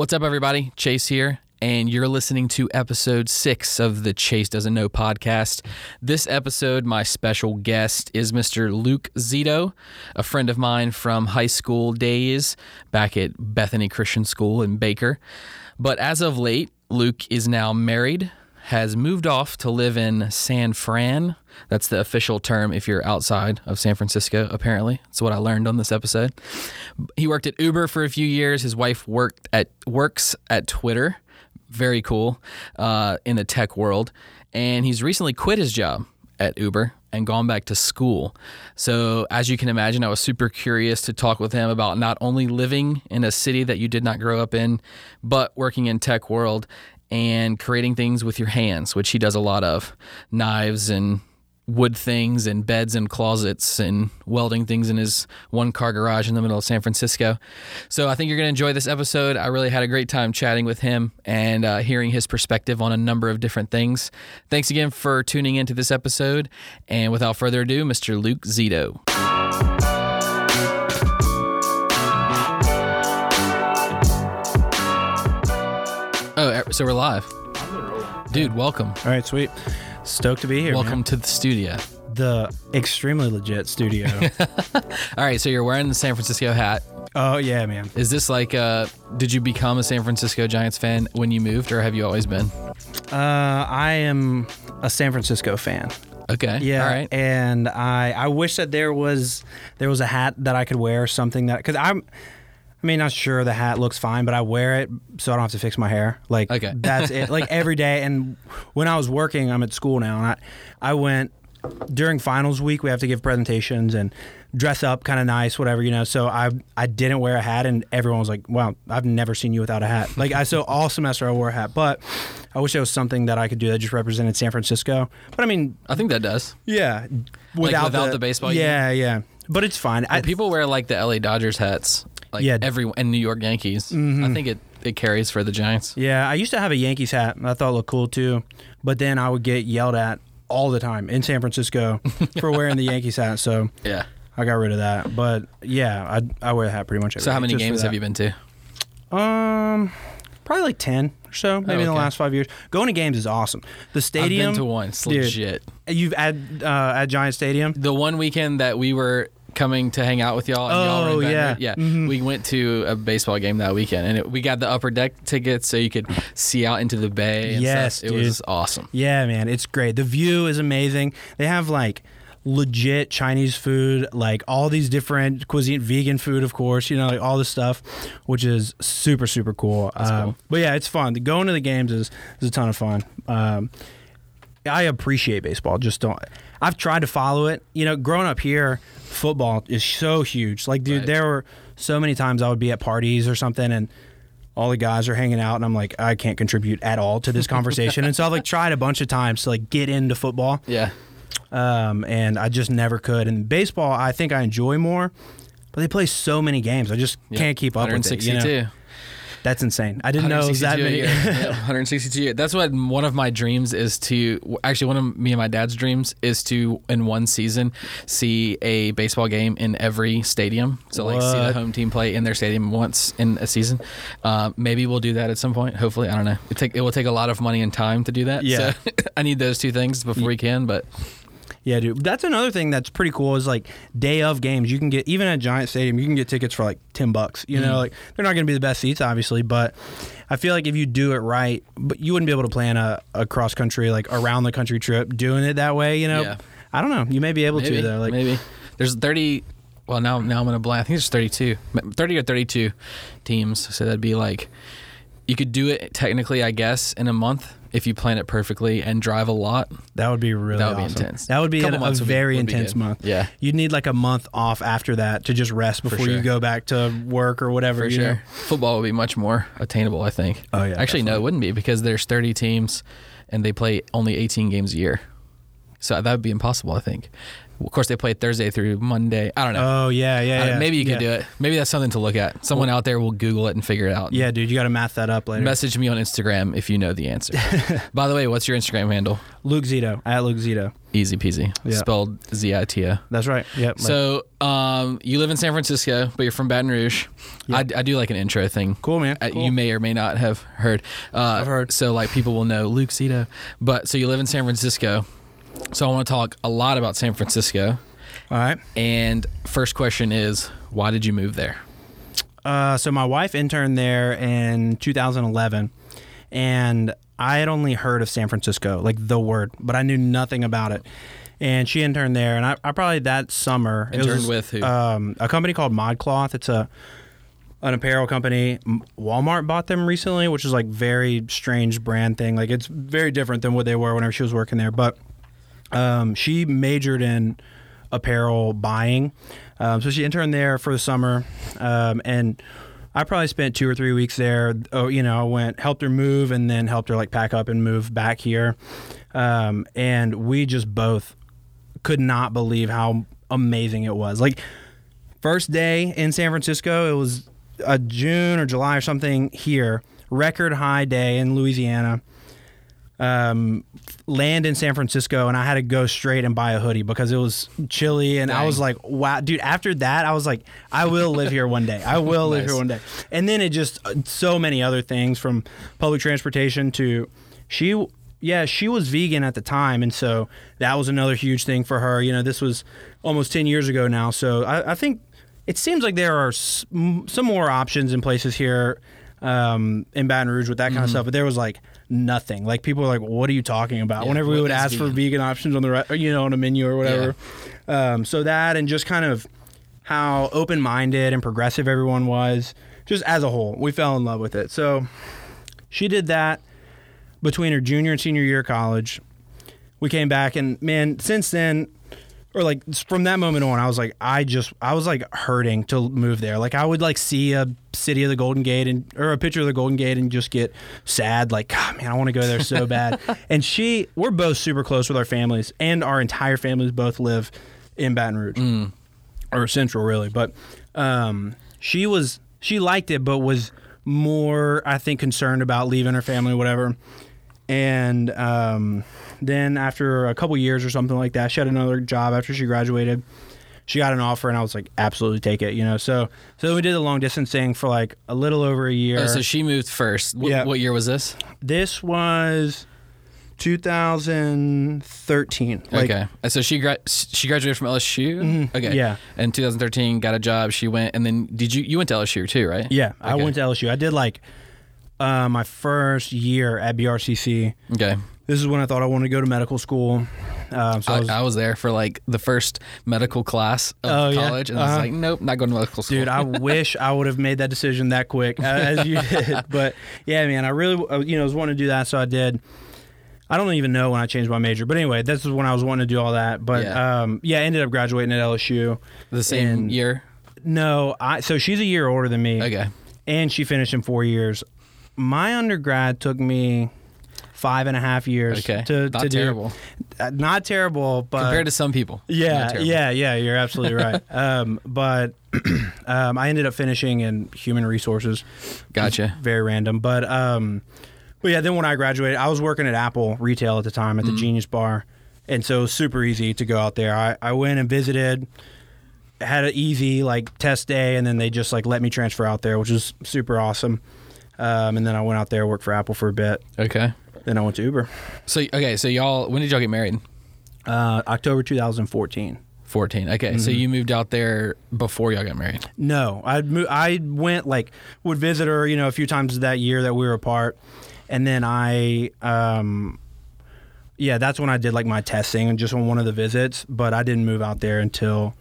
What's up, everybody? Chase here, and you're listening to episode six of the Chase Doesn't Know podcast. This episode, my special guest is Mr. Luke Zito, a friend of mine from high school days back at Bethany Christian School in Baker. But as of late, Luke is now married, has moved off to live in San Fran. That's the official term if you're outside of San Francisco, apparently. That's what I learned on this episode. He worked at Uber for a few years. His wife worked at works at Twitter. Very cool uh, in the tech world. And he's recently quit his job at Uber and gone back to school. So, as you can imagine, I was super curious to talk with him about not only living in a city that you did not grow up in, but working in tech world and creating things with your hands, which he does a lot of knives and wood things and beds and closets and welding things in his one car garage in the middle of San Francisco. So I think you're going to enjoy this episode. I really had a great time chatting with him and uh, hearing his perspective on a number of different things. Thanks again for tuning into this episode. And without further ado, Mr. Luke Zito. Oh, so we're live. Dude, welcome. All right, sweet. Stoked to be here. Welcome man. to the studio. the extremely legit studio. All right, so you're wearing the San Francisco hat. oh yeah, man. Is this like uh did you become a San Francisco Giants fan when you moved or have you always been? Uh, I am a San Francisco fan. Okay. Yeah, All right. and I I wish that there was there was a hat that I could wear something that because I'm. I mean, not sure the hat looks fine, but I wear it so I don't have to fix my hair. Like Okay. that's it. Like every day. And when I was working, I'm at school now, and I I went during finals week. We have to give presentations and dress up kind of nice, whatever you know. So I I didn't wear a hat, and everyone was like, "Wow, I've never seen you without a hat." Like I so all semester I wore a hat, but I wish there was something that I could do that just represented San Francisco. But I mean, I think that does. yeah, without the baseball Yeah, yeah. But it's fine. I, People wear like the LA Dodgers hats. Like Yeah. every and New York Yankees. I think it it carries for the Giants. yeah, I used to have a Yankees hat. and I thought it looked cool too. But then I would get yelled at all the time in San Francisco for wearing the Yankees hat. So Yeah. I got rid of that. But yeah, I I wear a hat pretty much every So how many games have you been to? Um, probably like ten or so, maybe in the last five years. Going to games is awesome. The stadium. I've been to one. It's Dude. You've at uh, at Giant Stadium. The one weekend that we were coming to hang out with y'all and y'all were in Oh, Baton yeah. Rouge- yeah. We went to a baseball game that weekend and it, we got the upper deck tickets so you could see out into the bay and Yes, stuff. It dude. was awesome. Yeah, man, it's great. The view is amazing. They have like legit Chinese food, like all these different cuisine, vegan food, of course. You know, like all this stuff, which is super super cool. Um, cool. But yeah, it's fun. Going to the games is is a ton of fun. Um, I appreciate baseball. Just don't. I've tried to follow it. You know, growing up here, football is so huge. Like, dude, Right. there were so many times I would be at parties or something and all the guys are hanging out and I'm like, I can't contribute at all to this conversation. and so I've like tried a bunch of times to like get into football. Yeah. Um, and I just never could. And baseball, I think I enjoy more, but they play so many games. I just can't keep up with it. You know? 162. That's insane. I didn't know that many. year. Yeah, 162 a year. That's what one of my dreams is to actually one of me and my dad's dreams is to in one season see a baseball game in every stadium. So like see the home team play in their stadium once in a season. Uh, maybe we'll do that at some point. Hopefully, I don't know. It take it will take a lot of money and time to do that. Yeah. So I need those two things before we can. But Yeah, dude. That's another thing that's pretty cool is like day of games. You can get even at Giant Stadium, you can get tickets for like ten bucks. You know, mm. like they're not going to be the best seats, obviously, but I feel like if you do it right, but you wouldn't be able to plan a, a cross country like around the country trip doing it that way. You know, Yeah. I don't know. You may be able maybe to though. Like, maybe there's 30. Well, now now I'm gonna blank. I think there's 32, 30 or 32 teams. So that'd be like you could do it technically, I guess, in a month if you plan it perfectly and drive a lot. that would be really That would be intense. That would be an- a very be intense month. Yeah. You'd need like a month off after that to just rest before sure. you go back to work or whatever. For you sure. know? Football would be much more attainable, I think. Oh, yeah, Actually, no, it wouldn't be because there's 30 teams and they play only 18 games a year. So that would be impossible, I think. Of course, they play Thursday through Monday. I don't know. Oh yeah, yeah, yeah. maybe you could yeah. do it. Maybe that's something to look at. Someone out there will Google it and figure it out. Yeah, dude, you got to math that up later. Message me on Instagram if you know the answer. By the way, what's your Instagram handle? Luke Zito at Luke Zito. Easy peasy. Yeah. Spelled Z I T O. That's right. Yep. So, um, you live in San Francisco, but you're from Baton Rouge. I, I do like an intro thing. cool, man. Uh, Cool. You may or may not have heard. Uh, I've heard. So, like, people will know Luke Zito. But so you live in San Francisco. So I want to talk a lot about San Francisco. All right. And first question is, why did you move there? Uh, so my wife interned there in 2011, and I had only heard of San Francisco, like the word, but I knew nothing about it. And she interned there, and I, I probably that summer it Interned was, with who? Um, a company called ModCloth. It's a an apparel company. Walmart bought them recently, which is like very strange brand thing. Like it's very different than what they were whenever she was working there. But um, she majored in apparel buying. Um, so she interned there for the summer, um, and I probably spent two or three weeks there. Oh, you know, I went helped her move, and then helped her like pack up and move back here. Um, and we just both could not believe how amazing it was. Like first day in San Francisco, it was a June or July or something here. Record high day in Louisiana. Um, land in San Francisco, and I had to go straight and buy a hoodie because it was chilly, and I was like, "Wow, dude!" After that, I was like, "I will live here one day. I will live here one day." And then it just uh, so many other things from public transportation to she yeah, she was vegan at the time, and so that was another huge thing for her. You know, this was almost ten years ago now, so I, I think it seems like there are some more options in places here um, in Baton Rouge with that kind of stuff, but there was like nothing. Like people were like, "What are you talking about?" Yeah, Whenever we would ask for vegan? vegan options on the re- you know on a menu or whatever, um, so that and just kind of how open minded and progressive everyone was, just as a whole, we fell in love with it. So she did that between her junior and senior year of college. We came back, and man, since then, or like from that moment on, I was like, I just, I was like hurting to move there. Like I would like see a city of the Golden Gate and or a picture of the Golden Gate and just get sad. Like, God, man, I want to go there so bad. and she, we're both super close with our families, and our entire families both live in Baton Rouge or Central, really. But um, she was, she liked it, but was more, I think, concerned about leaving her family, whatever. And um, then after a couple years or something like that, she had another job after she graduated. She got an offer, and I was like, absolutely take it, you know. So, so we did the long distance thing for like a little over a year. Oh, so she moved first. Wh- Yeah. What year was this? this was 2013. Like, okay. And So she gra- she graduated from LSU. Mhm. Okay. Yeah. In 2013, got a job. She went, and then did you you went to LSU too, right? Yeah, I Okay. went to LSU. I did like uh, my first year at BRCC. Okay. This is when I thought I wanted to go to medical school. Um, so I I, was, I was there for like the first medical class of Oh, yeah? college, and I was Uh-huh. like, nope, not going to medical school. dude, I wish I would have made that decision that quick uh, as you did. But yeah, man, I really, uh, you know, was wanting to do that, so I did. I don't even know when I changed my major, but anyway, this is when I was wanting to do all that. But Yeah. yeah, um, yeah I ended up graduating at LSU. the same and- year. No, I so she's a year older than me. Okay. and she finished in four years. My undergrad took me five and a half years Okay. to, not to terrible do. Uh, not terrible, but compared to some people. yeah, yeah, yeah. You're absolutely right. um, but um, I ended up finishing in human resources. Gotcha. Very random, but um, but yeah. Then when I graduated, I was working at Apple retail at the time at the Genius Bar, and so it was super easy to go out there. I, I went and visited. Had an easy like test day, and then they just like let me transfer out there, which was super awesome. Um, and then I went out there, worked for Apple for a bit. Okay. Then I went to Uber. So okay, so y'all, when did y'all get married? Uh, October 2014. 14. Okay, Mm-hmm. so you moved out there before y'all got married. No, I mo- I went like would visit her, you know, a few times that year that we were apart, and then I, um, yeah, that's when I did like my testing and just on one of the visits. But I didn't move out there until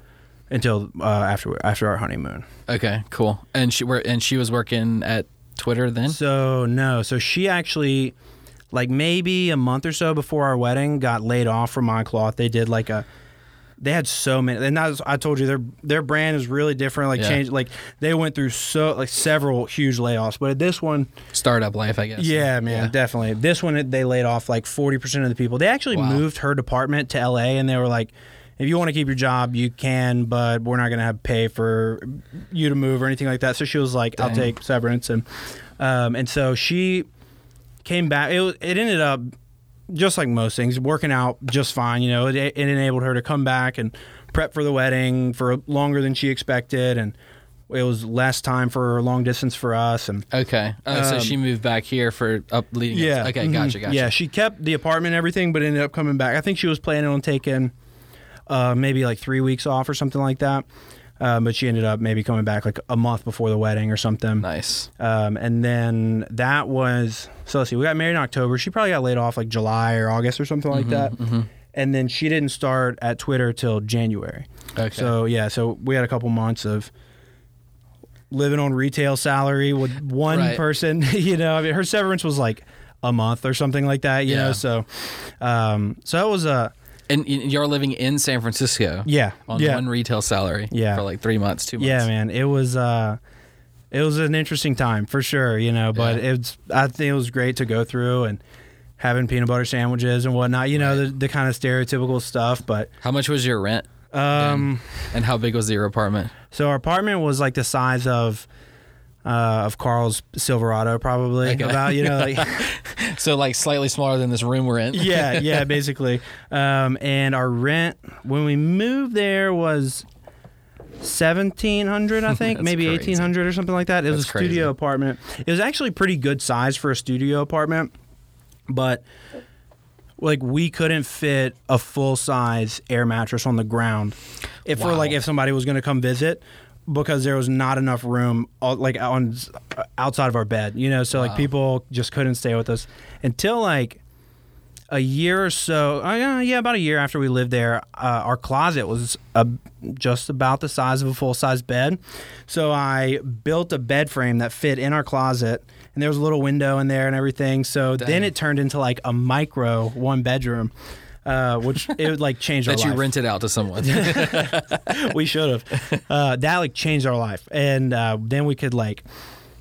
until uh, after after our honeymoon. Okay, cool. And she were and she was working at Twitter then. So no, so she actually, like maybe a month or so before our wedding, got laid off from ModCloth. They did like a, they had so many, and that was, I told you their their brand is really different. Like Yeah. change, like they went through so like several huge layoffs, but this one, Startup life, I guess. yeah, man, definitely. This one they laid off like forty percent of the people. They actually Wow. moved her department to L.A. and they were like. if you want to keep your job, you can, but we're not going to have pay for you to move or anything like that. So she was like, I'll take severance, and um, and so she came back. It it ended up just like most things, working out just fine. You know, it, it enabled her to come back and prep for the wedding for longer than she expected, and it was less time for long distance for us. And Okay. Oh, so Um, she moved back here for up leading. yeah, Okay. mhm. Gotcha. Gotcha. Yeah, she kept the apartment and everything, but ended up coming back. I think she was planning on taking uh, maybe like three weeks off or something like that. Um, but she ended up maybe coming back like a month before the wedding or something. Nice. Um, and then that was so let's see, we got married in October. She probably got laid off like July or August or something like that. And then she didn't start at Twitter till January. Okay. So yeah, so we had a couple months of living on retail salary with one Right. person. You know, I mean, her severance was like a month or something like that. You Yeah. know, so um, so it was a and you're living in San Francisco. yeah, On yeah, one retail salary. Yeah. For like three months, two months. yeah, man. It was uh, it was an interesting time for sure. You know, but Yeah. it's I think it was great to go through and having peanut butter sandwiches and whatnot. You know, the, the kind of stereotypical stuff. But How much was your rent? um, And how big was your apartment? so our apartment was like the size of. Uh, of Carl's Silverado, probably Okay. about you know like So like slightly smaller than this room we're in. yeah, yeah, basically. Um, and our rent when we moved there was seventeen hundred, I think, maybe eighteen hundred or something like that. It was That's a studio crazy. apartment. It was actually pretty good size for a studio apartment, but like we couldn't fit a full size air mattress on the ground. If for Wow. like if somebody was going to come visit. Because there was not enough room, like on outside of our bed, you know. So Wow. like people just couldn't stay with us until like a year or so, uh, yeah, yeah, about a year after we lived there, uh, our closet was uh, just about the size of a full size bed. So I built a bed frame that fit in our closet, and there was a little window in there and everything. So Dang. then it turned into like a micro one bedroom. Uh, which it would like change our That you life. rented out to someone. we should have. Uh, that like changed our life, and uh, then we could like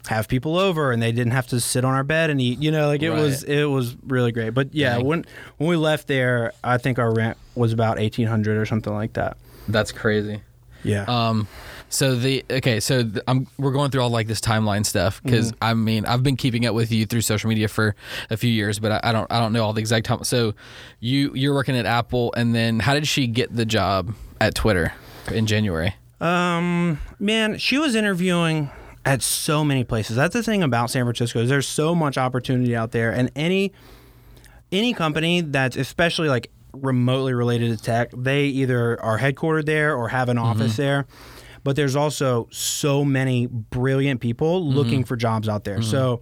have people over, and they didn't have to sit on our bed and eat. You know, like it was it was really great. But yeah, Dang. when when we left there, I think our rent was about eighteen hundred or something like that. That's crazy. Yeah. Um, so the okay, so th- I'm we're going through all like this timeline stuff because Mm-hmm. I mean I've been keeping up with you through social media for a few years, but I, I don't I don't know all the exact time. So you you're working at Apple, and then how did she get the job at Twitter in January? Um, man, she was interviewing at so many places. That's the thing about San Francisco is there's so much opportunity out there, and any any company that's especially like remotely related to tech, they either are headquartered there or have an office there. But there's also so many brilliant people looking for jobs out there. So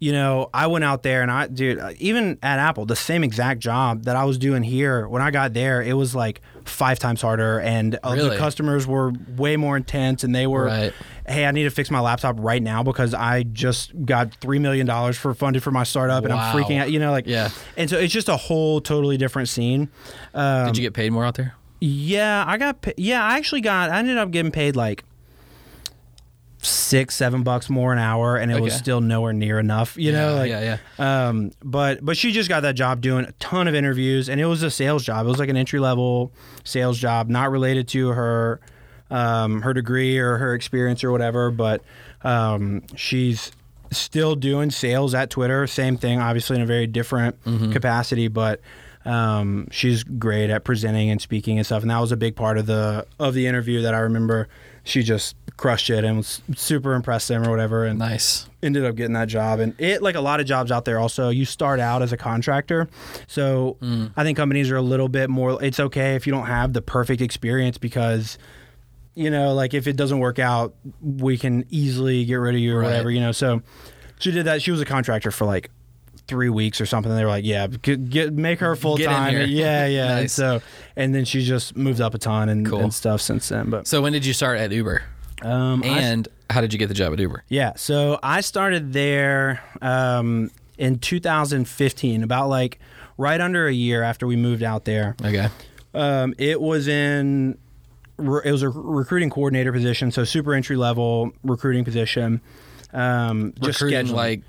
you know, I went out there and I, dude, even at Apple, the same exact job that I was doing here, when I got there, it was like five times harder, and uh, Really? the customers were way more intense, and they were, Right. hey, I need to fix my laptop right now because I just got three million dollars for funded for my startup, and I'm freaking out, you know, like, Yeah. and so it's just a whole totally different scene. Um, Did you get paid more out there? Yeah, I got. Yeah, I actually got. I ended up getting paid like six, seven bucks more an hour, and it was still nowhere near enough. You know, yeah, like, yeah, yeah. um, but but she just got that job doing a ton of interviews, and it was a sales job. It was like an entry level sales job, not related to her um, her degree or her experience or whatever. But um, she's still doing sales at Twitter. Same thing, obviously in a very different capacity, but. Um, she's great at presenting and speaking and stuff, and that was a big part of the of the interview that I remember. She just crushed it and was super impressed them or whatever. And Nice. ended up getting that job and it like a lot of jobs out there also you start out as a contractor so i think companies are a little bit more it's okay if you don't have the perfect experience because you know like if it doesn't work out we can easily get rid of you or Right. whatever you know so she did that she was a contractor for like three weeks or something they were like yeah get, get make her full time. yeah yeah and so and then she just moved up a ton and, Cool. and stuff since then but So when did you start at Uber? um I- And how did you get the job at Uber? Yeah, so I started there um, in 2015, about like right under a year after we moved out there. Okay. Um, it was in it was a recruiting coordinator position, so super entry level recruiting position. Um, just Recruiting scheduling. like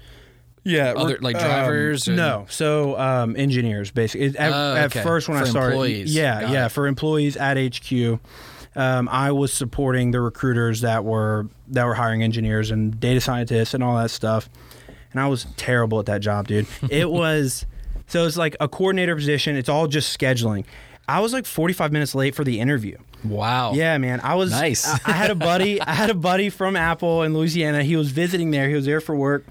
Yeah, Other- like um, drivers or- no, so um, engineers basically. At, Oh, at okay. first, when For I started, employees. yeah, Got yeah, it. for employees at HQ, um, I was supporting the recruiters that were that were hiring engineers and data scientists and all that stuff. And I was terrible at that job, dude. It was so it's like a coordinator position. It's all just scheduling. I was like 45 minutes late for the interview. Wow. Yeah, man. I was Nice. I, I had a buddy. I had a buddy from Apple in Louisiana. He was visiting there. He was there for work,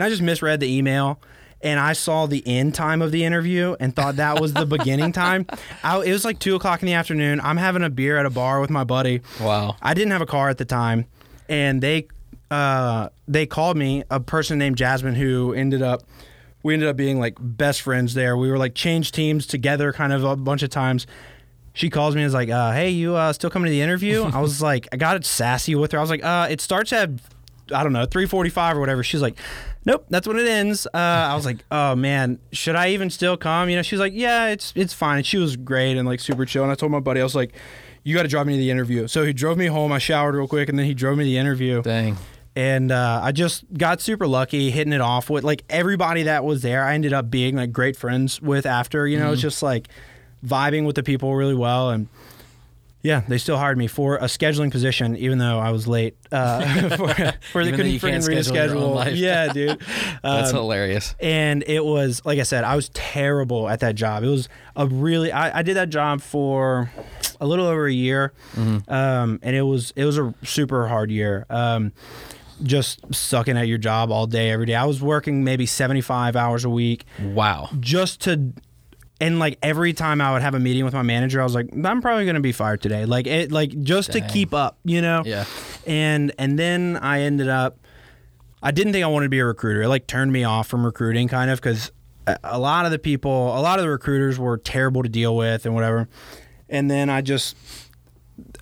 and I just misread the email. And I saw the end time of the interview and thought that was the beginning time. I, it was like two o'clock in the afternoon. I'm having a beer at a bar with my buddy. Wow. I didn't have a car at the time, and they uh, they called me a person named Jasmine who ended up we ended up being like best friends there. We were like changed teams together kind of a bunch of times. She calls me and is like, uh, "Hey, you uh, still coming to the interview?" I was like, I got it sassy with her. I was like, uh, "It starts at I don't know three forty-five or whatever." She's like, "Nope, that's when it ends." Uh, I was like, "Oh man, should I even still come?" You know, she's like, "Yeah, it's it's fine." And she was great and like super chill. And I told my buddy, I was like, "You got to drive me to the interview." So he drove me home. I showered real quick, and then he drove me to the interview Dang. and uh, I just got super lucky hitting it off with like everybody that was there. I ended up being like great friends with after. You know, it's just like vibing with the people really well, and yeah, they still hired me for a scheduling position, even though I was late. Uh, for, for they couldn't freaking read a schedule your own life. Yeah, dude. That's Um, hilarious. and it was like I said, I was terrible at that job. It was a really I, I did that job for a little over a year, um, and it was it was a super hard year. Um, just sucking at your job all day every day. I was working maybe seventy five hours a week Wow. just to. And like every time I would have a meeting with my manager, I was like, I'm probably gonna be fired today. Like it, like just to keep up, you know Yeah. and and then I ended up I didn't think I wanted to be a recruiter. It like turned me off from recruiting kind of cuz a, lot of the people, a lot of the recruiters were terrible to deal with and whatever. And then I just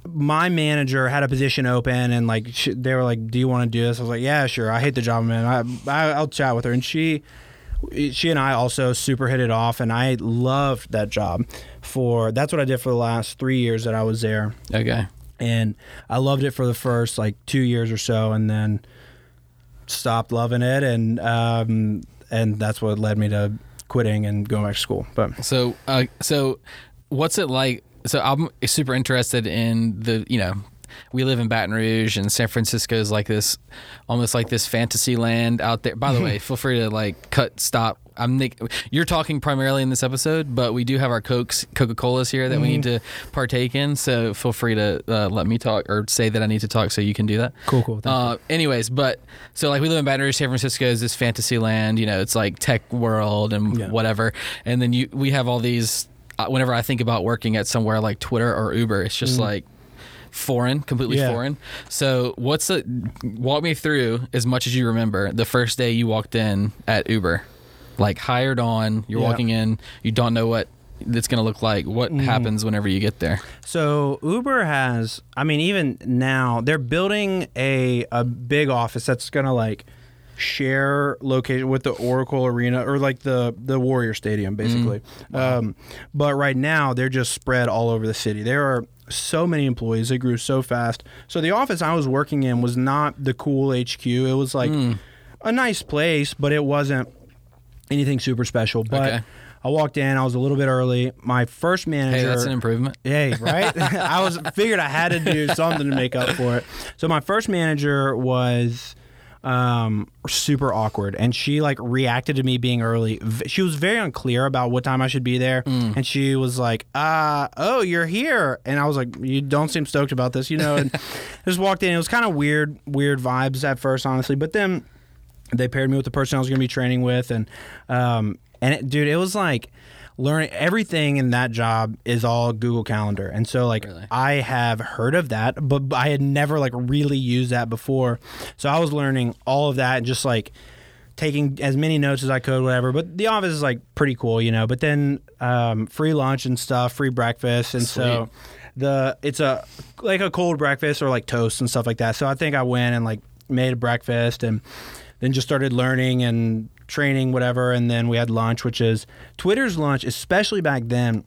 my manager had a position open and like sh they were like, "Do you want to do this?" I was like, "Yeah, sure. I hate the job, man. I, I I'll chat with her." And she she and I also super hit it off and I loved that job for that's what I did for the last 3 years that I was there Okay. and I loved it for the first like two years or so, and then stopped loving it, and um, and that's what led me to quitting and going back to school. But So, uh, so what's it like? So I'm super interested in the, you know, we live in Baton Rouge and San Francisco is like this, almost like this fantasy land out there. By the way, feel free to like cut, stop. I'm Nick. You're talking primarily in this episode, but we do have our Cokes, Coca Colas here that we need to partake in. So feel free to uh, let me talk or say that I need to talk so you can do that. Cool, cool. Thank Uh, anyways, but so like we live in Baton Rouge, San Francisco is this fantasy land. You know, it's like tech world and Yeah. whatever. And then you we have all these. Uh, whenever I think about working at somewhere like Twitter or Uber, it's just like foreign, completely Mm. Yeah. foreign. So what's the walk me through as much as you remember the first day you walked in at Uber, like hired on. You're Yeah. walking in, you don't know what it's going to look like. What Mm-hmm. happens whenever you get there? So Uber has, I mean, even now they're building a a big office that's gonna like share location with the Oracle Arena or like the the Warrior Stadium, basically. Um, but right now they're just spread all over the city. There are so many employees; It grew so fast. So the office I was working in was not the cool HQ. It was like hmm. a nice place, but it wasn't anything super special. But Okay. I walked in. I was a little bit early. My first manager. Hey, that's an improvement. Hey, right? I was figured I had to do something to make up for it. So my first manager was um super awkward. And she like reacted to me being early. She was very unclear about what time i should be there. And she was like uh oh you're here. And i was like you don't seem stoked about this you know? And I just walked in. It was kind of weird weird vibes at first honestly. But then they paired me with the person I was going to be training with, and um, and it, dude, it was like learning everything in that job is all Google Calendar, and so like Really? I have heard of that, but I had never like really used that before, so I was learning all of that and just like taking as many notes as I could, whatever. But the office is like pretty cool, you know. But then um, free lunch and stuff, free breakfast, and so the it's a like a cold breakfast or like toast and stuff like that. So I think I went and like made a breakfast and then just started learning and training whatever and then we had lunch which is Twitter's lunch especially back then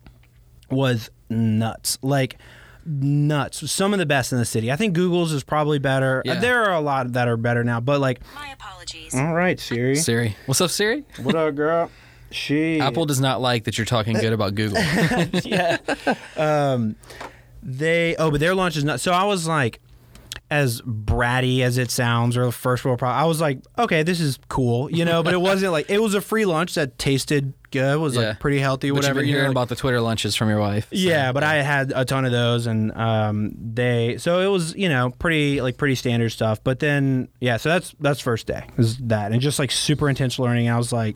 was nuts. Like nuts. Some of the best in the city. I think Google's is probably better. Uh, Yeah. there are a lot that are better now, but like, My apologies. all right, Siri. Siri. What's up, Siri? what up, girl? She Apple does not like that you're talking good about Google. yeah. Um, they oh, but their lunch is not. So I was like, as bratty as it sounds, or the first world problem. I was like, okay, this is cool, you know. But it wasn't like it was a free lunch that tasted good. Was Yeah. like pretty healthy, But you've whatever. been you know, hearing like- about the Twitter lunches from your wife. so- yeah, but I had a ton of those, and um, they so it was you know pretty like pretty standard stuff. But then yeah, so that's that's first day is that, and just like super intense learning. I was like,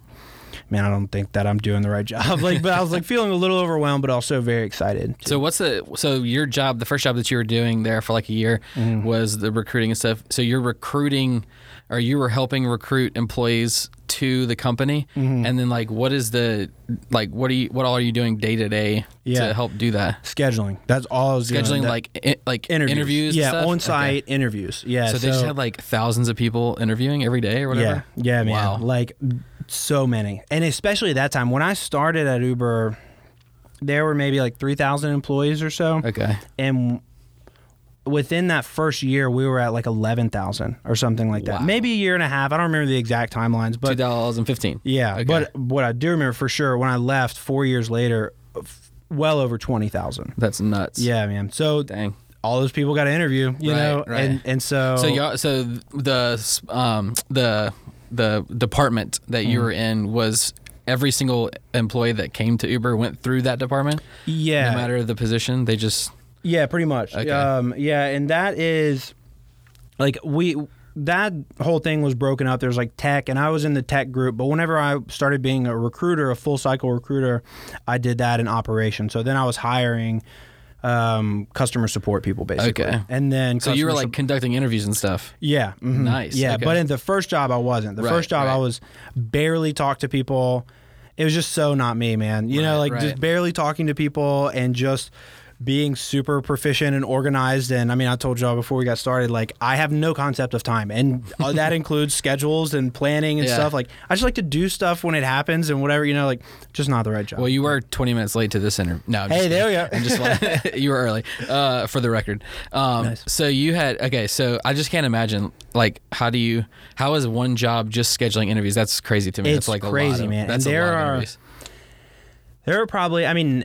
man, I don't think that I'm doing the right job. Like, but I was like feeling a little overwhelmed, but also very excited. So what's the so your job? The first job that you were doing there for like a year Mm-hmm. was the recruiting and stuff. So you're recruiting, or you were helping recruit employees to the company, Mm-hmm. and then like what is the like what are you what all are you doing day to day to help do that? Scheduling. That's all I was doing. Scheduling That- like i- like interviews. interviews. yeah, on site Okay. interviews. Yeah. So, they just had like thousands of people interviewing every day or whatever. Yeah, yeah, man. Wow. Like so many, and especially at that time when I started at Uber, there were maybe like three thousand employees or so, Okay. and within that first year, we were at like eleven thousand or something like that. Wow. Maybe a year and a half. I don't remember the exact timelines, but 2015. yeah. Okay. But what I do remember for sure when I left four years later, well over twenty thousand. That's nuts. Yeah, man. So Dang. all those people got to interview, you Right, know, right. and and so So y'all, so the um the the department that Mm. you were in was every single employee that came to Uber went through that department. yeah, No matter the position, they just Yeah, pretty much. Okay. Um, yeah, and that is like we that whole thing was broken up. There's like tech, and I was in the tech group. But whenever I started being a recruiter, a full cycle recruiter, I did that in operation. So then I was hiring um, customer support people basically. Okay. And then so you were like sup- conducting interviews and stuff. yeah, mhm. Nice, Yeah, okay. but in the first job I wasn't. The Right, first job I was barely talk to people. It was just so not me, man. You know, like right. just barely talking to people and just being super proficient and organized. And I mean, I told y'all before we got started, like I have no concept of time, and uh, that includes schedules and planning and Yeah. stuff. Like I just like to do stuff when it happens and whatever. You know, like just not the right job. Well, you were 20 minutes late to this interview. No, I'm Hey, just there we go. I'm just like, you were early. Uh, for the record. Um, Nice. So you had okay. So I just can't imagine like how do you how is one job just scheduling interviews? That's crazy to me. It's That's like crazy, of, man. And That's a there are-. There are probably, I mean,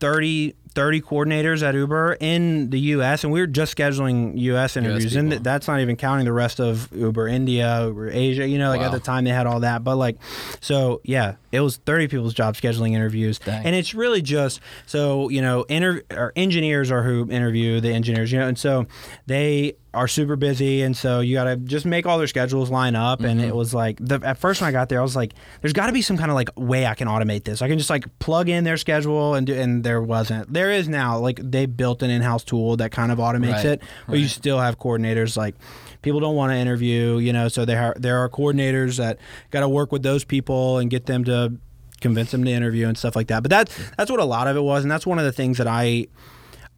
30, 30 coordinators at Uber in the U.S., and we were just scheduling U.S. interviews, and that's not even counting the rest of Uber India, Uber Asia. You know, like at the time they had all that, but like, so yeah, it was thirty people's job scheduling interviews, Dang. and it's really just so you know, inter- or engineers are who interview the engineers, you know, and so they are super busy, and so you got to just make all their schedules line up. And Mm-hmm. it was like the, at first when I got there, I was like, "There's got to be some kind of like way I can automate this. I can just like plug in their schedule and do." And there wasn't. There is now. Like they built an in-house tool that kind of automates Right, it, but you still have coordinators like. People don't want to interview, you know, so there are there are coordinators that got to work with those people and get them to convince them to interview and stuff like that. But that's that's what a lot of it was, and that's one of the things that I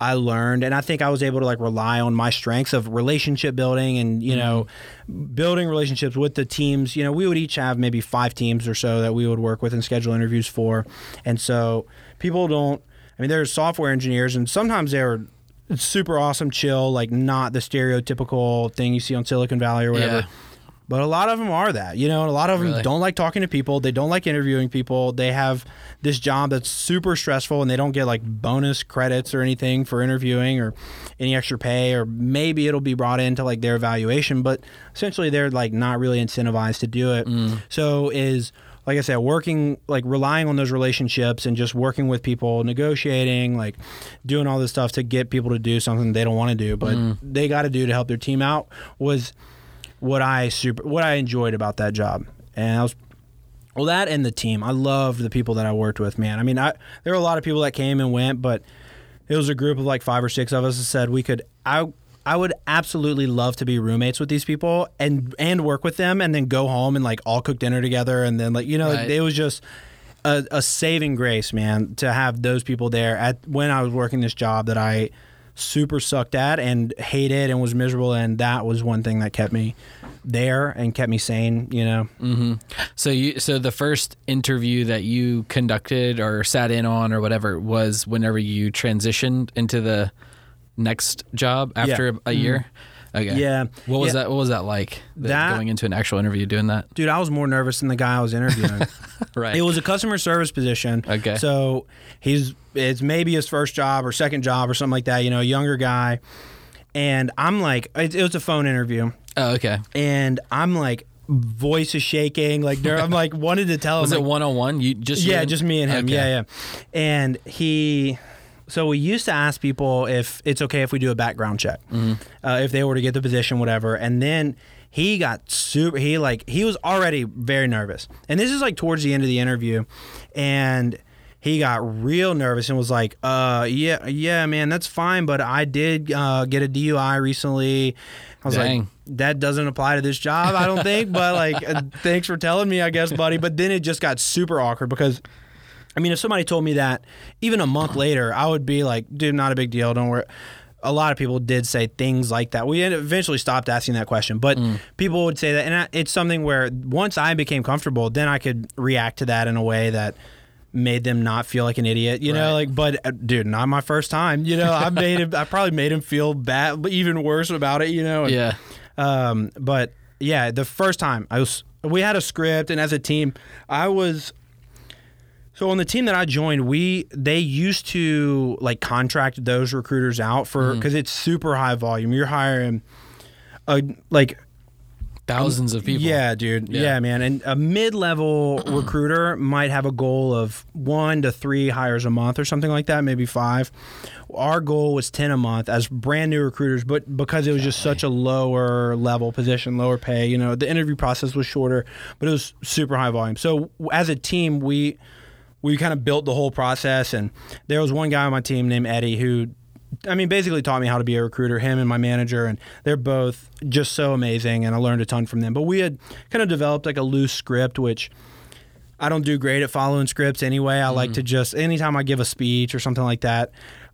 I learned, and I think I was able to like rely on my strengths of relationship building and you know mm-hmm. building relationships with the teams. You know, we would each have maybe five teams or so that we would work with and schedule interviews for, and so people don't. I mean, there's software engineers, and sometimes they're super awesome, chill, like not the stereotypical thing you see on Silicon Valley or whatever. Yeah. But a lot of them are that, you know, a lot of them Really? don't like talking to people. They don't like interviewing people. They have this job that's super stressful and they don't get like bonus credits or anything for interviewing or any extra pay, or maybe it'll be brought into like their evaluation. But essentially, they're like not really incentivized to do it. Mm. So, is like I said, working, like relying on those relationships and just working with people, negotiating, like doing all this stuff to get people to do something they don't want to do, but mm. they got to do to help their team out was what I super what I enjoyed about that job. And I was well that and the team. I loved the people that I worked with, man. I mean, I there were a lot of people that came and went, but it was a group of like five or six of us that said we could I I would absolutely love to be roommates with these people and and work with them and then go home and like all cook dinner together and then like you know Right. it was just a, a saving grace, man, to have those people there at when I was working this job that I super sucked at and hated and was miserable. And that was one thing that kept me there and kept me sane, you know. Mm-hmm. So you so the first interview that you conducted or sat in on or whatever was whenever you transitioned into the next job after Yeah. Mm-hmm. a year. Okay. Yeah. What was Yeah. that? What was that like? the- That- going into an actual interview, doing that. Dude, I was more nervous than the guy I was interviewing. Right. It was a customer service position. Okay. So he's it's maybe his first job or second job or something like that. You know, a younger guy. And I'm like, it, it was a phone interview, Oh, okay. and I'm like, voice is shaking. Like, I'm like, wanted to tell him. Was like, it one on one? You just yeah, just me and him. Okay. Yeah, yeah. And he, so we used to ask people if it's okay if we do a background check, Mm-hmm. uh, if they were to get the position, whatever. And then he got super. He like he was already very nervous, and this is like towards the end of the interview, and. He got real nervous and was like, "Uh, yeah, yeah, man, that's fine, but I did uh, get a DUI recently." I was Dang. like, "That doesn't apply to this job, I don't think." but like, uh, thanks for telling me, I guess, buddy. But then it just got super awkward because I mean, if somebody told me that even a month later, I would be like, dude, not a big deal. Don't worry. A lot of people did say things like that. We eventually stopped asking that question, but people would say that. And it's something where once I became comfortable, then I could react to that in a way that made them not feel like an idiot, you know, like, but uh, dude, not my first time, you know, I made him, I probably made him feel bad, even worse about it, you know? and- Yeah. um, but yeah, the first time I was, we had a script, and as a team, I was. So on the team that I joined, we they used to like contract those recruiters out for because it's super high volume. You're hiring, a like Thousands of people. yeah, dude. Yeah. Yeah. man. And a mid-level recruiter might have a goal of one to three hires a month or something like that, maybe five. Our goal was ten a month as brand new recruiters, but because it was just such a lower level position, lower pay, you know, the interview process was shorter, but it was super high volume. So as a team, we we kind of built the whole process and there was one guy on my team named Eddie who I mean basically taught me how to be a recruiter him and my manager and they're both just so amazing and I learned a ton from them. But we had kind of developed like a loose script which I don't do great at following scripts anyway. I like mm-hmm. to just anytime I give a speech or something like that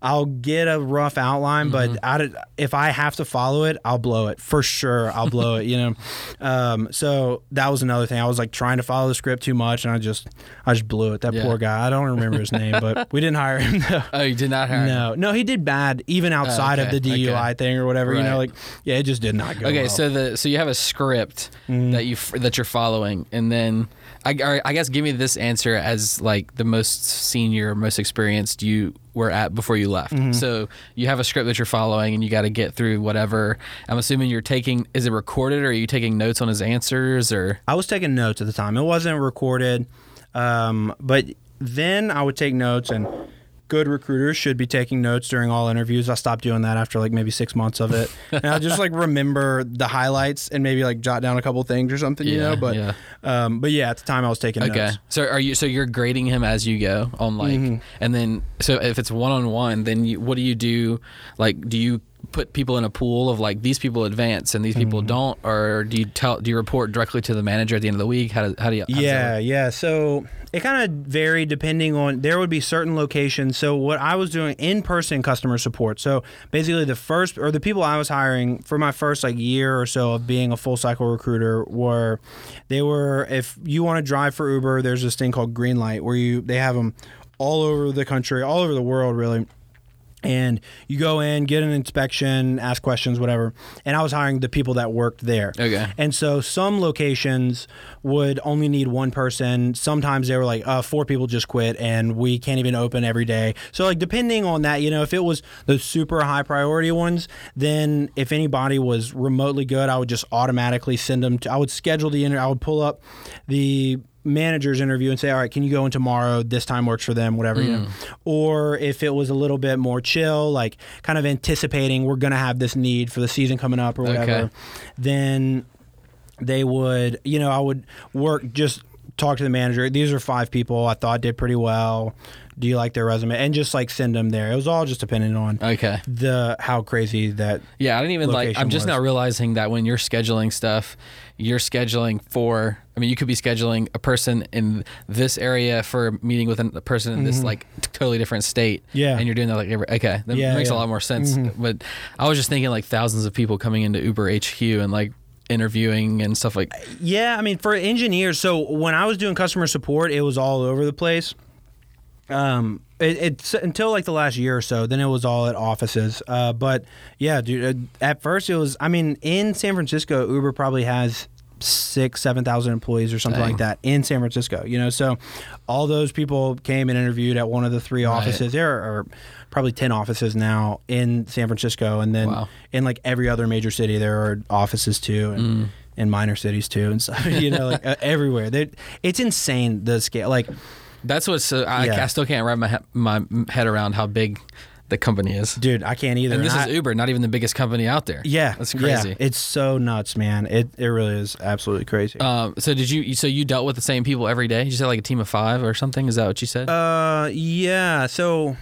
I'll get a rough outline but out of, if I have to follow it I'll blow it for sure I'll blow it you know um, so that was another thing I was like trying to follow the script too much and I just I just blew it that Yeah. poor guy I don't remember his name but we didn't hire him though Oh, you did not hire. him. no, no, he did bad even outside okay, of the DUI okay. thing or whatever. You know, like yeah, it just did not go. Okay, well. so the so you have a script Mm-hmm. that you that you're following, and then I I guess give me this answer as like the most senior, most experienced you were at before you left. Mm-hmm. So you have a script that you're following, and you got to get through whatever. I'm assuming you're taking. Is it recorded, or are you taking notes on his answers, or I was taking notes at the time. It wasn't recorded, um, but then I would take notes and. Good recruiters should be taking notes during all interviews. I stopped doing that after like maybe six months of it. and I just like remember the highlights and maybe like jot down a couple things or something, you Yeah, know. But yeah. um, but yeah, at the time I was taking Okay. notes. So are you? So you're grading him as you go on like, Mm-hmm. and then so if it's one on one, then you, what do you do? Like, do you put people in a pool of like these people advance and these people Mm-hmm. don't, or do you tell? Do you report directly to the manager at the end of the week? How do how do you? how Yeah, yeah. So it kind of varied depending on. There would be certain locations. So what I was doing in person customer support. So basically, the first or the people I was hiring for my first like year or so of being a full cycle recruiter were, they were. If you want to drive for Uber, there's this thing called Green Light where you they have them all over the country, all over the world, really and you go in, get an inspection, ask questions, whatever. And I was hiring the people that worked there. Okay. And so some locations would only need one person. Sometimes they were like, uh, four people just quit and we can't even open every day. So, like, depending on that, you know, if it was the super high priority ones, then if anybody was remotely good, I would just automatically send them to, I would schedule the interview, I would pull up the manager's interview and say, all right, can you go in tomorrow? This time works for them, whatever, you know. Mm. Or if it was a little bit more chill, like kind of anticipating we're going to have this need for the season coming up or whatever, Okay. then they would, you know, I would work just talk to the manager. These are five people I thought did pretty well. Do you like their resume? And just like send them there. It was all just dependent on Okay. the how crazy that. Yeah, I didn't even like. I'm just was. now realizing that when you're scheduling stuff, you're scheduling for. I mean, you could be scheduling a person in this area for a meeting with a person in this like totally different state. Mm-hmm. Yeah. and you're doing that like every. Okay, that Yeah, makes a yeah. Mm-hmm. lot more sense. But I was just thinking like thousands of people coming into Uber HQ and like interviewing and stuff like. Yeah, I mean for engineers. So when I was doing customer support, it was all over the place. Um, it, it's until like the last year or so. Then it was all at offices. Uh, but yeah, dude. Uh, at first, it was. I mean, in San Francisco, Uber probably has six, seven thousand employees or something Dang. like that in San Francisco. You know, so all those people came and interviewed at one of the three Right. offices. There are probably ten offices now in San Francisco, and then Wow. in like every other major city, there are offices too. And, Mm. in minor cities too, and stuff. You know, like uh, everywhere. They, it's insane the scale. Like, That's what's. Uh, I, Yeah. I still can't wrap my he- my head around how big the company is. dude, I can't either. And this I- is Uber, not even the biggest company out there. yeah, that's yeah. crazy. It's so nuts, man. It it really is absolutely crazy. Um, so did you? So you dealt with the same people every day? You said like a team of five or something? Is that what you said? Uh, yeah. So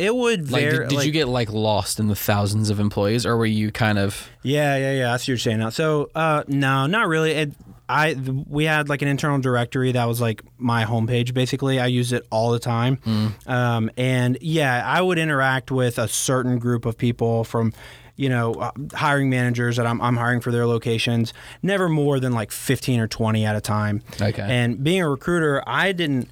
it would like, vary. did, did like- you get like lost in the thousands of employees, or were you kind of? Yeah, yeah, yeah. I see what you're saying now. So, uh, no, not really. It, I th- we had like an internal directory that was like my homepage. Basically, I used it all the time. Um, and yeah, I would interact with a certain group of people from. You know, uh, hiring managers that I'm, I'm hiring for their locations, never more than like 15 or 20 at a time. Okay. And being a recruiter, I didn't,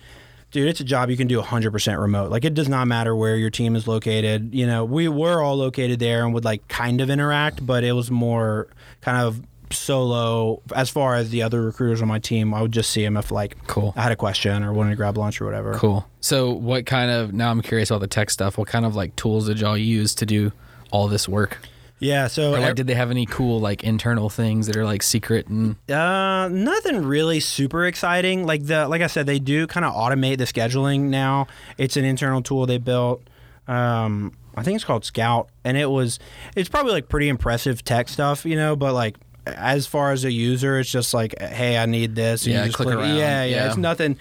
dude, it's a job you can do 100% remote. Like, it does not matter where your team is located. You know, we were all located there and would like kind of interact, but it was more kind of solo as far as the other recruiters on my team. I would just see them if like Cool. I had a question or wanted to grab lunch or whatever. Cool. So what kind of? Now I'm curious about the tech stuff. What kind of like tools did y'all use to do all this work? Yeah. So, Or like, did they have any cool like internal things that are like secret and? Uh, nothing really super exciting. Like the like I said, they do kind of automate the scheduling now. It's an internal tool they built. Um, I think it's called Scout, and it was it's probably like pretty impressive tech stuff, you know. But like as far as a user, it's just like, hey, I need this. and Yeah, you just click around. Yeah, yeah, Yeah. It's nothing.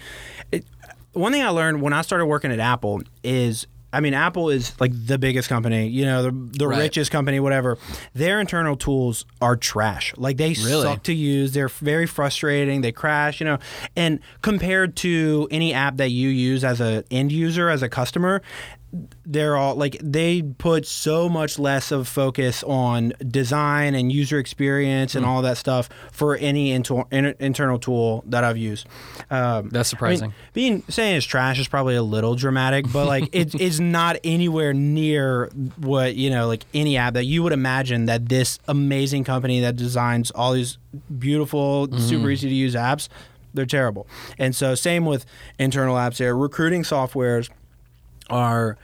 It, one thing I learned when I started working at Apple is. I mean, Apple is like the biggest company, you know, the, the Right. richest company, whatever. Their internal tools are trash. Like they Really? suck to use. They're very frustrating. They crash, you know. And compared to any app that you use as an end user, as a customer, they're all like they put so much less of focus on design and user experience and all that stuff for any inter- inter- internal tool that I've used. Um, That's surprising. I mean, being saying it's trash is probably a little dramatic, but like it, it's not anywhere near what you know, like any app that you would imagine that this amazing company that designs all these beautiful, super easy to use apps, they're terrible. And so same with internal apps here, Recruiting softwares are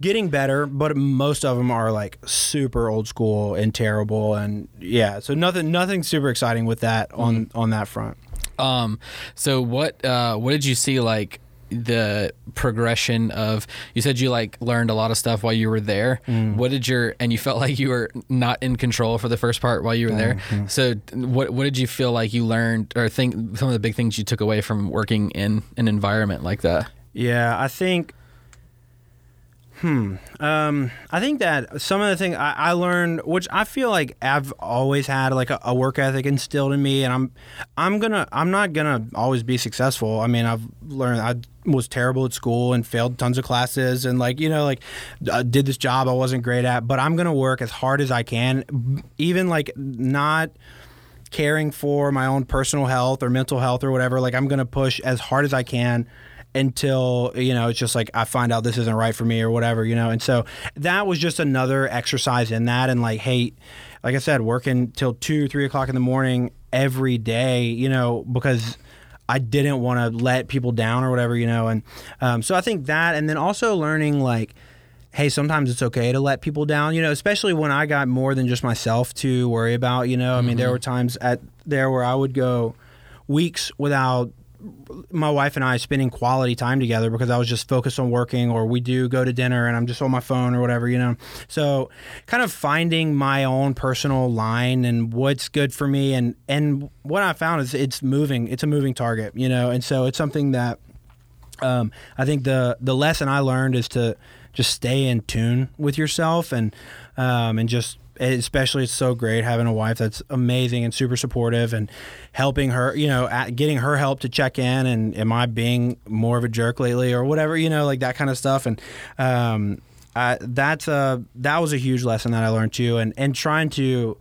getting better, but most of them are like super old school and terrible and yeah, so nothing nothing super exciting with that on on that front. Um, so what uh, what did you see like the progression of? You said you like learned a lot of stuff while you were there. What did your and you felt like you were not in control for the first part while you were there. So what what did you feel like you learned or think some of the big things you took away from working in an environment like that? Yeah, I think. Hmm. Um, I think that some of the things I, I learned, which I feel like I've always had like a, a work ethic instilled in me, and I'm, I'm gonna, I'm not gonna always be successful. I mean, I've learned I was terrible at school and failed tons of classes, and like you know, like uh, did this job I wasn't great at, but I'm gonna work as hard as I can, even like not caring for my own personal health or mental health or whatever like i'm to push as hard as i can until you know it's just like i find out this isn't right for me or whatever you know and so that was just another exercise in that and like hey like i said working till two three o'clock in the morning every day you know because I didn't want to let people down or whatever, you know. And um, so I think that, and then also learning like, hey, sometimes it's okay to let people down, you know, especially when I got more than just myself to worry about, you know. I mean, there were times at there where I would go weeks without my wife and I spending quality time together because I was just focused on working, or we do go to dinner and I'm just on my phone or whatever, you know. So, kind of finding my own personal line and what's good for me, and and what I found is it's moving. It's a moving target, you know, and so it's something that um, I think the the lesson I learned is to just stay in tune with yourself and um, and just especially it's so great having a wife that's amazing and super supportive and helping her you know getting her help to check in and am i being more of a jerk lately or whatever you know like that kind of stuff. And um, I, that's a that was a huge lesson that i learned too and and trying to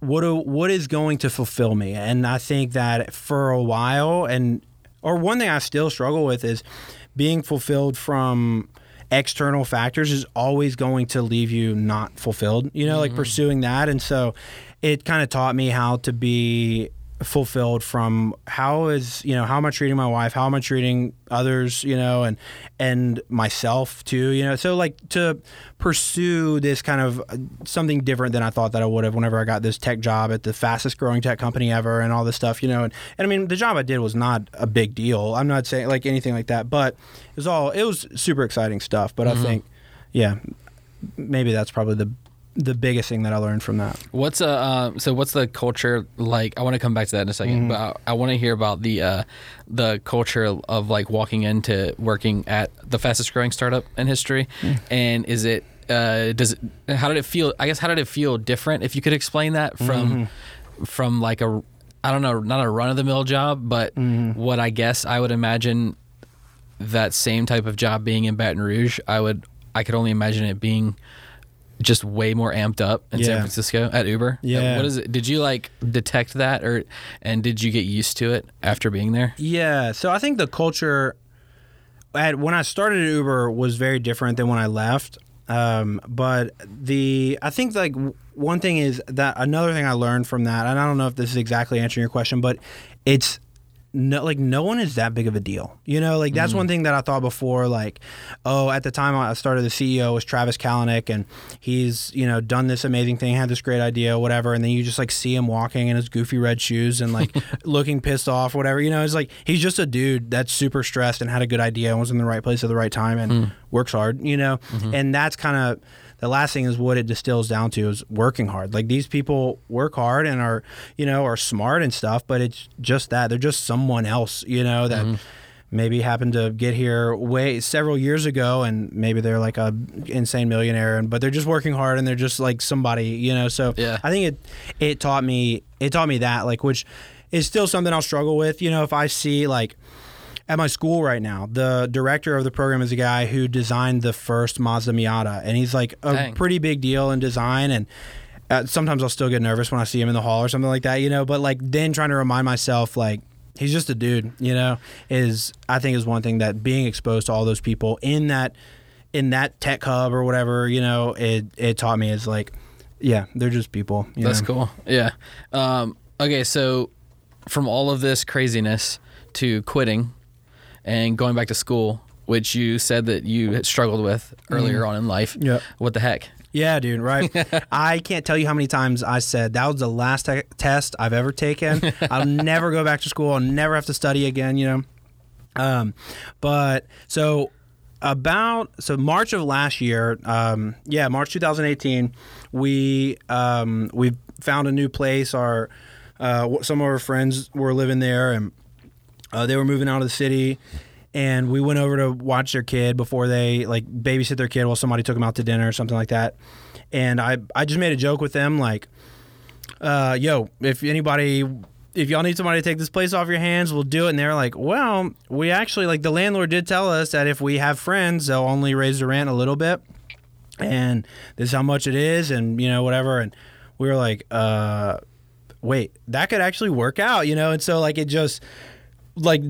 what do, what is going to fulfill me? And i think that for a while and or one thing i still struggle with is being fulfilled from external factors is always going to leave you not fulfilled, you know, mm-hmm. like pursuing that. And so it kind of taught me how to be fulfilled from how is you know how am I treating my wife? How am I treating others you know and and myself too you know? So like to pursue this kind of uh, something different than I thought that I would have whenever I got this tech job at the fastest growing tech company ever and all this stuff you know? And, and I mean the job I did was not a big deal. I'm not saying like anything like that but it was all it was super exciting stuff but mm-hmm. I think yeah maybe that's probably the the biggest thing that I learned from that. What's uh, uh so what's the culture like? I want to come back to that in a 2nd mm-hmm. but I, I want to hear about the uh, the culture of like walking into working at the fastest growing startup in history, mm. and is it uh, does it, how did it feel? I guess how did it feel different? If you could explain that from mm-hmm. from like a I don't know, not a run of the mill job, but mm-hmm. what I guess I would imagine that same type of job being in Baton Rouge, I would I could only imagine it being just way more amped up in yeah. San Francisco at Uber. Yeah. What is it? Did you like detect that or and did you get used to it after being there? Yeah. So I think the culture at when I started at Uber was very different than when I left. Um, but the I think like one thing is that another thing I learned from that, and I don't know if this is exactly answering your question, but it's no like no one is that big of a deal you know like that's mm one thing that i thought before like oh at the time i started the ceo was travis kalanick and he's you know done this amazing thing had this great idea whatever and then you just like see him walking in his goofy red shoes and like looking pissed off whatever you know it's like he's just a dude that's super stressed and had a good idea and was in the right place at the right time and mm. works hard you know mm-hmm. and that's kind of the last thing is what it distills down to is working hard. Like these people work hard and are, you know, are smart and stuff, but it's just that they're just someone else, you know, that. Mm-hmm maybe happened to get here way several years ago and maybe they're like a insane millionaire and but they're just working hard and they're just like somebody you know so yeah. i think it it taught me it taught me that like which is still something i'll struggle with you know if i see like at my school right now, the director of the program is a guy who designed the first Mazda Miata, and he's like a Dang. pretty big deal in design. And uh, sometimes I'll still get nervous when I see him in the hall or something like that, you know. But like then trying to remind myself, like he's just a dude, you know, is I think is one thing that being exposed to all those people in that in that tech hub or whatever, you know, it it taught me is like, yeah, they're just people. That's know? cool. Yeah. Um, okay, so from all of this craziness to quitting and going back to school, which you said that you had struggled with earlier mm. on in life. Yeah. What the heck? Yeah, dude, right? I can't tell you how many times I said that was the last te- test I've ever taken. I'll never go back to school. I'll never have to study again, you know? Um, but so about so March of last year, um, yeah, March 2018, we um, we found a new place. Our uh, some of our friends were living there, and uh, they were moving out of the city, and we went over to watch their kid before they like babysit their kid while somebody took them out to dinner or something like that. And I I just made a joke with them like, uh, "Yo, if anybody." If y'all need somebody to take this place off your hands, we'll do it. And they're like, well, we actually, like, the landlord did tell us that if we have friends, they'll only raise the rent a little bit. And this is how much it is, and, you know, whatever. And we were like, uh, wait, that could actually work out, you know? And so, like, it just, like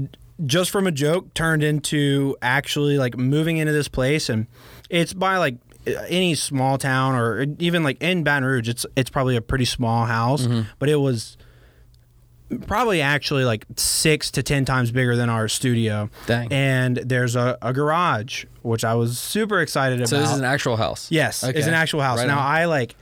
just from a joke turned into actually like moving into this place and it's by like any small town or even like in Baton Rouge it's it's probably a pretty small house mm-hmm. but it was probably actually like six to ten times bigger than our studio Dang. and there's a, a garage which I was super excited so about So this is an actual house yes okay. it's an actual house right now on. I like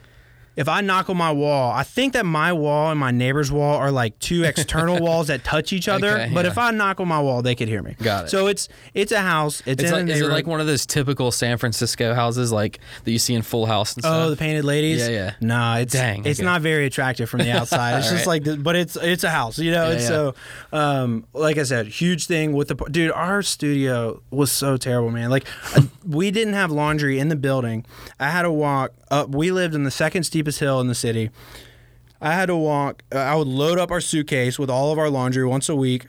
if I knock on my wall, I think that my wall and my neighbor's wall are like two external walls that touch each other. Okay, but yeah. if I knock on my wall, they could hear me. Got it. So it's it's a house. It's, It's in like, a is it like one of those typical San Francisco houses, like that you see in Full House and stuff? Oh, the painted ladies. Yeah, yeah. Nah, it's Dang, it's okay. not very attractive from the outside. It's just All like, the, but it's it's a house, you know. Yeah, it's yeah. so, um, like I said, huge thing with the dude. Our studio was so terrible, man. Like, we didn't have laundry in the building. I had to walk up. We lived in the second steepest hill in the city. I had to walk. Uh, I would load up our suitcase with all of our laundry once a week.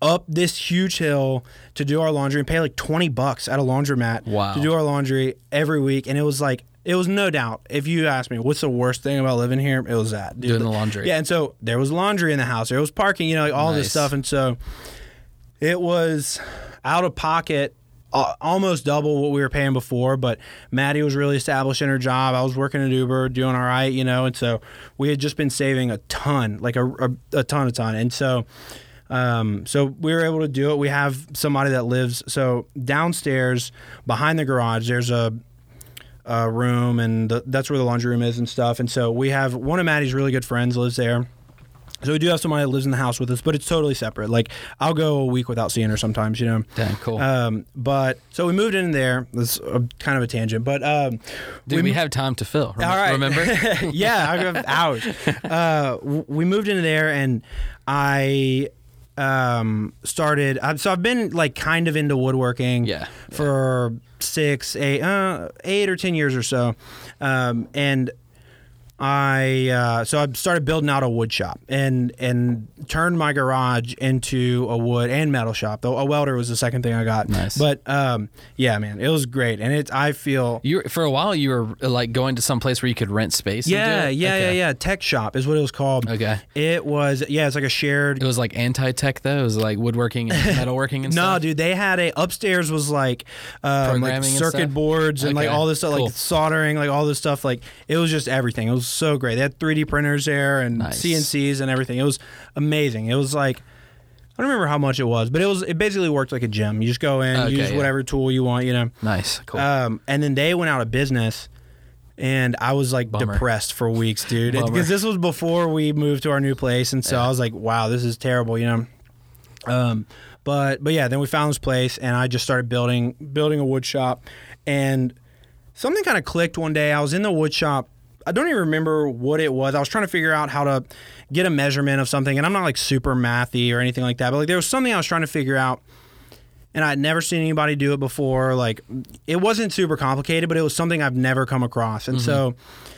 Up this huge hill to do our laundry and pay like twenty bucks at a laundromat Wow. to do our laundry every week, and it was like it was no doubt. If you ask me, what's the worst thing about living here? It was that dude. Doing the laundry. Yeah, and so there was laundry in the house. There was parking. You know, like all this stuff, and so it was out of pocket. Almost double what we were paying before, but Maddie was really establishing her job. I was working at Uber, doing all right, you know, and so we had just been saving a ton, like a, a, a ton, a ton, and so um, so we were able to do it. We have somebody that lives so downstairs behind the garage. There's a, a room, and the, that's where the laundry room is and stuff. And so we have one of Maddie's really good friends lives there. So we do have somebody that lives in the house with us, but it's totally separate. Like I'll go a week without seeing her sometimes, you know. Dang, cool. Um, but so we moved in there. A, kind of a tangent, but um, Dude, we, have time to fill. Rem- all right. Remember? yeah, I have hours. Uh, we moved into there, and I um, started. so I've been like kind of into woodworking. Yeah, For six, eight, uh, eight or ten years or so, um, and. I uh, so I started building out a wood shop and and turned my garage into a wood and metal shop. Though a welder was the second thing I got. Nice. But um, yeah, man, it was great, and it I feel You for a while you were uh, like going to some place where you could rent space. and do yeah, yeah, Okay. yeah, yeah. TechShop is what it was called. Okay. It was yeah, it's like a shared. It was like anti-tech though. It was like woodworking and metalworking and No, stuff. No, dude, they had a upstairs was like, um, like Programming and circuit stuff? boards and like all this stuff, cool. like soldering, like all this stuff. Like it was just everything. It was so great. They had 3D printers there and Nice. CNCs and everything. It was amazing. It was like. I don't remember how much it was, but it was it basically worked like a gym. You just go in, Okay, use yeah. whatever tool you want, you know. Nice, cool. Um, and then they went out of business, and I was like Bummer. depressed for weeks, dude, because this was before we moved to our new place, and so Yeah. I was like, wow, this is terrible, you know. Um, but but yeah, then we found this place, and I just started building building a wood shop, and something kind of clicked one day. I was in the wood shop. I don't even remember what it was. I was trying to figure out how to get a measurement of something, and I'm not like super mathy or anything like that, but like there was something I was trying to figure out and I'd never seen anybody do it before. Like, it wasn't super complicated, but it was something I've never come across. And so mm-hmm.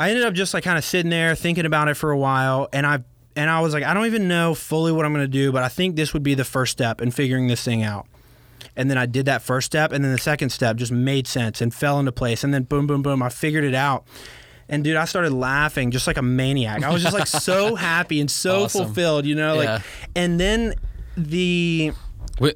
I ended up just like kind of sitting there thinking about it for a while, and I and I was like, I don't even know fully what I'm going to do, but I think this would be the first step in figuring this thing out. And then I did that first step, and then the second step just made sense and fell into place. And then boom, boom, boom, I figured it out. And dude, I started laughing just like a maniac. I was just like so happy and so Awesome. fulfilled, you know, Yeah. like. And then the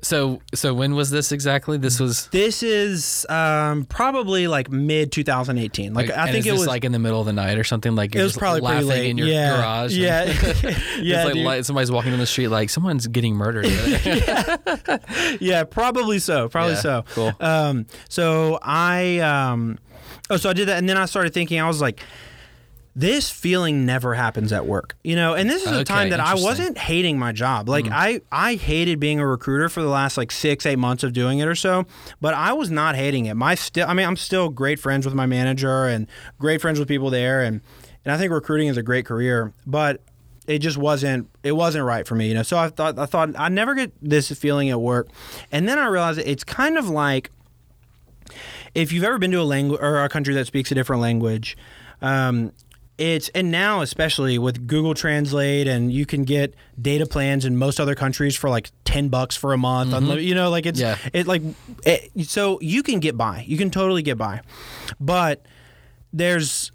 so so when was this exactly? This was. This is um, probably like mid 2018. Like, I think it this was like in the middle of the night or something. Like it was probably laughing late in your yeah. garage. Yeah, it's yeah, like light, somebody's walking down the street like someone's getting murdered. today. yeah, probably so, probably Yeah, so. cool. Um, so I um, oh, so I did that, and then I started thinking. I was like. This feeling never happens at work, you know, and this is a Okay, time that I wasn't hating my job. Like mm-hmm. I, I hated being a recruiter for the last like six, eight months of doing it or so, but I was not hating it. My still, I mean, I'm still great friends with my manager and great friends with people there, and and I think recruiting is a great career, but it just wasn't it wasn't right for me you know so i thought i thought i never get this feeling at work and then i realized it's kind of like if you've ever been to a language or a country that speaks a different language um, it's and now especially with google translate and you can get data plans in most other countries for like 10 bucks for a month unli- you know like it's Yeah. it like it, so you can get by. You can totally get by. But there's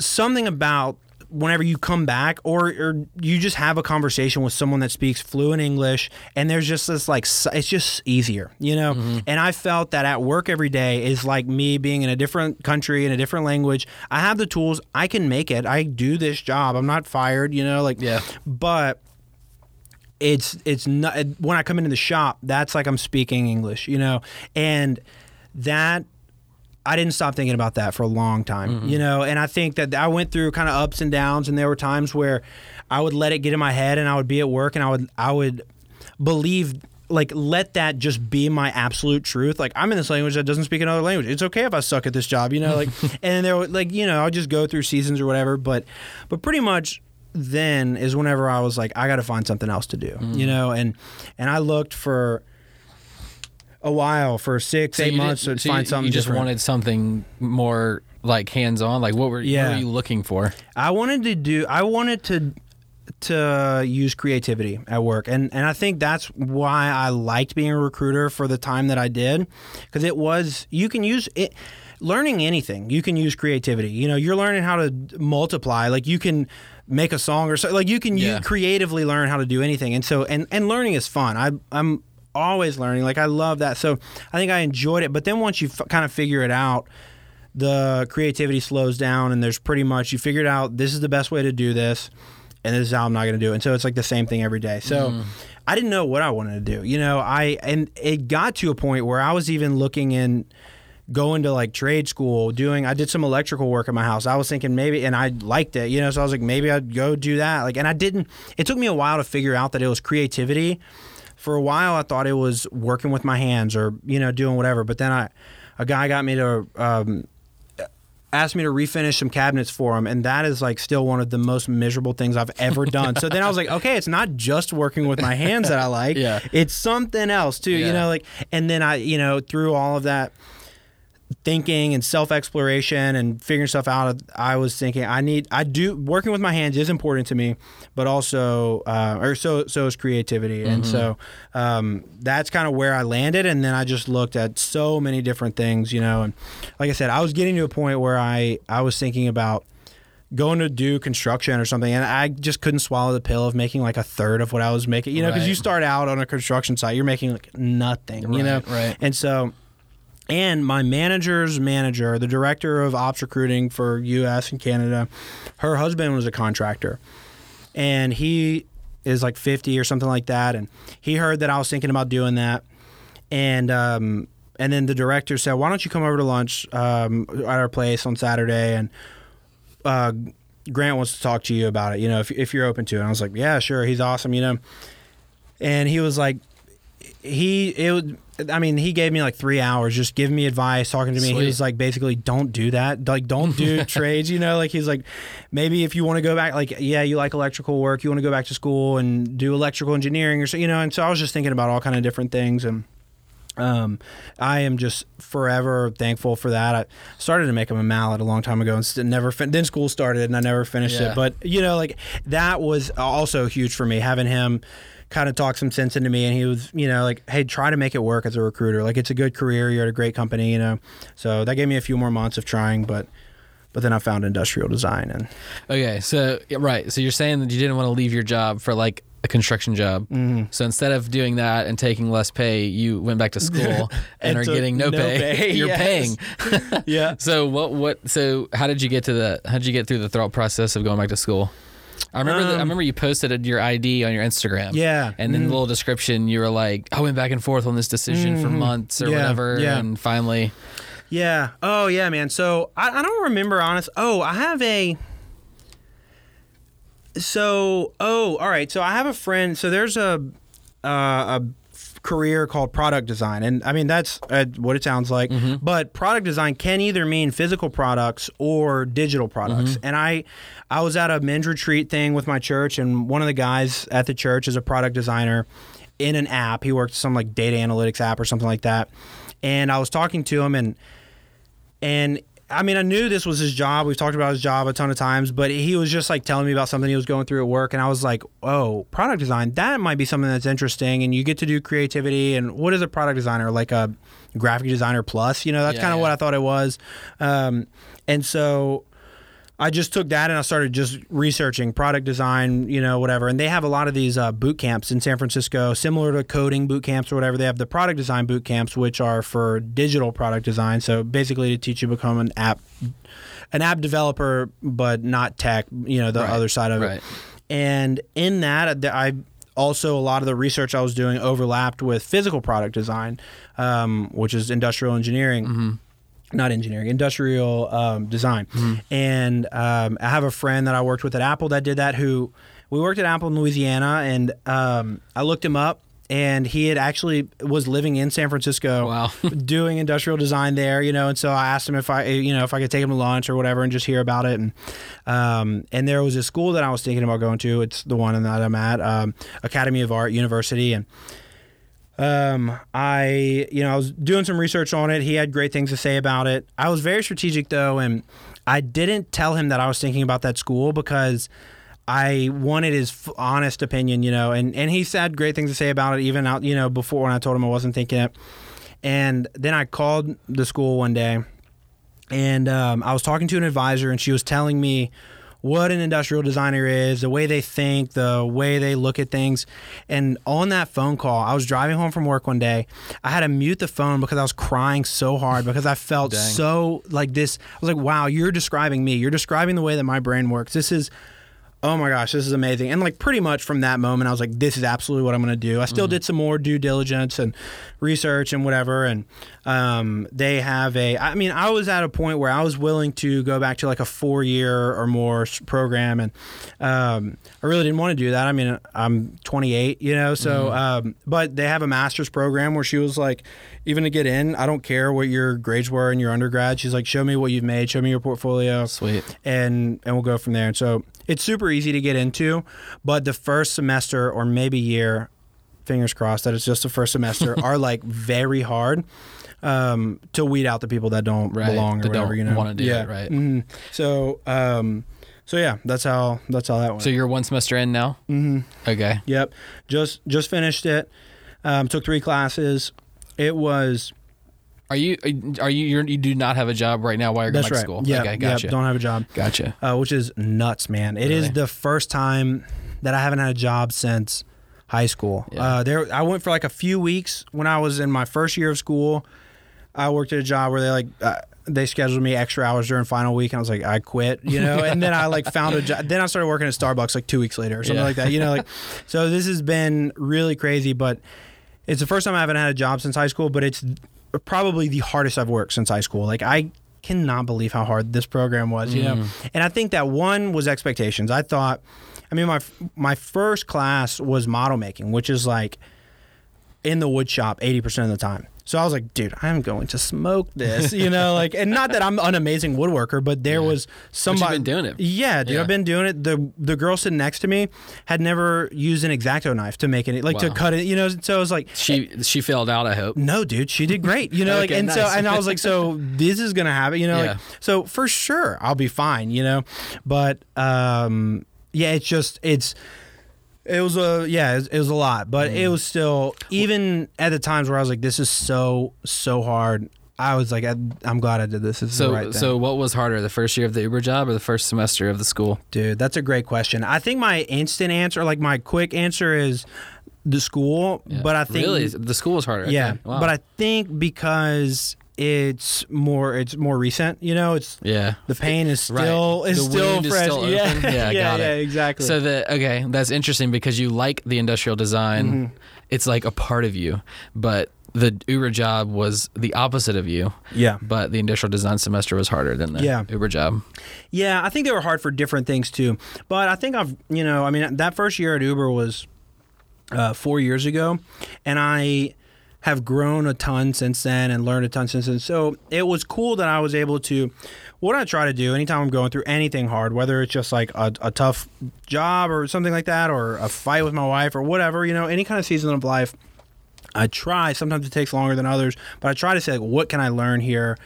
something about whenever you come back or, or you just have a conversation with someone that speaks fluent English and there's just this like it's just easier, you know? Mm-hmm. And I felt that at work every day is like me being in a different country in a different language. I have the tools, I can make it. I do this job. I'm not fired, you know, like Yeah. but it's it's not when I come into the shop, that's like I'm speaking English, you know, and that I didn't stop thinking about that for a long time, mm-hmm. you know, and I think that I went through kind of ups and downs, and there were times where I would let it get in my head, and I would be at work, and I would I would believe like let that just be my absolute truth. Like I'm in this language that doesn't speak another language. It's okay if I suck at this job, you know. Like and there, were, like you know, I'll just go through seasons or whatever. But but pretty much then is whenever I was like, I got to find something else to do, you mm-hmm. know. And and I looked for a while for six, So eight months to so you- something You just different. wanted something more like hands on. Like what were, Yeah. what were you looking for? I wanted to do. I wanted to to use creativity at work, and and I think that's why I liked being a recruiter for the time that I did, because it was you can use it. Learning anything, you can use creativity. You know, you're learning how to multiply. Like you can make a song or so. Like you can Yeah. you creatively learn how to do anything. And so and and learning is fun. I I'm always learning. Like I love that. So I think I enjoyed it. But then once you f- kind of figure it out, the creativity slows down and there's pretty much you figured out this is the best way to do this and this is how I'm not going to do it. And so it's like the same thing every day. So mm-hmm. I didn't know what I wanted to do. You know, I and it got to a point where I was even looking in going to like trade school, doing I did some electrical work at my house. I was thinking maybe and I liked it, you know, so I was like maybe I'd go do that. Like and I didn't it took me a while to figure out that it was creativity. For a while I thought it was working with my hands or, you know, doing whatever, but then I a guy got me to um, asked me to refinish some cabinets for him and that is like still one of the most miserable things I've ever done. so then I was like, okay, it's not just working with my hands that I like. Yeah. It's something else too, Yeah. you know, like and then I, you know, through all of that thinking and self-exploration and figuring stuff out i was thinking i need i do working with my hands is important to me but also uh, or so so is creativity and so um, that's kind of where i landed and then i just looked at so many different things you know and like i said i was getting to a point where i i was thinking about going to do construction or something and i just couldn't swallow the pill of making like a third of what i was making you know because Right. you start out on a construction site you're making like nothing you know Right, right. and so and my manager's manager, the director of ops recruiting for US and Canada, her husband was a contractor. And he is like 50 or something like that. And he heard that I was thinking about doing that. And, um, and then the director said, why don't you come over to lunch um, at our place on Saturday? And uh, Grant wants to talk to you about it, you know, if, if you're open to it. And I was like, yeah, sure. He's awesome, you know. And he was like, he it would I mean he gave me like three hours just giving me advice talking to me Sweet. he was like basically don't do that like don't do trades you know like he's like maybe if you want to go back like yeah you like electrical work you want to go back to school and do electrical engineering or so you know and so I was just thinking about all kind of different things and um, I am just forever thankful for that. I started to make him a mallet a long time ago and st- never fin- then school started and I never finished Yeah. it. But you know, like that was also huge for me having him kind of talked some sense into me and he was, you know, like, hey, try to make it work as a recruiter. Like it's a good career, you're at a great company, you know. So that gave me a few more months of trying, but but then I found industrial design and Okay, so right, so you're saying that you didn't want to leave your job for like a construction job. Mm-hmm. So instead of doing that and taking less pay, you went back to school and, And are getting no, no pay. pay, you're paying. yeah. So what? What? So how did you get to the? How did you get through the thought process of going back to school? I remember. the, I Um, remember you posted your ID on your Instagram. Yeah. And in Mhm. the little description, you were like, "I went back and forth on this decision for Mhm. months or Yeah, whatever, yeah. and finally, Yeah. Oh, yeah, man. So I, I don't remember, honest. Oh, I have a. So, oh, all right. So I have a friend. So there's a uh, a career called product design, and I mean that's uh, what it sounds like. But product design can either mean physical products or digital products. And I, I was at a men's retreat thing with my church, and one of the guys at the church is a product designer in an app. He worked some like data analytics app or something like that. And I was talking to him, and and I mean, I knew this was his job. We've talked about his job a ton of times, but he was just like telling me about something he was going through at work. And I was like, oh, product design, that might be something that's interesting. And you get to do creativity. And what is a product designer? Like a graphic designer plus? You know, that's Yeah, kind of yeah. what I thought it was. Um, and so I just took that and I started just researching product design, you know, whatever. And they have a lot of these uh, boot camps in San Francisco, similar to coding boot camps or whatever. They have the product design boot camps, which are for digital product design. So basically, to teach you to become an app, an app developer, but not tech. You know, the Right, other side of right. it. And in that, I also a lot of the research I was doing overlapped with physical product design, um, which is industrial engineering. Not engineering, industrial um, design. Mm-hmm. And um, I have a friend that I worked with at Apple that did that. Who we worked at Apple in Louisiana, and um, I looked him up. And he had actually was living in San Francisco, Wow. doing industrial design there, you know. And so I asked him if I, you know, if I could take him to lunch or whatever, and just hear about it. And um, and there was a school that I was thinking about going to. It's the one that I'm at, um, Academy of Art University, and um, I, you know, I was doing some research on it. He had great things to say about it. I was very strategic though, and I didn't tell him that I was thinking about that school because I wanted his honest opinion, you know, and, and he said great things to say about it, even out, you know, before when I told him I wasn't thinking it. And then I called the school one day and um, I was talking to an advisor, and she was telling me what an industrial designer is, the way they think, the way they look at things. And on that phone call, I was driving home from work one day. I had to mute the phone because I was crying so hard because I felt Dang. so like this. I was like, wow, you're describing me. You're describing the way that my brain works. This is oh my gosh, this is amazing. And like pretty much from that moment, I was like, this is absolutely what I'm going to do. I still mm-hmm. did some more due diligence and research and whatever. And um, they have a, I mean, I was at a point where I was willing to go back to like a four year or more program. And um, I really didn't want to do that. I mean, I'm 28, you know, so, um, but they have a master's program where she was like, even to get in, I don't care what your grades were in your undergrad. She's like, show me what you've made, show me your portfolio Sweet. and and we'll go from there. And so it's super easy to get into, but the first semester or maybe year, fingers crossed that it's just the first semester, are like very hard um, to weed out the people that don't Right, belong or that whatever. don't you know, wanna do it, yeah. right. Mhm. So um, so yeah, that's how that's how that went. So you're one semester in now? Mm-hmm. Okay. Yep, just just finished it. Um, took three classes. It was Are you are you you're, you do not have a job right now while you're going right. to school? Yeah, Okay, gotcha. yeah. Don't have a job. gotcha. uh, which is nuts, man. It is Really? the first time that I haven't had a job since high school. Yeah. Uh, there, I went for like a few weeks when I was in my first year of school. I worked at a job where they like uh, they scheduled me extra hours during final week, and I was like, I quit, you know. and then I like found a job. Then I started working at Starbucks like two weeks later or something Yeah. like that, you know. Like, so this has been really crazy, but it's the first time I haven't had a job since high school, but it's probably the hardest I've worked since high school. Like I cannot believe how hard this program was, you know. And I think that one was expectations. I thought I mean my my first class was model making, which is like in the wood shop 80% of the time. So I was like, dude, I'm going to smoke this, you know, like, and not that I'm an amazing woodworker, but there Yeah. was somebody been doing it. Yeah, dude, Yeah. I've been doing it. The the girl sitting next to me had never used an exacto knife to make it, like to cut it, you know. So I was like, She she failed out. I hope. no, dude, she did great. You know, like, Okay, and so, and I was like, so this is gonna happen. You know, Yeah. like, so for sure, I'll be fine. You know, but um, yeah, it's just it's. It was a yeah, it was, it was a lot, but Mm. it was still even at the times where I was like, "This is so so hard." I was like, I, "I'm glad I did this." This is So right so what was harder, the first year of the Uber job or the first semester of the school? Dude, that's a great question. I think my instant answer, like my quick answer, is the school. But I think really the school was harder. yeah. Wow. But I think because it's more, it's more recent. You know, it's yeah. the pain is Right. still is The still wound is fresh. still yeah? Yeah, yeah, got it. yeah, exactly. So the okay, that's interesting because you like the industrial design. Mm-hmm. It's like a part of you, but the Uber job was the opposite of you. yeah, But the industrial design semester was harder than the Yeah. Uber job. yeah. I think they were hard for different things too. But I think I've, you know, I mean, that first year at Uber was uh, four years ago, and I have grown a ton since then and learned a ton since then. So it was cool that I was able to. What I try to do anytime I'm going through anything hard, whether it's just like a, a tough job or something like that, or a fight with my wife or whatever, you know, any kind of season of life, I try. Sometimes it takes longer than others, but I try to say, like, what can I learn here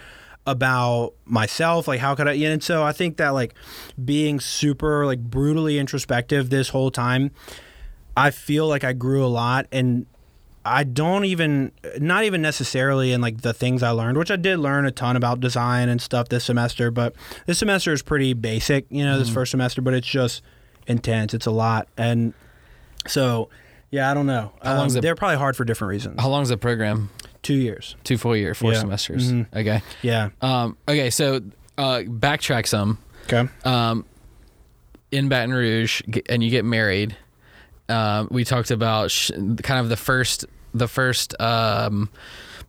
about myself? Like, how could I? And so I think that like being super like brutally introspective this whole time, I feel like I grew a lot and. I don't even, not even necessarily in like the things I learned, which I did learn a ton about design and stuff this semester. But this semester is pretty basic, you know, Mm-hmm. this first semester, but it's just intense. It's a lot, and so yeah, I don't know. Um, the- they're probably hard for different reasons. How long's the program? Two years. Two full year, four Yeah. semesters. Mhm. Okay. Yeah. Um, okay, so uh, backtrack some. Okay. Um, in Baton Rouge, and you get married. Um, we talked about sh- kind of the first, the first um,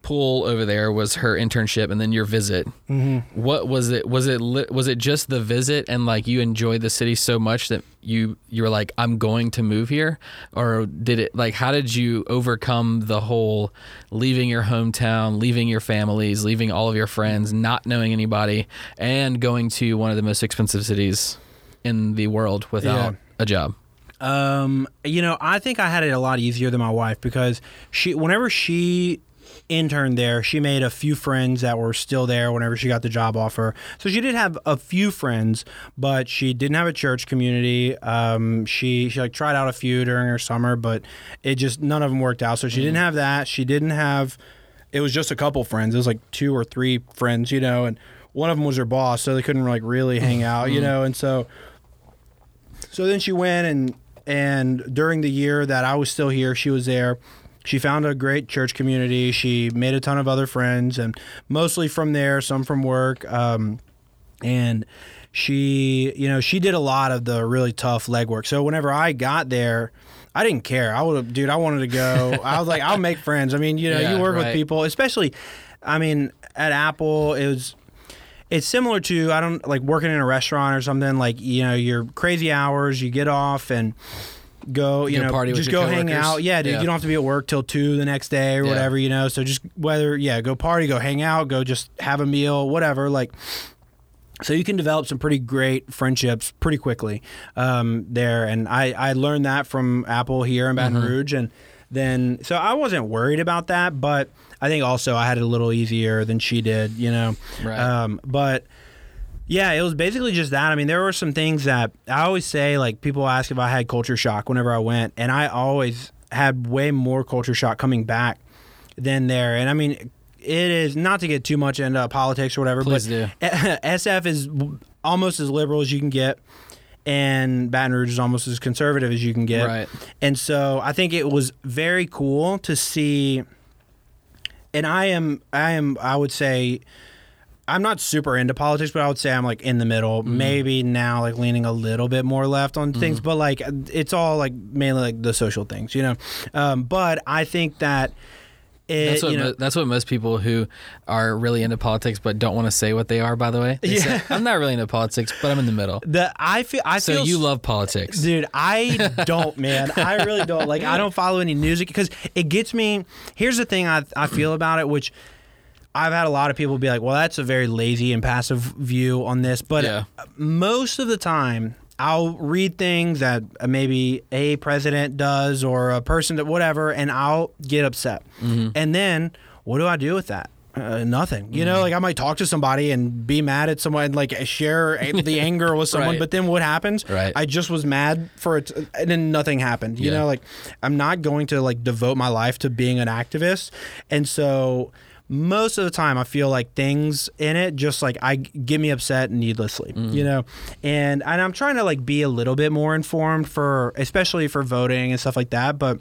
pull over there was her internship and then your visit. Mm-hmm. What was it? Was it li- was it just the visit and like you enjoyed the city so much that you you were like I'm going to move here, or did it like how did you overcome the whole leaving your hometown, leaving your families, leaving all of your friends, not knowing anybody, and going to one of the most expensive cities in the world without Yeah. a job? Um, you know, I think I had it a lot easier than my wife because she, whenever she interned there, she made a few friends that were still there whenever she got the job offer. So she did have a few friends, but she didn't have a church community. Um, she she like tried out a few during her summer, but it just none of them worked out. So she didn't have that. She didn't have. It was just a couple friends. It was like two or three friends, you know, and one of them was her boss, so they couldn't like really hang out, you know, and so. So then she went and and during the year that I was still here, she was there. She found a great church community. She made a ton of other friends, and mostly from there, some from work. Um, and she, you know, she did a lot of the really tough legwork. So whenever I got there, I didn't care. I would have, dude. I wanted to go. I was like, I'll make friends. I mean, you know, Yeah, you work with people, especially. I mean, at Apple, it was it's similar to I don't like working in a restaurant or something. Like you know, your crazy hours, you get off and go, you Go know, party just go hang out. Yeah, dude, Yeah. you don't have to be at work till two the next day or Yeah. whatever. You know, so just whether yeah, go party, go hang out, go just have a meal, whatever. Like. So you can develop some pretty great friendships pretty quickly um, there, and I, I learned that from Apple here in Baton Mm-hmm. Rouge, and then so I wasn't worried about that, but I think also I had it a little easier than she did, you know. Right. Um, but yeah, it was basically just that. I mean, there were some things that I always say, like people ask if I had culture shock whenever I went, and I always had way more culture shock coming back than there. And I mean, it is not to get too much into politics or whatever, Please but do. SF is almost as liberal as you can get. And Baton Rouge is almost as conservative as you can get. Right. And so I think it was very cool to see and I am I am I would say I'm not super into politics, but I would say I'm like in the middle. Mm-hmm. Maybe now like leaning a little bit more left on things, but like it's all like mainly like the social things, you know. Um, but I think that it, That's what, you know, mo- that's what most people who are really into politics but don't want to say what they are. By the way, They say, I'm not really into politics, but I'm in the middle. the I feel I So feel you love politics, Dude, I don't, man. I really don't. Like, I don't follow any news because it gets me. Here's the thing I, I feel about it, which I've had a lot of people be like, well, that's a very lazy and passive view on this. But Yeah. most of the time, I'll read things that maybe a president does or a person that whatever, and I'll get upset. Mm-hmm. And then what do I do with that? Uh, nothing. You Mm-hmm. know, like I might talk to somebody and be mad at someone, like share the anger with someone, Right. but then what happens? Right. I just was mad for it, and then nothing happened. You Yeah. know, like I'm not going to like devote my life to being an activist, and so most of the time I feel like things in it just like I get me upset needlessly. Mm-hmm. You know, and and I'm trying to like be a little bit more informed for especially for voting and stuff like that, but.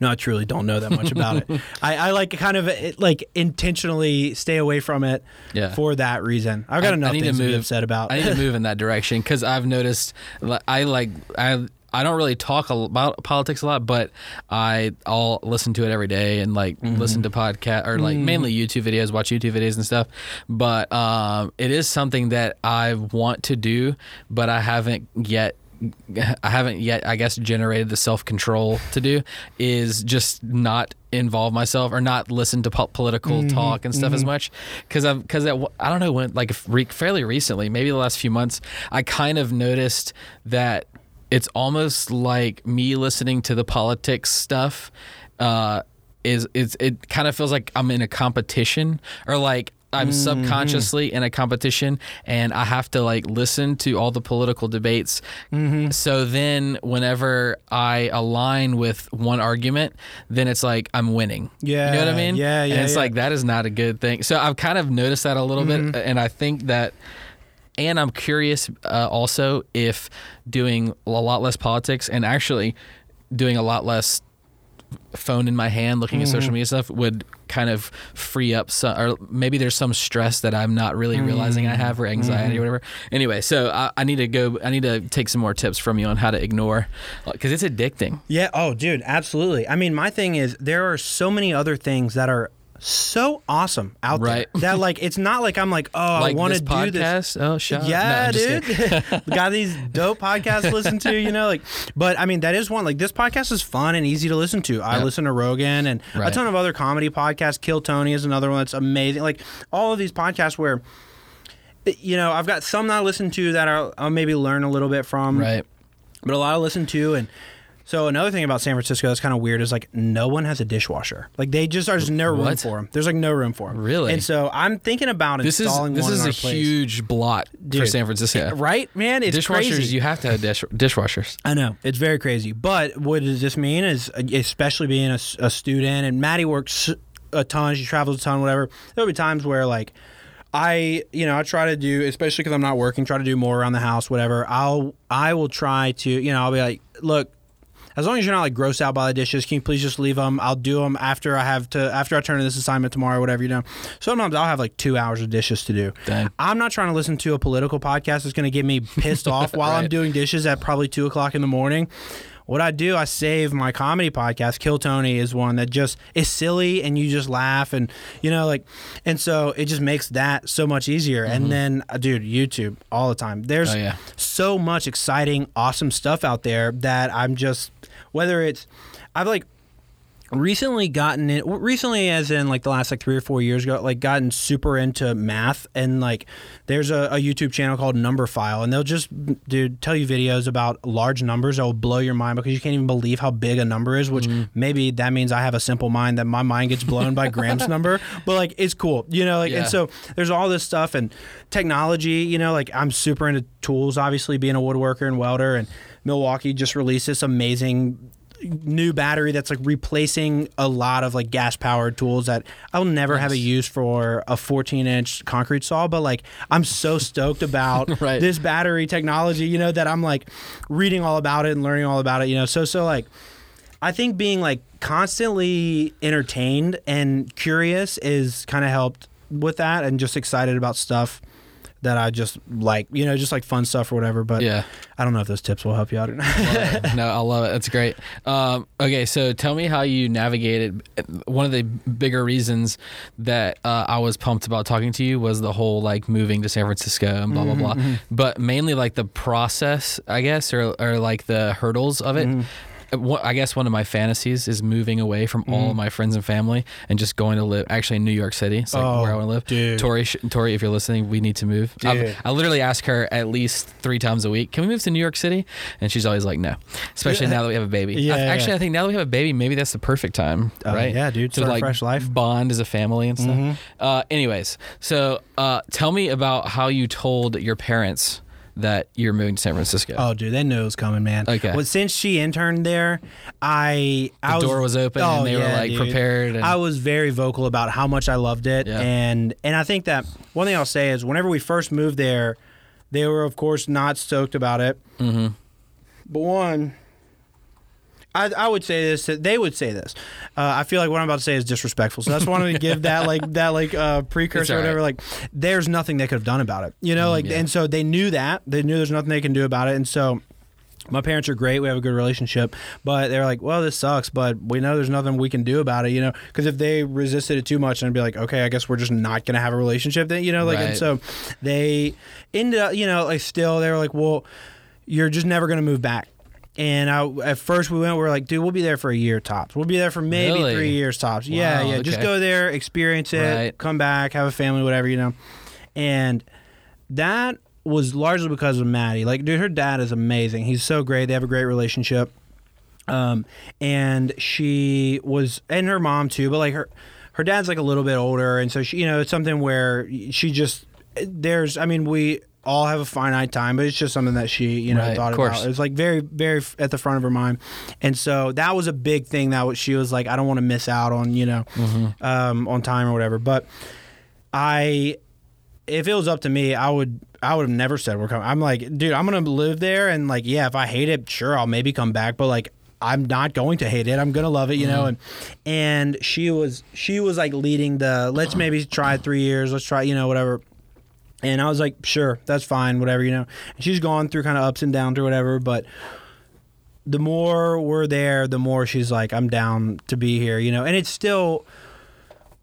No, I truly don't know that much about it. I, I like kind of it, like intentionally stay away from it Yeah. for that reason. I've got I- I enough need to things to, be upset about. I need to move in that direction because I've noticed I like I I don't really talk about politics a lot, but I I'll listen to it every day and like Mm-hmm. listen to podcast or like mainly YouTube videos, watch YouTube videos and stuff. But um, it is something that I want to do, but I haven't yet. I haven't yet, I guess, generated the self control to do is just not involve myself or not listen to po- political Mm-hmm. talk and stuff as much because I've because I don't know when like re- fairly recently, maybe the last few months, I kind of noticed that it's almost like me listening to the politics stuff. Uh, is is it kind of feels like I'm in a competition or like I'm subconsciously in a competition and I have to like listen to all the political debates. So then whenever I align with one argument, then it's like I'm winning. Yeah. You know what I mean? yeah, yeah, And it's yeah. like that is not a good thing. So I've kind of noticed that a little Mm-hmm. bit and I think that and I'm curious uh, also if doing a lot less politics and actually doing a lot less phone in my hand looking at Mm-hmm. social media stuff would kind of free up some or maybe there's some stress that i'm not really realizing i have or Mm-hmm. anxiety or whatever anyway so I, I need to go i need to take some more tips from you on how to ignore because it's addicting Yeah. Oh, dude, absolutely. I mean, my thing is there are so many other things that are so awesome out Right. there that like it's not like I'm like oh like I want to do podcast. this. Oh, shut Yeah. No, dude. Got these dope podcasts to listen to, you know, like. But I mean, that is one. Like this podcast is fun and easy to listen to. I Yep. listen to Rogan and a ton of other comedy podcasts. Kill Tony is another one that's amazing. Like all of these podcasts where. You know, I've got some that I listen to that I'll, I'll maybe learn a little bit from, right. but a lot I listen to. And so another thing about San Francisco that's kind of weird is like no one has a dishwasher. Like they just there's no room What? for them. There's like no room for them. Really? And so I'm thinking about This is this one is in a place. huge blot for San Francisco. right, man. It's Dishwashers, crazy. you have to have dish, dishwashers. I know it's very crazy, but what does this mean is, uh, especially being a student, and Maddie works a ton, she travels a ton, whatever. There'll be times where like I, you know, I try to do, especially because I'm not working, try to do more around the house, whatever. I'll, I will try to, you know, I'll be like, look. As long as you're not like grossed out by the dishes, can you please just leave them? I'll do them after I have to after I turn in this assignment tomorrow, whatever you know. Sometimes I'll have like two hours of dishes to do. Dang. I'm not trying to listen to a political podcast that's going to get me pissed off while I'm doing dishes at probably two o'clock in the morning. What I do, I save my comedy podcast. Kill Tony is one that just is silly and you just laugh and you know like, and so it just makes that so much easier. And then, uh, dude, YouTube all the time. There's Mm-hmm. Oh, yeah. so much exciting, awesome stuff out there that I'm just whether it's I've like recently gotten in recently as in like the last like three or four years ago like gotten super into math and like there's a, a youtube channel called Numberphile and they'll just dude tell you videos about large numbers that will blow your mind because you can't even believe how big a number is which Mm-hmm. maybe that means i have a simple mind that my mind gets blown by graham's number but like it's cool you know like Yeah. and so there's all this stuff and technology you know like i'm super into tools obviously being a woodworker and welder and milwaukee just released this amazing new battery that's like replacing a lot of like gas powered tools that I'll never have a use for a 14 inch concrete saw. But like, I'm so stoked about Right. this battery technology, you know, that I'm like reading all about it and learning all about it, you know. So, so like, I think being like constantly entertained and curious is kind of helped with that and just excited about stuff that I just like, you know, just like fun stuff or whatever. But Yeah. I don't know if those tips will help you out or not. no, I love it. That's great. Um, okay, so tell me how you navigated. One of the bigger reasons that uh, I was pumped about talking to you was the whole like moving to San Francisco and blah blah blah. But mainly like the process, I guess, or or like the hurdles of it. What- I guess one of my fantasies is moving away from all of my friends and family and just going to live actually in New York City. It's like Oh, where I want to live. dude. Tori, Tori, if you're listening, we need to move. I literally ask her at least three times a week, can we move to New York City? And she's always like, no. Especially now that we have a baby. Yeah, I- actually, yeah. I think now that we have a baby, maybe that's the perfect time, Uh, right? yeah, dude. To Start a like fresh life. Mm-hmm. bond as a family and stuff. Uh, anyways, so uh, tell me about how you told your parents that you're moving to San Francisco. Oh, dude, they knew it was coming, man. Okay. Well, since she interned there, I I The was, door was open oh, and they were, like, dude. prepared and- I was very vocal about how much I loved it, Yeah. and and I think that one thing I'll say is whenever we first moved there, they were of course not stoked about it. Mm-hmm. But one. I, I would say this. They would say this. Uh, I feel like what I'm about to say is disrespectful. So that's why I wanted to give that like that like uh, precursor or whatever. right. Like, there's nothing they could have done about it. You know, like, yeah. and so they knew that. They knew there's nothing they can do about it, and so my parents are great. We have a good relationship, but they're like, well, this sucks, but we know there's nothing we can do about it, you know? Because if they resisted it too much, I'd be like, okay, I guess we're just not going to have a relationship then, you know? Like, and so they ended up, you know, like still, they were like, well, you're just never going to move back. And I, at first we went, we were like, dude, we'll be there for a year tops. We'll be there for maybe Really? three years tops. yeah, Wow, yeah. Just okay. go there, experience it, Right. come back, have a family, whatever, you know? And that was largely because of Maddie. Like, dude, her dad is amazing. He's so great. They have a great relationship. Um, and she was, and her mom too, but like her, her dad's like a little bit older, and so she, you know, it's something where she just there's, I mean, we all have a finite time, but it's just something that she, you know, Right, thought of about. It was like very, very f- at the front of her mind, and so that was a big thing that was, she was like, I don't want to miss out on, you know, Mm-hmm. um, on time or whatever. But I if it was up to me, I would I would have never said we're coming. I'm like, dude, I'm gonna live there, and like, yeah, if I hate it, sure, I'll maybe come back, but like. I'm not going to hate it. I'm gonna love it, you know. And and she was she was like leading the let's maybe try three years, let's try, you know, whatever. And I was like, sure, that's fine, whatever, you know. And she's gone through kind of ups and downs or whatever, but the more we're there, the more she's like, I'm down to be here, you know. And it's still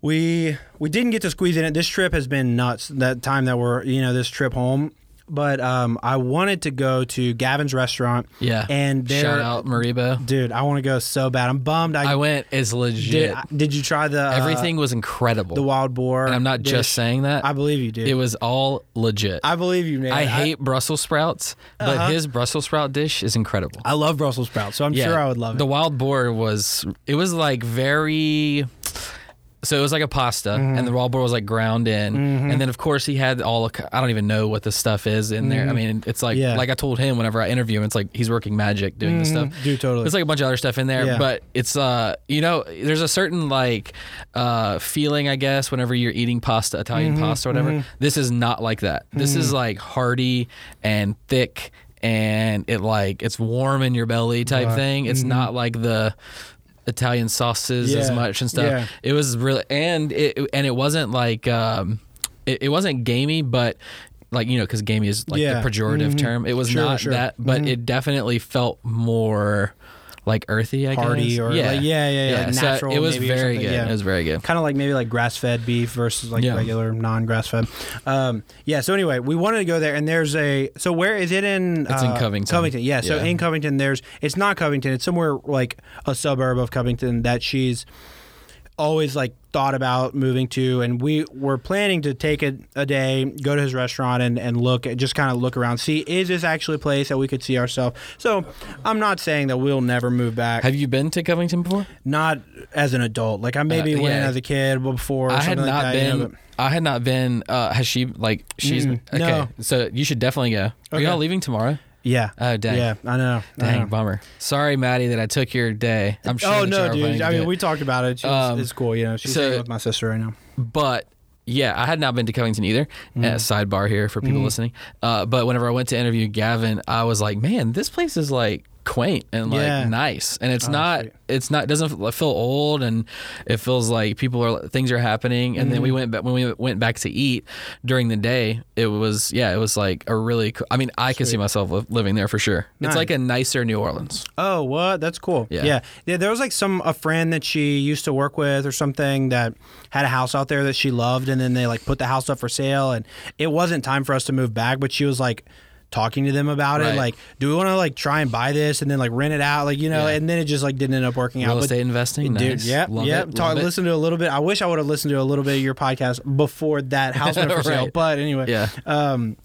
we we didn't get to squeeze in it. This trip has been nuts. That time that we're you know this trip home, but um, I wanted to go to Gavin's restaurant. Yeah. and there, Shout out Maribo. dude. I want to go so bad. I'm bummed. I, I went. It's legit. Did you try the uh, Everything was incredible. the wild boar? and I'm not dish? just saying that. I believe you, dude. it was all legit. I believe you, man. I hate Brussels sprouts, but Uh-huh. his Brussels sprout dish is incredible. I love Brussels sprouts, so I'm sure I would love it. The wild boar was it was like very so it was like a pasta Mm-hmm. and the raw boar was like ground in and then of course he had all the- I don't even know what the stuff is in there. I mean it's like Mm-hmm. Yeah. like I told him whenever I interview him it's like he's working magic doing this stuff. Dude, totally. There's like a bunch of other stuff in there, Yeah. but it's uh you know there's a certain like uh feeling I guess whenever you're eating pasta, Italian Mm-hmm, pasta or whatever. This is not like that. This is like hearty and thick and it like it's warm in your belly type Right. thing. It's not like the Italian sauces as much and stuff. Yeah. It was really and it and it wasn't like um it, it wasn't gamey, but like you know because gamey is like Yeah. the pejorative Mhm. term. It was Sure, not sure. that, but Mhm. it definitely felt more like earthy. I Hearty guess. or like- yeah, yeah, yeah, like So natural it was maybe very good. yeah. It was very good. kind of like maybe like grass fed beef versus like Yeah. regular non grass fed. Um, yeah. So anyway, we wanted to go there, and there's a. So where is it in? It's in uh, Covington. Covington. Yeah. So Yeah. in Covington, there's. It's not Covington. It's somewhere like a suburb of Covington that she's always like thought about moving to and we were planning to take a, a day go to his restaurant and, and look just kind of look around see is this actually a place that we could see ourselves so i'm not saying that we'll never move back Have you been to Covington before? not as an adult. Like I maybe Uh, went as a kid before. Or I had not like that, you been. know, but- I had not been. Uh, has she like she's Mm-mm. okay? No. So you should definitely go. Are Okay. y'all leaving tomorrow? Yeah. Oh dang. Yeah, I know. I Dang, know. bummer. Sorry, Maddie, that I took your day. I'm sure. Oh no, dude. I mean, it. we talked about it. She's, Um, it's cool. You know, she's so- with my sister right now. but yeah, I had not been to Covington either. Mm. Uh, sidebar here for people listening. Uh, but whenever I went to interview Gavin, I was like, man, this place is like quaint and like Yeah. nice, and it's Oh, not. sweet. It's not. Doesn't feel old, and it feels like people are things are happening. And Mm. then we went back when we went back to eat during the day. It was yeah, it was like a really. co- I mean, I could see myself li- living there for sure. Nice. It's like a nicer New Orleans. Oh, what? That's cool. Yeah. yeah, yeah. There was like some a friend that she used to work with or something that had a house out there that she loved, and then they like put the house up for sale, and it wasn't time for us to move back, but she was like talking to them about Right. it like do we want to like try and buy this and then like rent it out like you know Yeah. and then it just like didn't end up working out Real But- estate investing, Dude, nice. yep, Love yep. it, Talk, love it. listen to a little bit. I wish I would have listened to a little bit of your podcast before that house went for sale. Right. But anyway, Yeah. Um,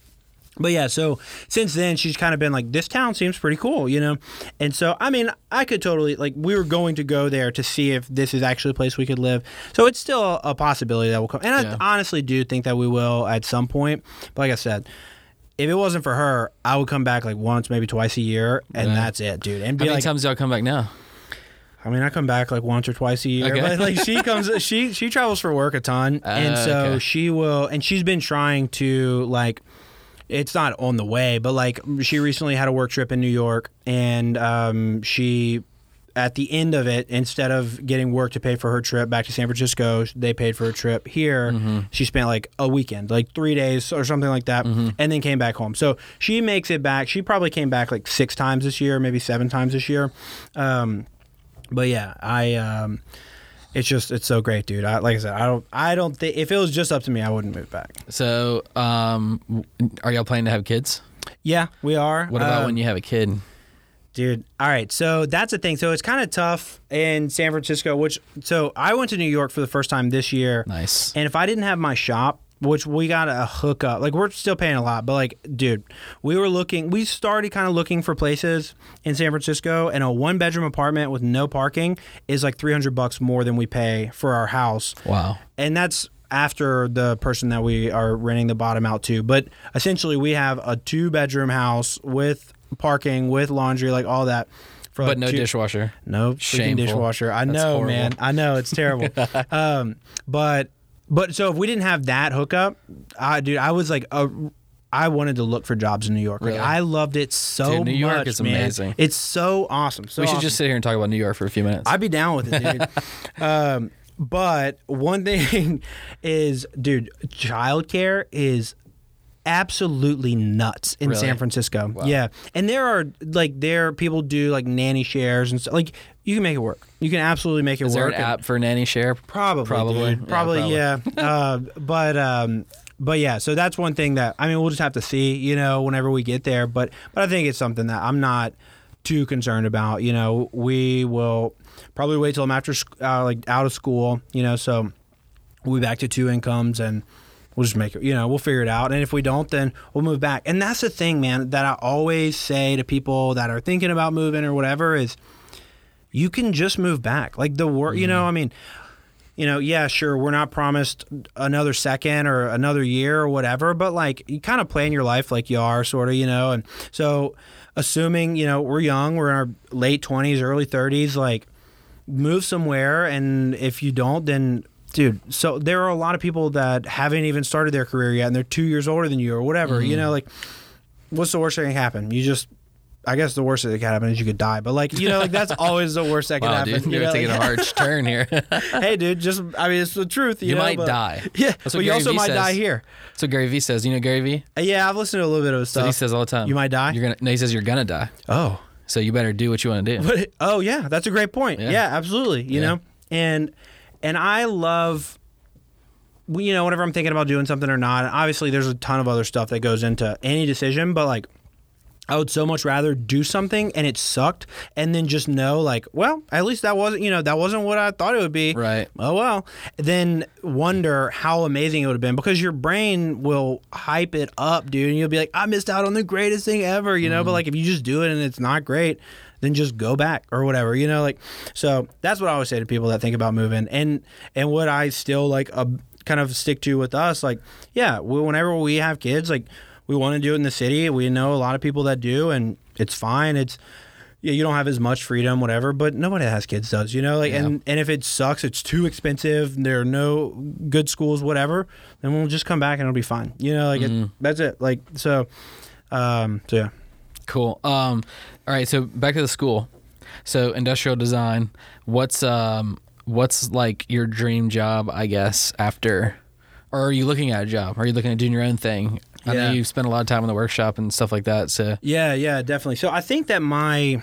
but yeah, so since then she's kind of been like, this town seems pretty cool, you know. And so I mean, I could totally like we were going to go there to see if this is actually a place we could live. So it's still a, a possibility that will come. And Yeah. I honestly do think that we will at some point. But like I said. If it wasn't for her, I would come back like once, maybe twice a year, and Right. that's it, dude. And How be many like, times do y'all come back now? I mean, I come back like once or twice a year. Okay. But like she comes, she she travels for work a ton, and Uh, so okay. she will, and she's been trying to like. It's not on the way, but like she recently had a work trip in New York, and um, she, at the end of it, instead of getting work to pay for her trip back to San Francisco, they paid for her trip here. Mm-hmm. She spent like a weekend, like three days or something like that, Mm-hmm. and then came back home. So she makes it back. She probably came back like six times this year, maybe seven times this year. Um, but yeah, I um, it's just it's so great, dude. I, like I said, I don't I don't think if it was just up to me, I wouldn't move back. So, um, are y'all planning to have kids? Yeah, we are. What about Um, when you have a kid? Dude? All right, so that's the thing. So it's kind of tough in San Francisco. Which so I went to New York for the first time this year, Nice. and if I didn't have my shop. Which we got a hookup. Like we're still paying a lot, but like, dude, we were looking. We started kind of looking for places in San Francisco, and a one bedroom apartment with no parking is like three hundred bucks more than we pay for our house. Wow. and that's after the person that we are renting the bottom out to. But essentially, we have a two bedroom house with parking, with laundry, like all that. For But like no two- dishwasher. No freaking Shameful. dishwasher. I That's know, horrible. man. I know it's terrible. um, but but so if we didn't have that hookup, I dude, I was like a. I wanted to look for jobs in New York. Like Really? I loved it so Dude, New York much, is man. amazing. It's so awesome. So we should awesome. just sit here and talk about New York for a few minutes. I'd be down with it, dude. um, but one thing is, dude, childcare is absolutely nuts in Really? San Francisco. Wow. Yeah, and there are like there people do like nanny shares and stuff. Like You can make it work. You can absolutely make it Is there work. an and- app for nanny share? Probably, Probably. dude. Yeah, probably, probably. yeah. uh, but um, but yeah, so that's one thing that I mean, we'll just have to see, you know, whenever we get there. But but I think it's something that I'm not too concerned about. You know, we will probably wait till I'm after uh, like out of school. You know, so we'll be back to two incomes and. We'll just make it, you know, we'll figure it out. And if we don't, then we'll move back. And that's the thing, man, that I always say to people that are thinking about moving or whatever is you can just move back. Like the work, you know, mm-hmm. I mean, you know, yeah, sure, we're not promised another second or another year or whatever, but like you kind of plan your life like you are, sort of, you know. And so, assuming, you know, we're young, we're in our late 20s, early 30s, like move somewhere. And if you don't, then, dude, so there are a lot of people that haven't even started their career yet and they're two years older than you or whatever, you know, like what's the worst that can happen? You just, I guess the worst that can happen is you could die, but like, you know, like that's always the worst that can Wow, happen. dude, you you're know, taking like- a harsh turn here. hey, dude, just I mean, it's the truth. You, You know, might but- die. Yeah, That's what but you also Vee might die says. here. so Gary Vee says, you know Gary Vee? Uh, Yeah, I've listened to a little bit of his So stuff. he says all the time. You might die? You're gonna. No, he says you're gonna die. oh, So you better do what you want to do. but oh yeah, that's a great point. Yeah. Yeah, absolutely. You Yeah. know, and and I love. You know, whenever I'm thinking about doing something or not, obviously there's a ton of other stuff that goes into any decision, but like. I would so much rather do something and it sucked and then just know like, well, at least that wasn't, you know, that wasn't what I thought it would be. Right. oh well then wonder how amazing it would have been because your brain will hype it up dude and you'll be like i missed out on the greatest thing ever you know but mm-hmm. like if you just do it and it's not great then just go back or whatever you know like so that's what i always say to people that think about moving and and what i still like uh, kind of stick to with us like yeah we, whenever we have kids like we want to do it in the city we know a lot of people that do and it's fine it's yeah, you don't have as much freedom, whatever, but nobody that has kids does, you know. Like, and and if it sucks, it's too expensive. There are no good schools, whatever. Then we'll just come back and it'll be fine, you know. Like, it, that's it. Like, so, um, so yeah. Cool. Um, all right. So back to the school. So industrial design. What's um what's like your dream job? I guess after, or are you looking at a job? Are you looking at doing your own thing? I know Yeah. you spend a lot of time in the workshop and stuff like that. So Yeah, yeah, definitely. So I think that my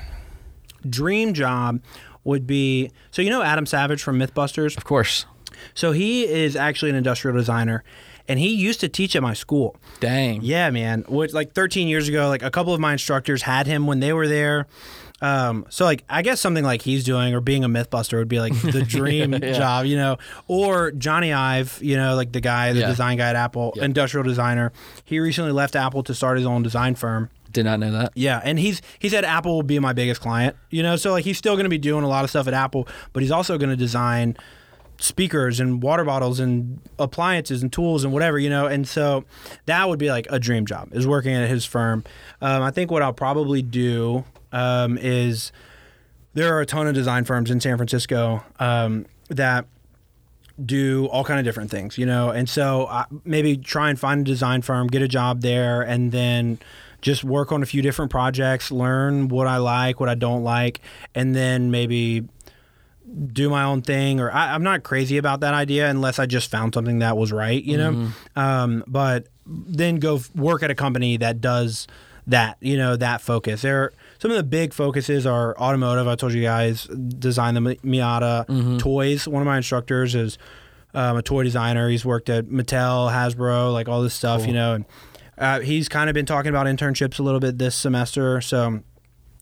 dream job would be so you know Adam Savage from MythBusters. of course, So he is actually an industrial designer, and he used to teach at my school. dang. Yeah, man. Which like 13 years ago, like a couple of my instructors had him when they were there. Um, so like I guess something like he's doing or being a mythbuster would be like the dream Yeah. job, you know. Or Jony Ive, you know, like the guy, the Yeah. design guy at Apple, Yeah. industrial designer. He recently left Apple to start his own design firm. Did not know that. Yeah, and he's he said Apple will be my biggest client. You know, so like he's still going to be doing a lot of stuff at Apple, but he's also going to design speakers and water bottles and appliances and tools and whatever, you know. And so that would be like a dream job is working at his firm. Um, I think what I'll probably do um, is there are a ton of design firms in San Francisco um, that do all kind of different things, you know. And so uh, maybe try and find a design firm, get a job there, and then just work on a few different projects, learn what I like, what I don't like, and then maybe do my own thing. Or I, I'm not crazy about that idea unless I just found something that was right, you know. Um, but then go f- work at a company that does that, you know, that focus. There, are, some of the big focuses are automotive. I told you guys, design the Mi- Miata toys. One of my instructors is um, a toy designer. He's worked at Mattel, Hasbro, like all this stuff, you know. And uh, he's kind of been talking about internships a little bit this semester, so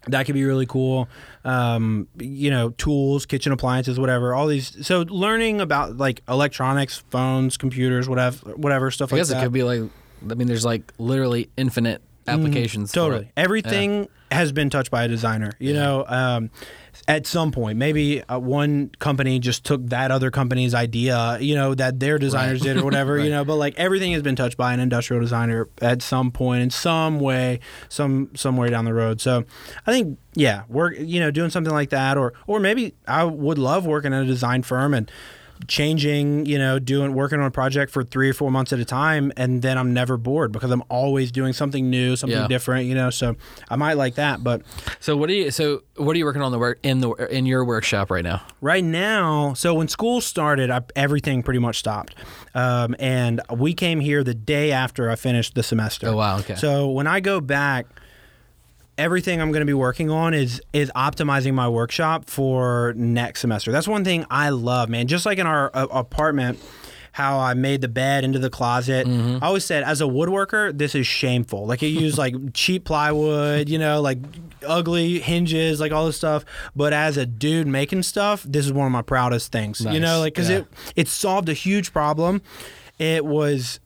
that could be really cool. Um, you know, tools, kitchen appliances, whatever. All these. So learning about like electronics, phones, computers, whatever, whatever stuff I like guess that. it could be like. I mean, there's like literally infinite applications. Mm, Totally. Everything has been touched by a designer. You know, um, at some point, maybe uh, one company just took that other company's idea, you know, that their designers did or whatever, you know, but like everything has been touched by an industrial designer at some point in some way, some somewhere down the road. So I think, yeah, work, you know, doing something like that, or or maybe I would love working at a design firm and changing, you know, doing working on a project for three or four months at a time, and then I'm never bored because I'm always doing something new, something Yeah. different, you know. So I might like that, but So what are you? So what are you working on the work in the in your workshop right now? right now, so when school started, I, everything pretty much stopped, um, and we came here the day after I finished the semester. Oh wow. Okay. So when I go back, everything I'm going to be working on is is optimizing my workshop for next semester. That's one thing I love, man. Just like in our uh, apartment, how I made the bed into the closet. I always said, as a woodworker, this is shameful. Like, you use like cheap plywood, you know, like ugly hinges, like all this stuff. But as a dude making stuff, this is one of my proudest things, you know, like, because Yeah. it, it solved a huge problem. It was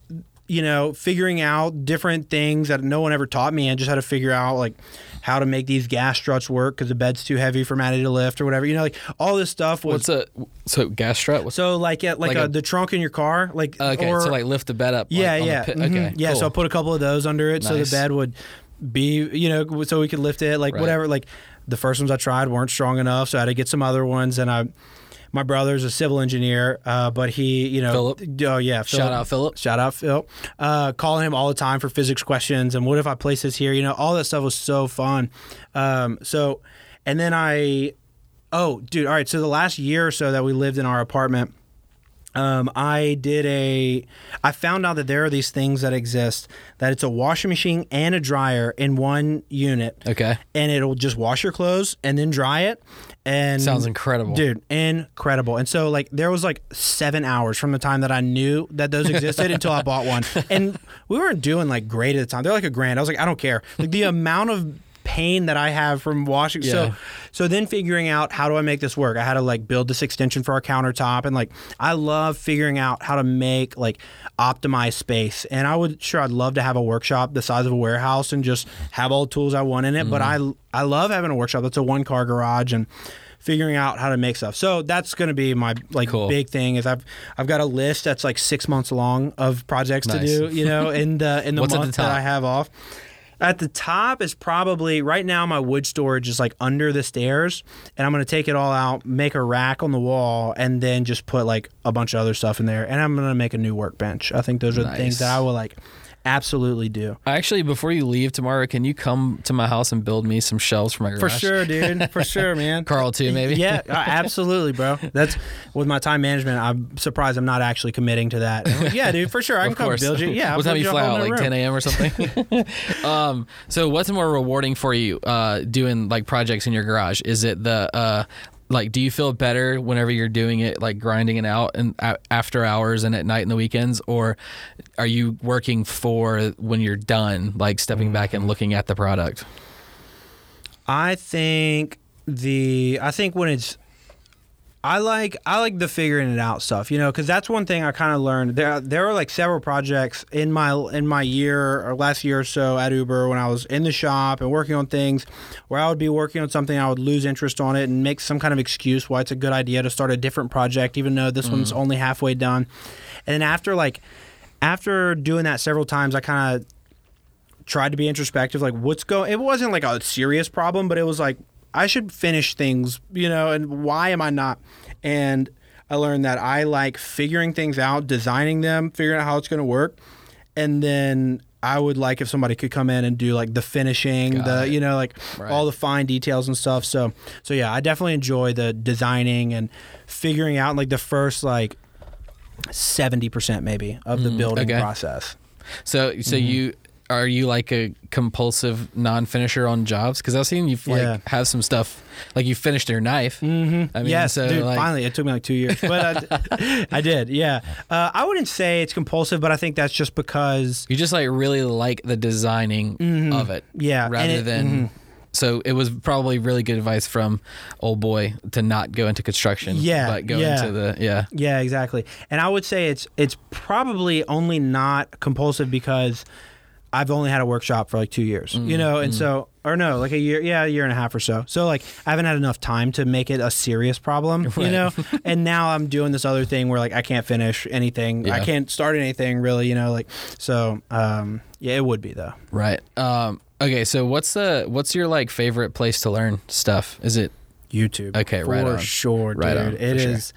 you know, figuring out different things that no one ever taught me. I just had to figure out like how to make these gas struts work because the bed's too heavy for Maddie to lift or whatever. You know, like all this stuff was. What's a so gas strut? What's so like at like, Like a, a- the trunk in your car, like okay? or, so like lift the bed up. like, yeah, the yeah, mhm. okay, yeah. So I put a couple of those under it, so the bed would be, you know, so we could lift it, like Right. whatever. Like the first ones I tried weren't strong enough, so I had to get some other ones. And I, my brother's a civil engineer, uh, but he, you know, Philip? oh yeah, Shout out Philip. Shout out Phil. Uh, calling him all the time for physics questions and what if I place this here? You know, all that stuff was so fun. Um, so, and then I, oh, dude, all right. So the last year or so that we lived in our apartment, um, I did a. I found out that there are these things that exist that it's a washing machine and a dryer in one unit, Okay, and it'll just wash your clothes and then dry it. And sounds incredible, dude incredible. And so like there was like seven hours from the time that i knew that those existed until i bought one. And we weren't doing like great at the time. They're like a grand. I was like i don't care. Like the amount of pain that i have from washing Yeah. so so then figuring out how do i make this work i had to like build this extension for our countertop and like i love figuring out how to make like optimize space and i would sure i'd love to have a workshop the size of a warehouse and just have all the tools i want in it but i i love having a workshop that's a one car garage and figuring out how to make stuff. So that's going to be my like Cool. big thing is I've I've got a list that's like 6 months long of projects to do, you know, in the in the What's month the that? I have off. At the top is probably right now my wood storage is like under the stairs and I'm going to take it all out, make a rack on the wall and then just put like a bunch of other stuff in there and I'm going to make a new workbench. I think those are the things that I will like absolutely do. Actually, before you leave tomorrow, can you come to my house and build me some shelves for my garage? For sure, dude. For sure, man. Carl too, maybe. Yeah, uh, absolutely, bro. That's with my time management. I'm surprised I'm not actually committing to that. Like, yeah, dude, for sure. I can Of come course. build you. Yeah, I'll what time you a fly out? Like room. 10 a.m. or something. um, so what's more rewarding for you uh, doing like projects in your garage? Is it the uh, like do you feel better whenever you're doing it like grinding it out and after hours and at night and the weekends? Or are you working for when you're done like stepping back and looking at the product? I think the I think when it's I like I like the figuring it out stuff, you know, because that's one thing I kind of learned. There there are like several projects in my in my year or last year or so at Uber when I was in the shop and working on things where I would be working on something, I would lose interest on it and make some kind of excuse why it's a good idea to start a different project, even though this one's mm. only halfway done. And then after like after doing that several times, I kind of tried to be introspective like what's going it wasn't like a serious problem but it was like i should finish things you know and why am i not and i learned that i like figuring things out designing them figuring out how it's going to work and then i would like if somebody could come in and do like the finishing Got the it. you know like Right. all the fine details and stuff so so yeah i definitely enjoy the designing and figuring out like the first like 70% maybe of the building Mm, okay. process so so Mm-hmm. you are you like a compulsive non-finisher on jobs because i've seen you like Yeah. have some stuff like you finished your knife Mm-hmm. I mean, yes, so, dude. like- finally, it took me like two years, but I, I did. Yeah, uh, I wouldn't say it's compulsive, but I think that's just because You just like really like the designing of it. Mm-hmm. Yeah, Rather it- than mhm. so it was probably really good advice from old boy to not go into construction. Yeah, But go yeah. into the yeah. yeah, exactly. And I would say it's it's probably only not compulsive because I've only had a workshop for like two years, Mm, you know, and so or no, like a year, yeah, a year and a half or so. So like I haven't had enough time to make it a serious problem, you know. and now I'm doing this other thing where like I can't finish anything, I can't start anything really, you know, like so. um Yeah, it would be though. Right. Um okay, so what's the what's your like favorite place to learn stuff? Is it YouTube. Okay, for right on. sure, dude. Right on, It is.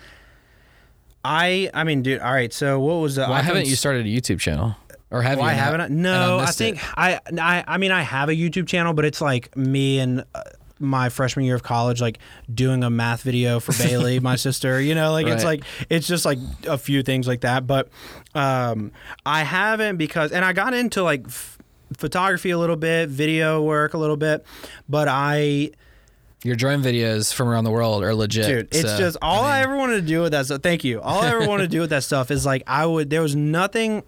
I I mean, dude. All right. So what was the? why I haven't you started a YouTube channel? Or have Why you? I haven't No, I missed think it. I, I I mean I have a YouTube channel, but it's like me and. Uh, my freshman year of college, like doing a math video for Bailey, my sister, you know, like it's like it's just like a few things like that. But um, I haven't because, and I got into like f- photography a little bit, video work a little bit, but I Your drone videos from around the world are legit. dude it's so, just all I, ever wanted to do with that stuff thank you all i ever wanted to do with that stuff is like i would there was nothing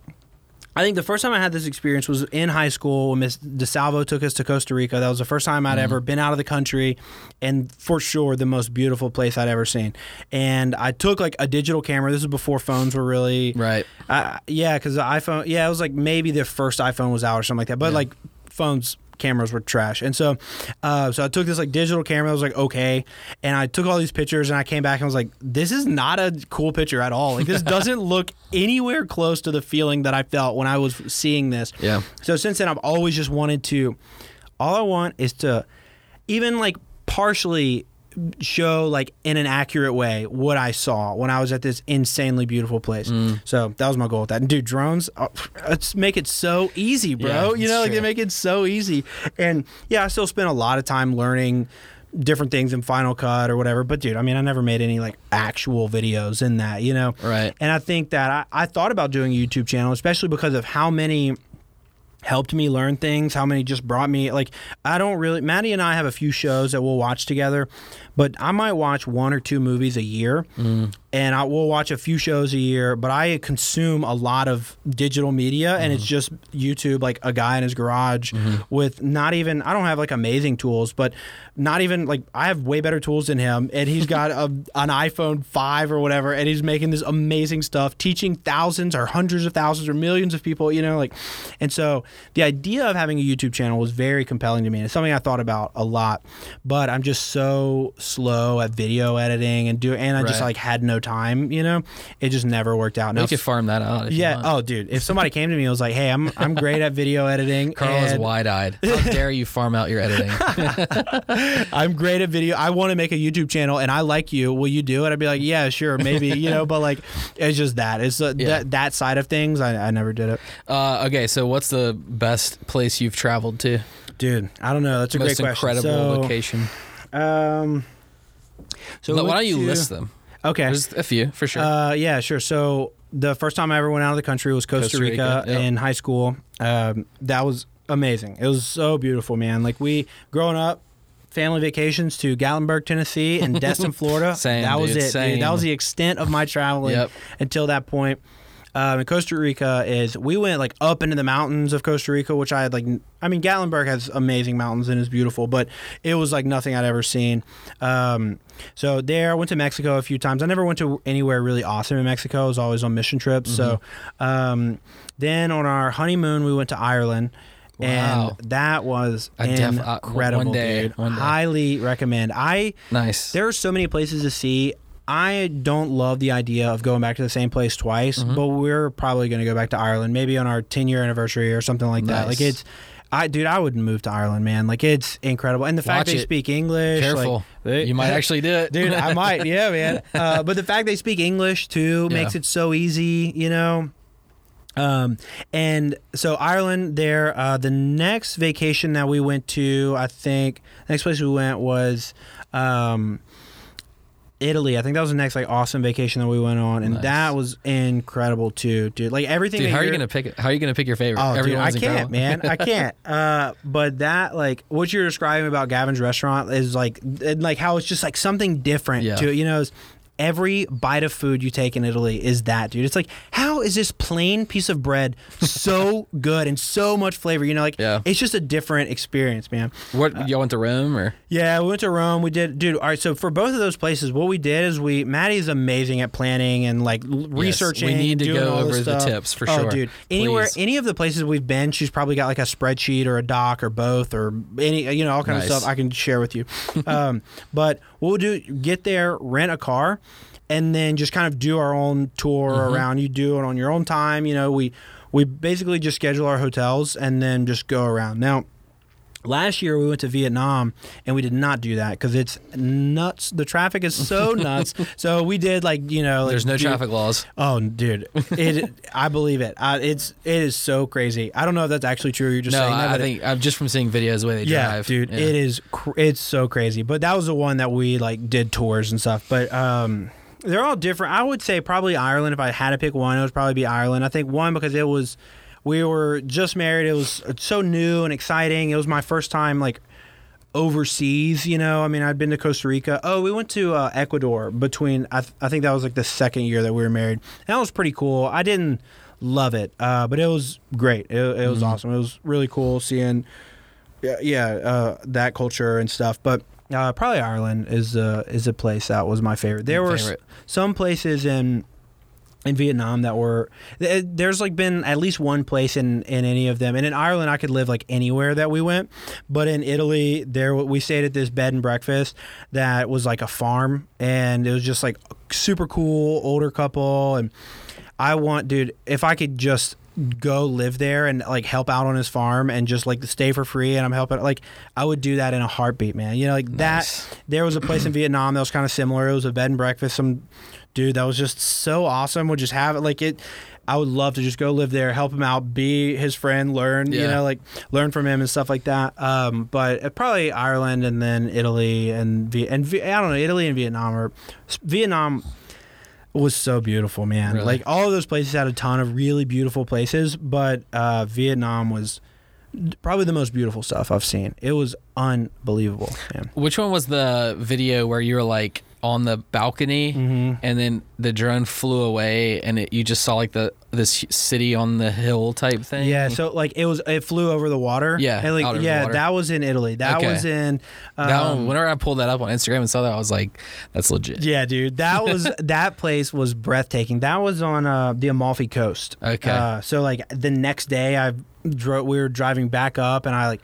i think the first time i had this experience was in high school when miss desalvo took us to costa rica that was the first time i'd ever been out of the country and for sure the most beautiful place i'd ever seen and i took like a digital camera this was before phones were really Right. uh, yeah, because the iPhone, yeah, it was like maybe the first iPhone was out or something like that. But Yeah. like phones, cameras were trash, and so, uh, so I took this like digital camera. that was like okay, and I took all these pictures, and I came back and was like, this is not a cool picture at all. Like this doesn't look anywhere close to the feeling that I felt when I was seeing this. Yeah. So since then, I've always just wanted to. All I want is to, even like partially show like in an accurate way what I saw when I was at this insanely beautiful place. Mm. So that was my goal with that. And dude, drones, uh, let's make it so easy, bro. Yeah, you know, like they make it so easy. And yeah, I still spend a lot of time learning different things in Final Cut or whatever. But dude, I mean, I never made any like actual videos in that, you know? Right. And I think that I, I thought about doing a YouTube channel, especially because of how many helped me learn things, how many just brought me like I don't really Maddie and I have a few shows that we'll watch together, but I might watch one or two movies a year. Mm. And I will watch a few shows a year, but I consume a lot of digital media and it's mm-hmm. just YouTube like a guy in his garage mm-hmm. with not even I don't have like amazing tools, but not even like I have way better tools than him and he's got a, an iPhone 5 or whatever and he's making this amazing stuff teaching thousands or hundreds of thousands or millions of people, you know, like and so the idea of having a YouTube channel was very compelling to me. and It's something I thought about a lot, but I'm just so slow at video editing and do and I just like had no time, you know. It just never worked out. Now, You could farm that out. If yeah. You want. Oh, dude. If somebody came to me and was like, "Hey, I'm I'm great at video editing. Carl is wide eyed. How dare you farm out your editing? I'm great at video. I want to make a YouTube channel, and I like you. Will you do it?" I'd be like, "Yeah, sure, maybe." You know, but like, it's just that. It's uh, Yeah. that that side of things. I, I never did it, uh, okay, so what's the best place you've traveled to? dude. I don't know. That's a Most great question. incredible So, location. Um. So Why don't you to- list them? Okay. There's a few for sure. Uh, yeah, sure. So the first time I ever went out of the country was Costa, Costa Rica, Rica, yep. in high school. Um, that was amazing. It was so beautiful, man. Like we growing up, family vacations to Gatlinburg, Tennessee, and Destin, Florida. Same, that was dude, it. Dude. That was the extent of my traveling Yep. until that point. Um, and Costa Rica is we went like up into the mountains of Costa Rica, which I had like. I mean, Gatlinburg has amazing mountains and is beautiful, but it was like nothing I'd ever seen. Um, so there, I went to Mexico a few times. I never went to anywhere really awesome in Mexico. I was always on mission trips. So um, then on our honeymoon, we went to Ireland. Wow. And that was def- uh, incredible, one day, dude. one day. Highly recommend. I nice. there are so many places to see. I don't love the idea of going back to the same place twice, Mm-hmm. but we're probably going to go back to Ireland, maybe on our 10 year anniversary or something like that. Like it's, I dude, I would move to Ireland, man. Like it's incredible, and the fact Watch they it. speak English. like, Careful. they- you might actually do it. dude. I might, yeah, man. Uh, but the fact they speak English too Yeah. makes it so easy, you know. Um, and so Ireland there, uh, the next vacation that we went to, I think next place we went was, um, Italy. I think that was the next like awesome vacation that we went on, and Nice. that was incredible too, dude. Like everything. Dude, how are you gonna pick? How are you gonna pick your favorite? Oh, dude, I can't, man. I can't. Uh, but that, like, what you're describing about Gavin's restaurant is like, and like how it's just like something different Yeah. to it. You know, it's- every bite of food you take in Italy is that, dude. It's like, how is this plain piece of bread so good and so much flavor? You know, like, Yeah. it's just a different experience, man. What y'all went to Rome or? Yeah, we went to Rome. We did, dude. All right, so for both of those places, what we did is we Maddie's amazing at planning and like l- researching. we need to go over the tips for oh, sure. dude. Anywhere, Please. any of the places we've been, she's probably got like a spreadsheet or a doc or both or any, you know, all kind Nice. of stuff I can share with you. um, but we'll do, get there, rent a car. And then just kind of do our own tour Mm-hmm. around. You do it on your own time. You know, we we basically just schedule our hotels and then just go around. Now, Last year we went to Vietnam and we did not do that because it's nuts. The traffic is so nuts. So we did like you know like There's no do- traffic laws. Oh, dude, it. I believe it. Uh, it's it is so crazy. I don't know if that's actually true. You're just No, saying that. I, I think I'm just from seeing videos the way they yeah, drive. dude, Yeah. it is. Cr- it's so crazy. But that was the one that we like did tours and stuff. But um, they're all different. I would say probably Ireland. If I had to pick one, it would probably be Ireland. I think one because it was we were just married. It was so new and exciting. It was my first time like overseas. You know, I mean, I'd been to Costa Rica. Oh, we went to uh, Ecuador between. I, th- I think that was like the second year that we were married. And that was pretty cool. I didn't love it, uh, but it was great. It, it was awesome. It was really cool seeing, yeah, yeah uh, that culture and stuff. But uh, probably Ireland is uh, is a place that was my favorite. There were s- some places in in Vietnam that were there's like been at least one place in in any of them. And in Ireland I could live like anywhere that we went. But in Italy there we stayed at this bed and breakfast that was like a farm. And it was just like super cool older couple. And I want dude if I could just go live there and like help out on his farm and just like stay for free and I'm helping like I would do that in a heartbeat man. You know like Nice. that there was a place in Vietnam that was kind of similar. It was a bed and breakfast some dude that was just so awesome. Would just have it like it i would love to just go live there help him out be his friend learn yeah. you know like learn from him and stuff like that. Um but uh, probably ireland and then italy and v and v- i don't know italy and vietnam or vietnam was so beautiful man. Really? like all of those places had a ton of really beautiful places but uh vietnam was probably the most beautiful stuff i've seen. It was unbelievable man. Which one was the video where you were like on the balcony Mm-hmm. and then the drone flew away and it, you just saw like the this city on the hill type thing? Yeah, so like it was, it flew over the water. Yeah, and like out over the yeah, that was in Italy. That Okay. was in. Um, that one, whenever I pulled that up on Instagram and saw that, I was like, "That's legit." yeah, dude, that was that place was breathtaking. That was on uh, the Amalfi Coast. Okay. Uh, so like the next day, I drove. We were driving back up, and I like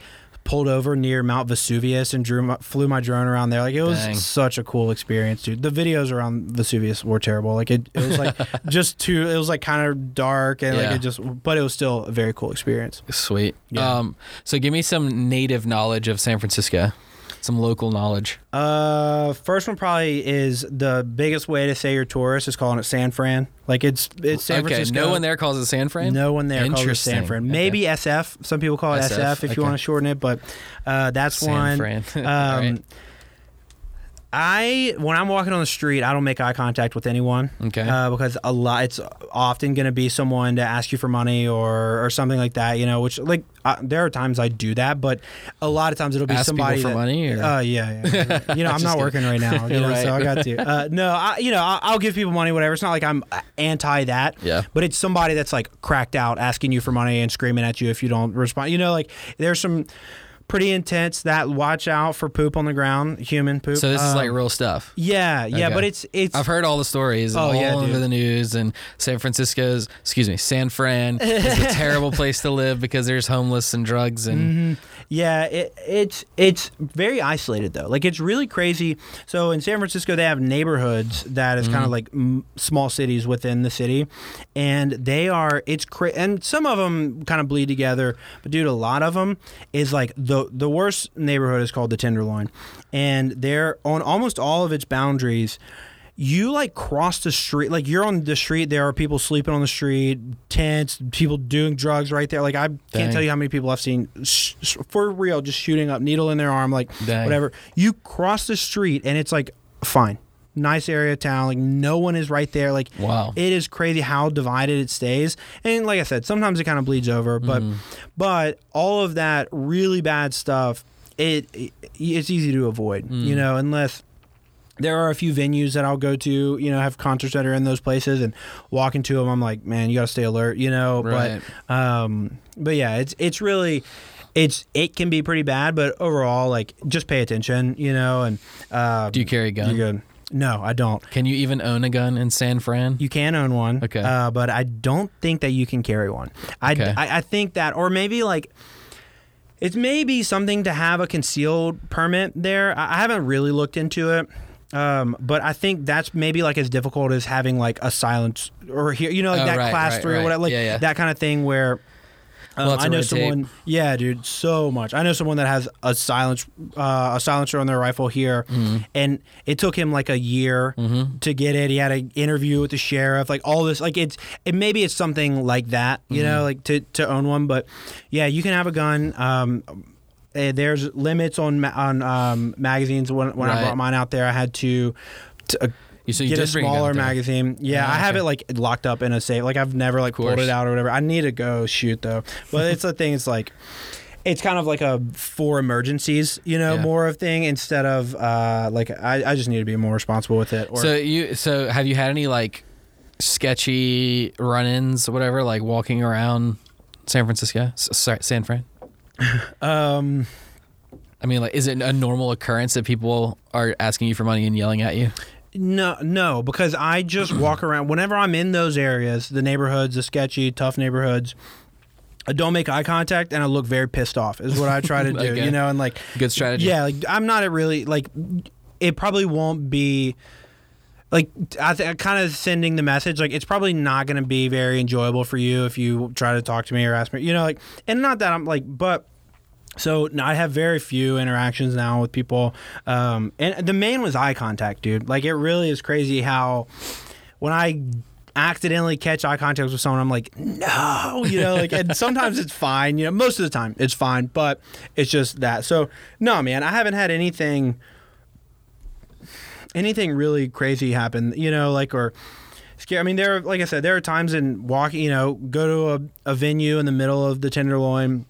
pulled over near Mount Vesuvius and drew my, flew my drone around there. Like it was Dang. such a cool experience, dude. The videos around Vesuvius were terrible. Like it, it was like just too. It was like kind of dark and Yeah. like it just. But it was still a very cool experience. Sweet. Yeah. Um, so give me some native knowledge of San Francisco, some local knowledge. Uh, first one probably is the biggest way to say you're tourist is calling it San Fran. Like it's it's San okay, Francisco. no one there calls it San Fran. No one there calls it San. Fran. Okay. Maybe SF. Some people call it SF, SF, if okay. you want to shorten it, but uh, that's San one. Fran. Um, right. I when I'm walking on the street, I don't make eye contact with anyone. Okay. Uh, because a lot, it's often going to be someone to ask you for money or or something like that. You know, which like uh, there are times I do that, but a lot of times it'll be Ask somebody for that- money, or- Uh, yeah, yeah. You know, I'm not kidding. working right now. You know, so I got to. Uh, no, I, you know, I'll, I'll give people money, whatever. It's not like I'm anti that. Yeah. But it's somebody that's like cracked out, asking you for money and screaming at you if you don't respond. You know, like there's some pretty intense that watch out for poop on the ground, human poop. So this is Um, like real stuff. yeah, yeah, Okay. but it's it's I've heard all the stories Oh, all yeah, over dude. the news and San Francisco's excuse me, San Fran is a terrible place to live because there's homeless and drugs and Mm-hmm. Yeah, it, it's it's very isolated though. Like it's really crazy. So in San Francisco, they have neighborhoods that is kind of mm. like m- small cities within the city, and they are it's cra- and some of them kind of bleed together. But dude, a lot of them is like the the worst neighborhood is called the Tenderloin, and they're on almost all of its boundaries you like cross the street like you're on the street there are people sleeping on the street tents people doing drugs right there like i Dang. can't tell you how many people i've seen for real just shooting up needle in their arm like Dang. whatever you cross the street and it's like fine nice area of town like no one is right there like Wow. it is crazy how divided it stays and like i said sometimes it kind of bleeds over but Mm-hmm. but all of that really bad stuff it, it it's easy to avoid Mm. you know unless there are a few venues that I'll go to, you know, have concerts that are in those places and walk into them. I'm like, man, you got to stay alert, you know. Right. But, um, but yeah, it's it's really, it's it can be pretty bad, but overall, like, just pay attention, you know. And uh, do you carry a gun? you're good. No, I don't. Can you even own a gun in San Fran? You can own one, Okay. uh, but I don't think that you can carry one. I, Okay. I, I think that, or maybe like, it's maybe something to have a concealed permit there. I, I haven't really looked into it. Um, but I think that's maybe like as difficult as having like a silence or here, you know, like Oh, that right, class right, three or right. whatever, like Yeah, yeah. that kind of thing where. Um, I know red tape. someone, yeah, dude, so much. I know someone that has a silence, uh, a silencer on their rifle here, Mm-hmm. and it took him like a year to get it. He had an interview with the sheriff, like all this, like it's, it maybe it's something like that, you Mm-hmm. know, like to to own one. But yeah, you can have a gun. Um, eh, there's limits on ma- on um, magazines. When when I brought mine out there, I had to. to uh, You- so you get a did bring it down smaller magazine. Yeah, Ah, I have okay. it like locked up in a safe. Like I've never like pulled it out or whatever. I need to go shoot though. But it's the thing. It's like it's kind of like a for emergencies, you know, Yeah. more of thing instead of uh like I, I just need to be more responsible with it. Or So you so have you had any like sketchy run-ins, or whatever, like walking around San Francisco, S- San Fran? Um I mean, like, is it a normal occurrence that people are asking you for money and yelling at you? No, no, because I just walk around whenever I'm in those areas, the neighborhoods, the sketchy, tough neighborhoods. I don't make eye contact and I look very pissed off. Is what I try to do, Okay. you know, and like Good strategy. yeah, like I'm not a really like it probably won't be like I th- kind of sending the message like it's probably not going to be very enjoyable for you if you try to talk to me or ask me, you know, like and not that I'm like but so I have very few interactions now with people, um, and the main was eye contact, dude. Like it really is crazy how when I accidentally catch eye contact with someone, I'm like, no, you know, like, and sometimes it's fine, you know, most of the time it's fine, but it's just that. So no, man, I haven't had anything, anything really crazy happen, you know, like or. Scary. I mean, there. Are, like I said, there are times in walking. You know, go to a, a venue in the middle of the Tenderloin, and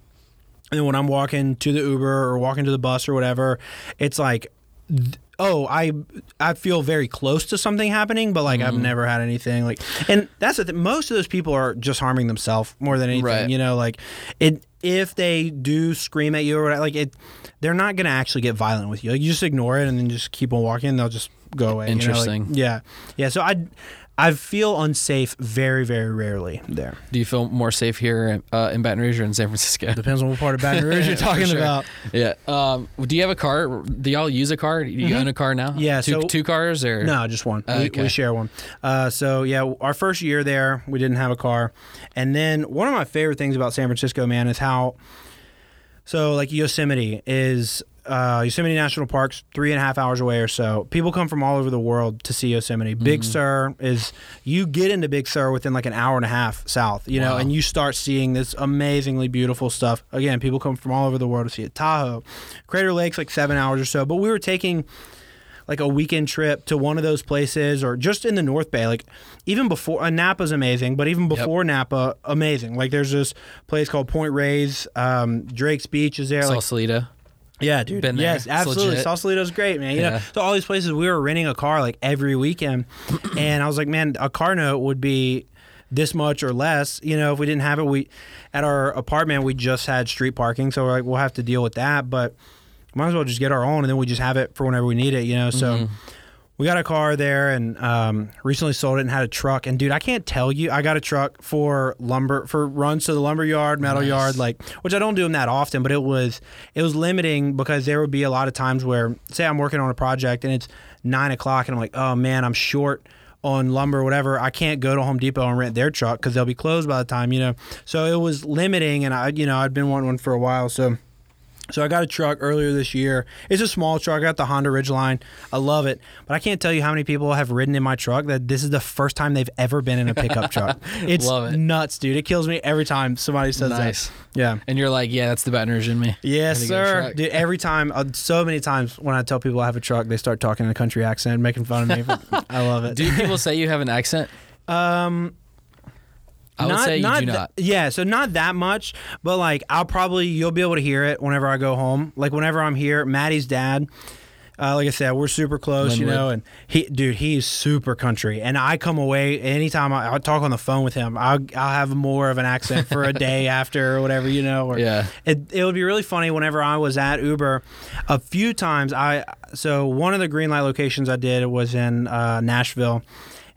then when I'm walking to the Uber or walking to the bus or whatever, it's like, th- oh, I I feel very close to something happening, but like Mm-hmm. I've never had anything like. And that's the thing. Most of those people are just harming themselves more than anything. Right. You know, like it. If they do scream at you or whatever, like it, they're not gonna actually get violent with you. Like you just ignore it and then just keep on walking. And they'll just go away. you know, like- Interesting. yeah, yeah. So I. I feel unsafe very, very rarely there. Do you feel more safe here uh, in Baton Rouge or in San Francisco? Depends on what part of Baton Rouge you're talking sure. about. Yeah. Um, do you have a car? Do y'all use a car? Do you own a car now? Mm-hmm. Yeah, Two, so- two cars or No, just one. Oh, we, okay. we share one. Uh, so yeah, our first year there, we didn't have a car, and then one of my favorite things about San Francisco, man, is how. So like Yosemite is uh, Yosemite National Park's three and a half hours away or so. People come from all over the world to see Yosemite. Big Mm-hmm. Sur is you get into Big Sur within like an hour and a half south, you know, Wow. and you start seeing this amazingly beautiful stuff. Again, people come from all over the world to see it. Tahoe, Crater Lake's like seven hours or so, but we were taking like a weekend trip to one of those places or just in the North Bay. Like even before uh, Napa's amazing, but even before Napa, amazing. Like there's this place called Point Reyes. Um, Drake's Beach is there. Like Sausalito? Yeah, dude. Been. Yes, It's absolutely. Sausalito's great, man. You know, so all these places we were renting a car like every weekend, and I was like, man, a car note would be this much or less. You know, if we didn't have it, we at our apartment we just had street parking, so we're like, we'll have to deal with that, but might as well just get our own, and then we just have it for whenever we need it. You know, so. Mm-hmm. We got a car there and um, recently sold it and had a truck. And dude, I can't tell you, I got a truck for lumber for runs to the lumber yard, metal Nice. yard, like which I don't do them that often, but it was it was limiting because there would be a lot of times where say I'm working on a project and it's nine o'clock and I'm like, oh man, I'm short on lumber or whatever. I can't go to Home Depot and rent their truck because they'll be closed by the time, you know. So it was limiting and I you know, I'd been wanting one for a while. So so I got a truck earlier this year. It's a small truck. I got the Honda Ridgeline. I love it, but I can't tell you how many people have ridden in my truck that this is the first time they've ever been in a pickup truck. It's Love it. nuts, dude. It kills me every time somebody says Nice. that. Yeah. And you're like, yeah, that's the Baton Rouge in me. Yes, Gotta get a sir. Dude, every time, uh, so many times when I tell people I have a truck, they start talking in a country accent, making fun of me. I love it. Do people say you have an accent? Um, I would say you do th- not. yeah, so not that much, but like I'll probably you'll be able to hear it whenever I go home. Like whenever I'm here, Maddie's dad. Uh, like I said, we're super close, you know, and he, dude, he's super country. And I come away anytime I, I talk on the phone with him, I'll, I'll have more of an accent for a day after or whatever, you know. Or, Yeah. it, it would be really funny whenever I was at Uber. A few times, I so one of the green light locations I did was in uh, Nashville,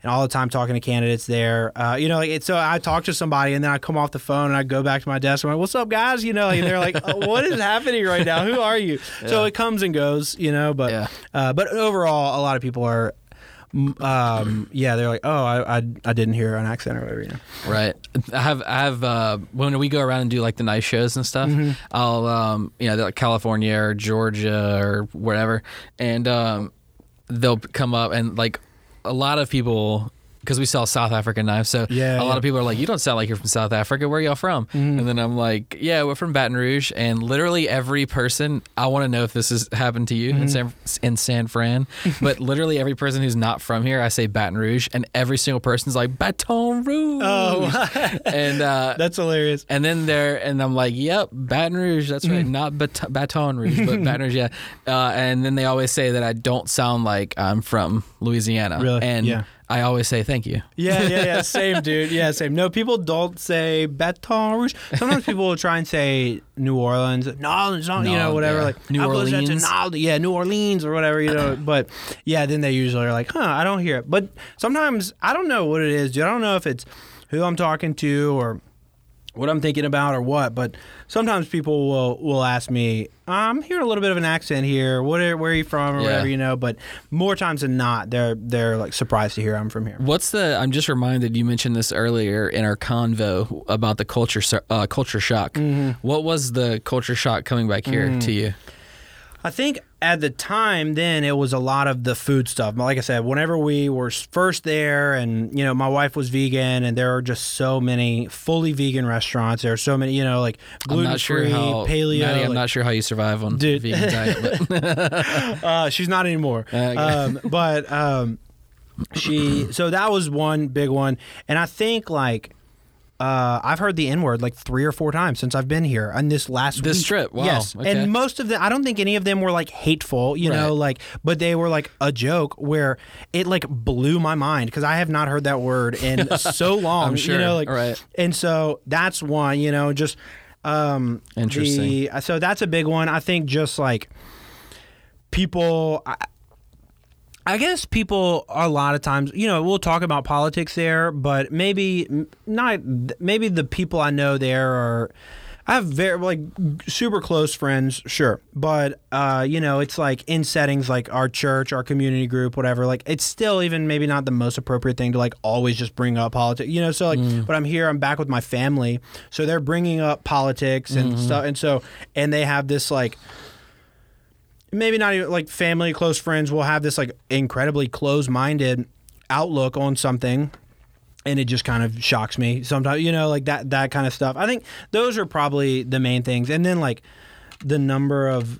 and all the time talking to candidates there. Uh, you know, like so I talk to somebody, and then I come off the phone and I go back to my desk. And I'm like, "What's up, guys?" You know, and they're like, "Oh, "What is happening right now? Who are you?" So it comes and goes, you know. But Yeah. uh, but overall, a lot of people are. Um, yeah, they're like, oh, I, I, I didn't hear an accent or whatever. You know. Right. I have I have uh, when we go around and do like the nice shows and stuff. Mm-hmm. I'll um you know they're like California or Georgia or whatever, and um they'll come up and like a lot of people because we sell South African knives. So Yeah, a lot yeah. of people are like, "You don't sound like you're from South Africa. Where are y'all from?" Mm-hmm. And then I'm like, "Yeah, we're from Baton Rouge." And literally every person, I want to know if this has happened to you in Mm-hmm. San in San Fran, but literally every person who's not from here, I say Baton Rouge, and every single person's like Baton Rouge. Oh, and uh, that's hilarious. and then there, and I'm like, "Yep, Baton Rouge. That's right, Mm. not Bat- Baton Rouge, but Baton Rouge." Yeah. Uh, and then they always say that I don't sound like I'm from Louisiana. Really? And Yeah. I always say thank you. Yeah, yeah, yeah. Same, dude. Yeah, same. No, people don't say Baton Rouge. Sometimes people will try and say New Orleans. No, it's not, you know, whatever. yeah. Like New I was at Orleans. Denali- yeah, New Orleans or whatever, you know. but yeah, then they usually are like, huh, I don't hear it. But sometimes I don't know what it is, dude. I don't know if it's who I'm talking to or what I'm thinking about or what. But sometimes people will will ask me, I'm hearing a little bit of an accent here. What are, where are you from or Yeah. whatever, you know. But more times than not, they're they're like surprised to hear I'm from here. What's the? I'm just reminded you mentioned this earlier in our convo about the culture uh, culture shock. Mm-hmm. What was the culture shock coming back here to you? I think at the time then it was a lot of the food stuff. Like I said, whenever we were first there and you know my wife was vegan and there are just so many fully vegan restaurants. There are so many, you know, like I'm gluten not sure free, how paleo. Maddie, I'm like- not sure how you survive on Dude. vegan diet. But uh, she's not anymore. Okay. Um, but um, she so that was one big one, and I think like. Uh, I've heard the N word like three or four times since I've been here on this last This week. trip, wow, Yes, okay. and most of them, I don't think any of them were like hateful, you know, like, but they were like a joke where it like blew my mind because I have not heard that word in so long. I'm sure, you know, like, right. And so that's one, you know, just um, Interesting. the- so that's a big one. I think just like people. I, I guess people a lot of times, you know, we'll talk about politics there, but maybe not. Maybe the people I know there are. I have very like super close friends, sure, but uh, you know, it's like in settings like our church, our community group, whatever. Like, it's still even maybe not the most appropriate thing to like always just bring up politics, you know. So like, but I'm here, I'm back with my family, so they're bringing up politics and stuff, and so and they have this like maybe not even like family, close friends will have this like incredibly close-minded outlook on something and it just kind of shocks me sometimes you know like that that kind of stuff. I think those are probably the main things. And then like the number of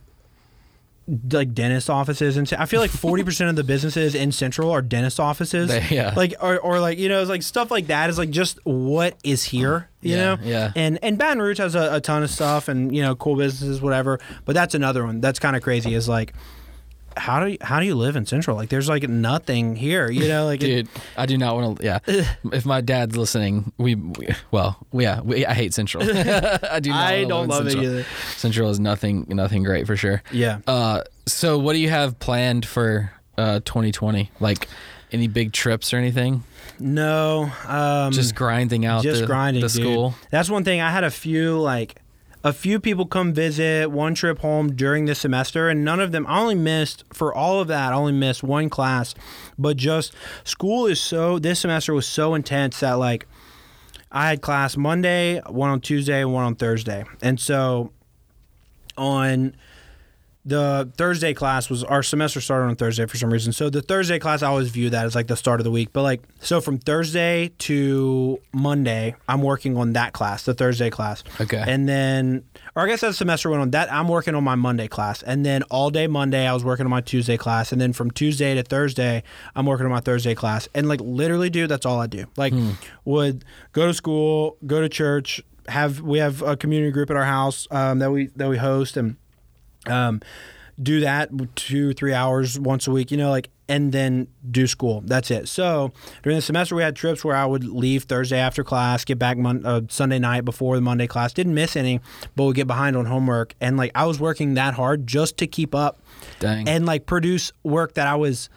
like dentist offices and i feel like 40% of the businesses in central are dentist offices They- yeah. like or, or like you know it's like stuff like that is like just what is here uh, you Yeah, know yeah. and and Baton Rouge has a, a ton of stuff and you know cool businesses whatever but that's another one that's kind of crazy is like how do you, how do you live in central like there's like nothing here you know like it- Dude, I do not want to. Yeah, if my dad's listening, we, we well, yeah, we, I hate Central. I do. Not I don't live in love it Central. either. Central is nothing, nothing great for sure. yeah Uh, so what do you have planned for uh 2020? Like any big trips or anything? no um Just grinding out just the, grinding the dude. school. that's one thing i had a few like a few people come visit one trip home during the semester and none of them i only missed for all of that i only missed one class. But just school is so this semester was so intense that like i had class monday one on tuesday and one on thursday. And so on the Thursday class was our semester started on Thursday for some reason. So the Thursday class I always view that as like the start of the week. But like so from Thursday to Monday, I'm working on that class, the Thursday class. Okay. And then or I guess as the semester went on, that I'm working on my Monday class. And then all day Monday I was working on my Tuesday class. And then from Tuesday to Thursday, I'm working on my Thursday class. And like literally dude, that's all I do. Like would go to school, go to church, have we have a community group at our house um, that we that we host and um, do that two three hours once a week you know like and then do school that's it so during the semester we had trips where i would leave thursday after class get back mon- uh, sunday night before the monday class didn't miss any but would get behind on homework and like i was working that hard just to keep up Dang. and like produce work that i was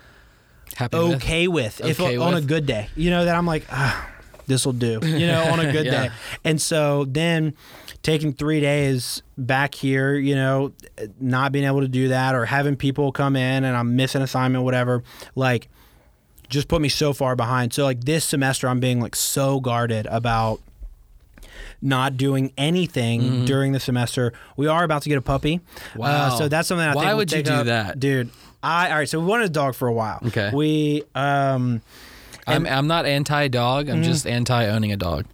Happy with? okay with, if Okay on with. a good day. You know that I'm like, ah, this will do. You know, on a good Yeah. day. And so then taking three days back here, you know, not being able to do that or having people come in and I'm missing assignment, whatever, like just put me so far behind. So like this semester I'm being like so guarded about not doing anything during the semester. We are about to get a puppy. Mm-hmm. Wow. Uh, so that's something I Why think would you do up. that? Dude, I all right, so we wanted a dog for a while. Okay. We um I'm I'm not anti dog. I'm just anti owning a dog.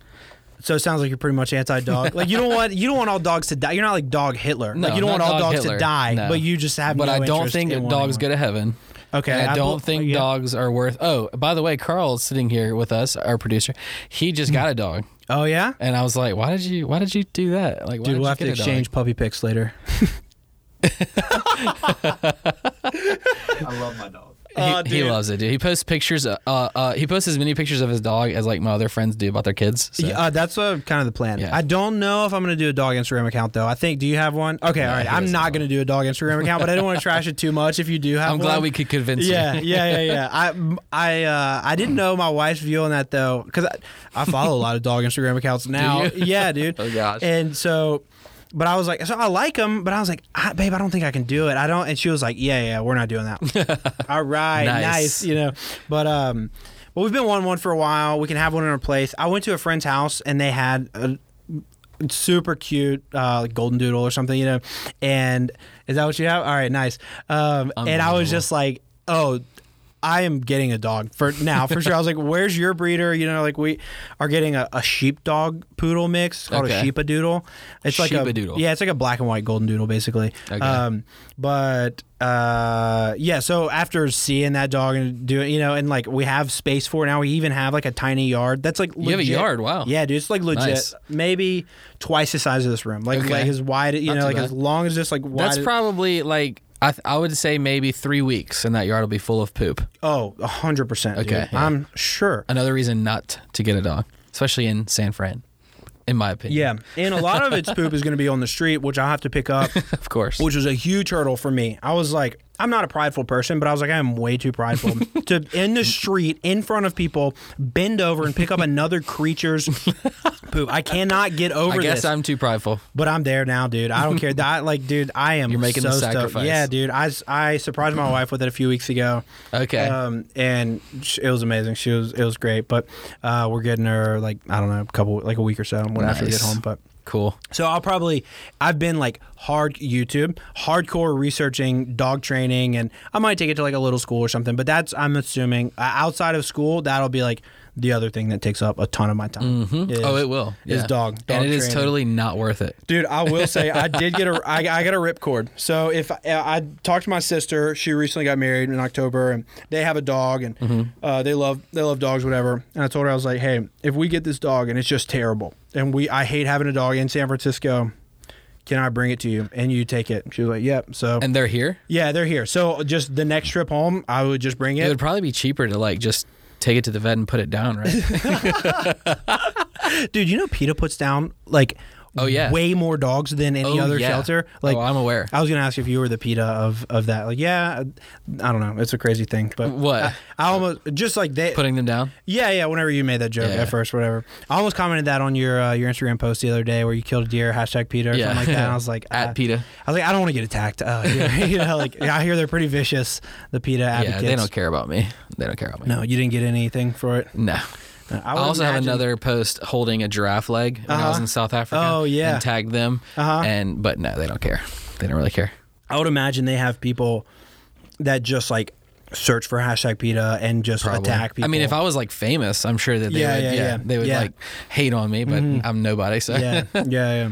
So it sounds like you're pretty much anti-dog. like you don't want you don't want all dogs to die. You're not like dog Hitler. No, like you don't want all dog dogs Hitler. to die, No. but you just have. But no I don't think in dogs go to heaven. Okay, And I, I don't bel- think yeah. dogs are worth. Oh, by the way, Carl's sitting here with us, our producer. He just got a dog, Oh yeah, and I was like, "Why did you? Why did you do that? Like, why dude, did we'll you have to get dog? exchange puppy pics later. I love my dog. He, Oh, he loves it, dude. He posts pictures. Uh, uh, he posts as many pictures of his dog as like my other friends do about their kids. So. Yeah, uh, that's uh, kind of the plan. Yeah. I don't know if I'm going to do a dog Instagram account though. I think. Do you have one? Okay, all right. I'm not going to do a dog Instagram account, but I don't want to trash it too much. If you do have, I'm glad we could convince Yeah, you. yeah, yeah, yeah. I, I, uh, I didn't know my wife's view on that though, because I, I follow a lot of dog Instagram accounts now. Yeah, dude. Oh, gosh. And so, but I was like, so I like them, but I was like, I, babe, I don't think I can do it. I don't. And she was like, yeah, yeah, we're not doing that. All right, Nice. nice. You know, but um, well, we've been wanting one for a while. We can have one in our place. I went to a friend's house and they had a super cute uh, like golden doodle or something, you know. And is that what you have? All right, nice. Um, and I was just like, oh. I am getting a dog for now for sure. I was like, "Where's your breeder?" You know, like we are getting a, a sheepdog poodle mix It's called Okay. a sheepadoodle. It's like a Sheepadoodle. yeah, it's like a black and white golden doodle basically. Okay. Um, but uh, yeah, so after seeing that dog and doing, you know, and like we have space for it now. We even have like a tiny yard that's like You have a legit- yard, wow. Yeah, dude, it's like legit. Nice. Maybe twice the size of this room. Like Okay. like as wide, you Not know, like bad. as long as this like wide. That's probably like I, th- I would say maybe three weeks, and that yard will be full of poop. oh, a hundred percent. Okay, yeah. I'm sure. Another reason not to get a dog, especially in San Fran, in my opinion. Yeah, and a lot of its poop is going to be on the street, which I'll have to pick up. of course. which was a huge hurdle for me. I was like, I'm not a prideful person, but I was like, I am way too prideful to in the street in front of people bend over and pick up another creature's poop. I cannot get over this. I guess this. I'm too prideful. but I'm there now, dude. I don't care. That like, dude, I am. You're making so the stoked. sacrifice. Yeah, dude. I, I surprised my wife with it a few weeks ago. Okay. Um, and it was amazing. She was it was great. But uh, we're getting her like I don't know, a couple like a week or so when after we get home. But cool. so I'll probably I've been like hard YouTube, hardcore researching dog training, and I might take it to like a little school or something. But that's I'm assuming uh, outside of school that'll be like the other thing that takes up a ton of my time. is- oh, it will. is yeah. dog- dog and it is training. totally not worth it. Dude, I will say I did get a I, I got a ripcord. So if I, I talked to my sister, she recently got married in October, and they have a dog, and Mm-hmm. uh, they love they love dogs, whatever. And I told her I was like, hey, if we get this dog and it's just terrible, and we I hate having a dog in San Francisco, can I bring it to you and you take it? She was like, yep. So And they're here. yeah, they're here. So just the next trip home, I would just bring It it. would probably be cheaper to like just take it to the vet and put it down, right? Dude, you know PETA puts down like Oh, yeah. way more dogs than any Oh, other yeah. shelter. Like oh, I'm aware. I was gonna ask if you were the PETA of of that. Like, yeah, I don't know. It's a crazy thing, but What? I, I almost just like they. Putting them down. yeah, yeah. Whenever you made that joke Yeah. at first, whatever. I almost commented that on your uh, your Instagram post the other day where you killed a deer hashtag PETA or Yeah. something like that. And I was like, At uh, PETA. I was like, I don't want to get attacked. Uh, you know, like I hear they're pretty vicious. The PETA advocates. Yeah, they don't care about me. They don't care about me. No, you didn't get anything for it. No. I, I, also have another post holding a giraffe leg when I was Uh-huh. in South Africa. Oh, yeah. And tagged them. Uh-huh. And but no, they don't care. They don't really care. I would imagine they have people that just like search for hashtag PETA and just Probably. attack people. I mean, if I was like famous, I'm sure that they Yeah, would. yeah, Yeah, yeah. they would like hate on me, but I'm nobody. So yeah, yeah, yeah.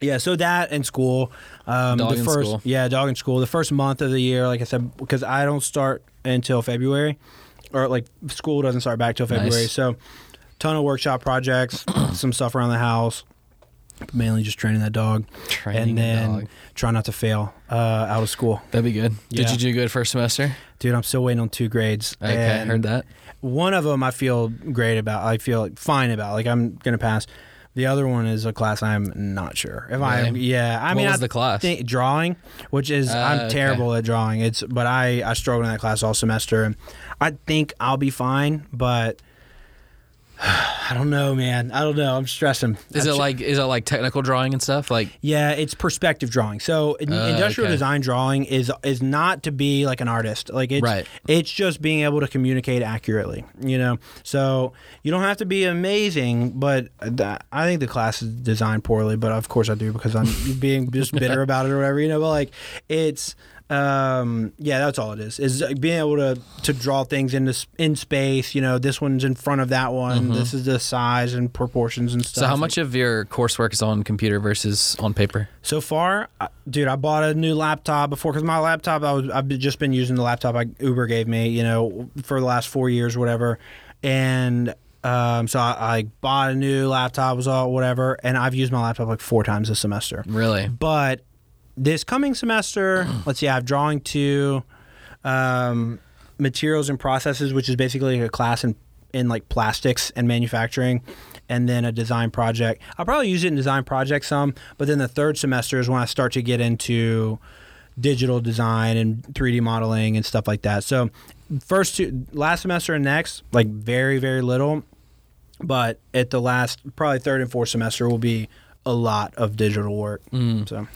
Yeah, so that and school, um, Dog the in first, school. yeah, dog in school. The first month of the year, like I said, because I don't start until February, or like school doesn't start back till February. Nice. So, ton of workshop projects, some stuff around the house, mainly just training that dog, Training and then dog. try not to fail uh, out of school. that'd be good. Yeah. Did you do good first semester? Dude, I'm still waiting on two grades. Okay, and heard that. One of them I feel great about. I feel fine about. Like I'm gonna pass. The other one is a class I'm not sure if I. Yeah, I What mean, was I the class? think drawing, which is Uh, I'm okay. terrible at drawing. It's but I I struggled in that class all semester, and I think I'll be fine. But I don't know, man. I don't know. I'm stressing. Is I'm it ch- like is it like technical drawing and stuff? Like Yeah, it's perspective drawing. So Uh, industrial okay. design drawing is is not to be like an artist. Like it's Right. it's just being able to communicate accurately. You know, so you don't have to be amazing, but I think the class is designed poorly. But of course I do because I'm being just bitter about it or whatever. You know, but like it's. Um, yeah, that's all it is. Is being able to to draw things into in space. You know, this one's in front of that one. This is the size and proportions and stuff. Mm-hmm. So how Like, much of your coursework is on computer versus on paper? So far, I- dude, I bought a new laptop before because my laptop I was I've just been using the laptop I, Uber gave me, you know, for the last four years, or whatever, and um, so I, I bought a new laptop, was all whatever, and I've used my laptop like four times this semester. Really? But this coming semester, let's see, I have drawing two, um, materials and processes, which is basically a class in in like plastics and manufacturing, and then a design project. I'll probably use it in design project some, but then the third semester is when I start to get into digital design and 3D modeling and stuff like that. So first two last semester and next, like very very little, but at the last probably third and fourth semester will be a lot of digital work. So Um,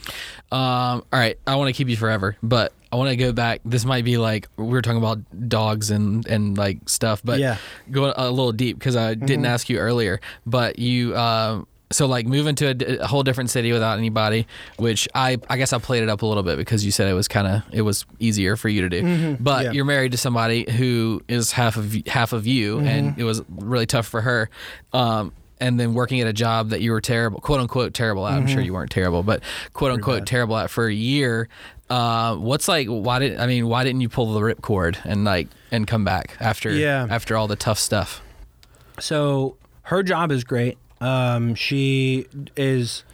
all right, I want to keep you forever, but I want to go back. This might be like we were talking about dogs and and like stuff, but Yeah. go a little deep because I didn't ask you earlier. But you, um, so like moving to a whole different city without anybody, which I I guess I played it up a little bit because you said it was kind of it was easier for you to do. But Yeah. you're married to somebody who is half of half of you, and it was really tough for her. Um, and then working at a job that you were terrible, quote unquote terrible at. I'm sure you weren't terrible, but quote unquote terrible at for a year. Uh, what's like? Why did I mean? Why didn't you pull the ripcord and like and come back after Yeah. after all the tough stuff? So her job is great. Um, she is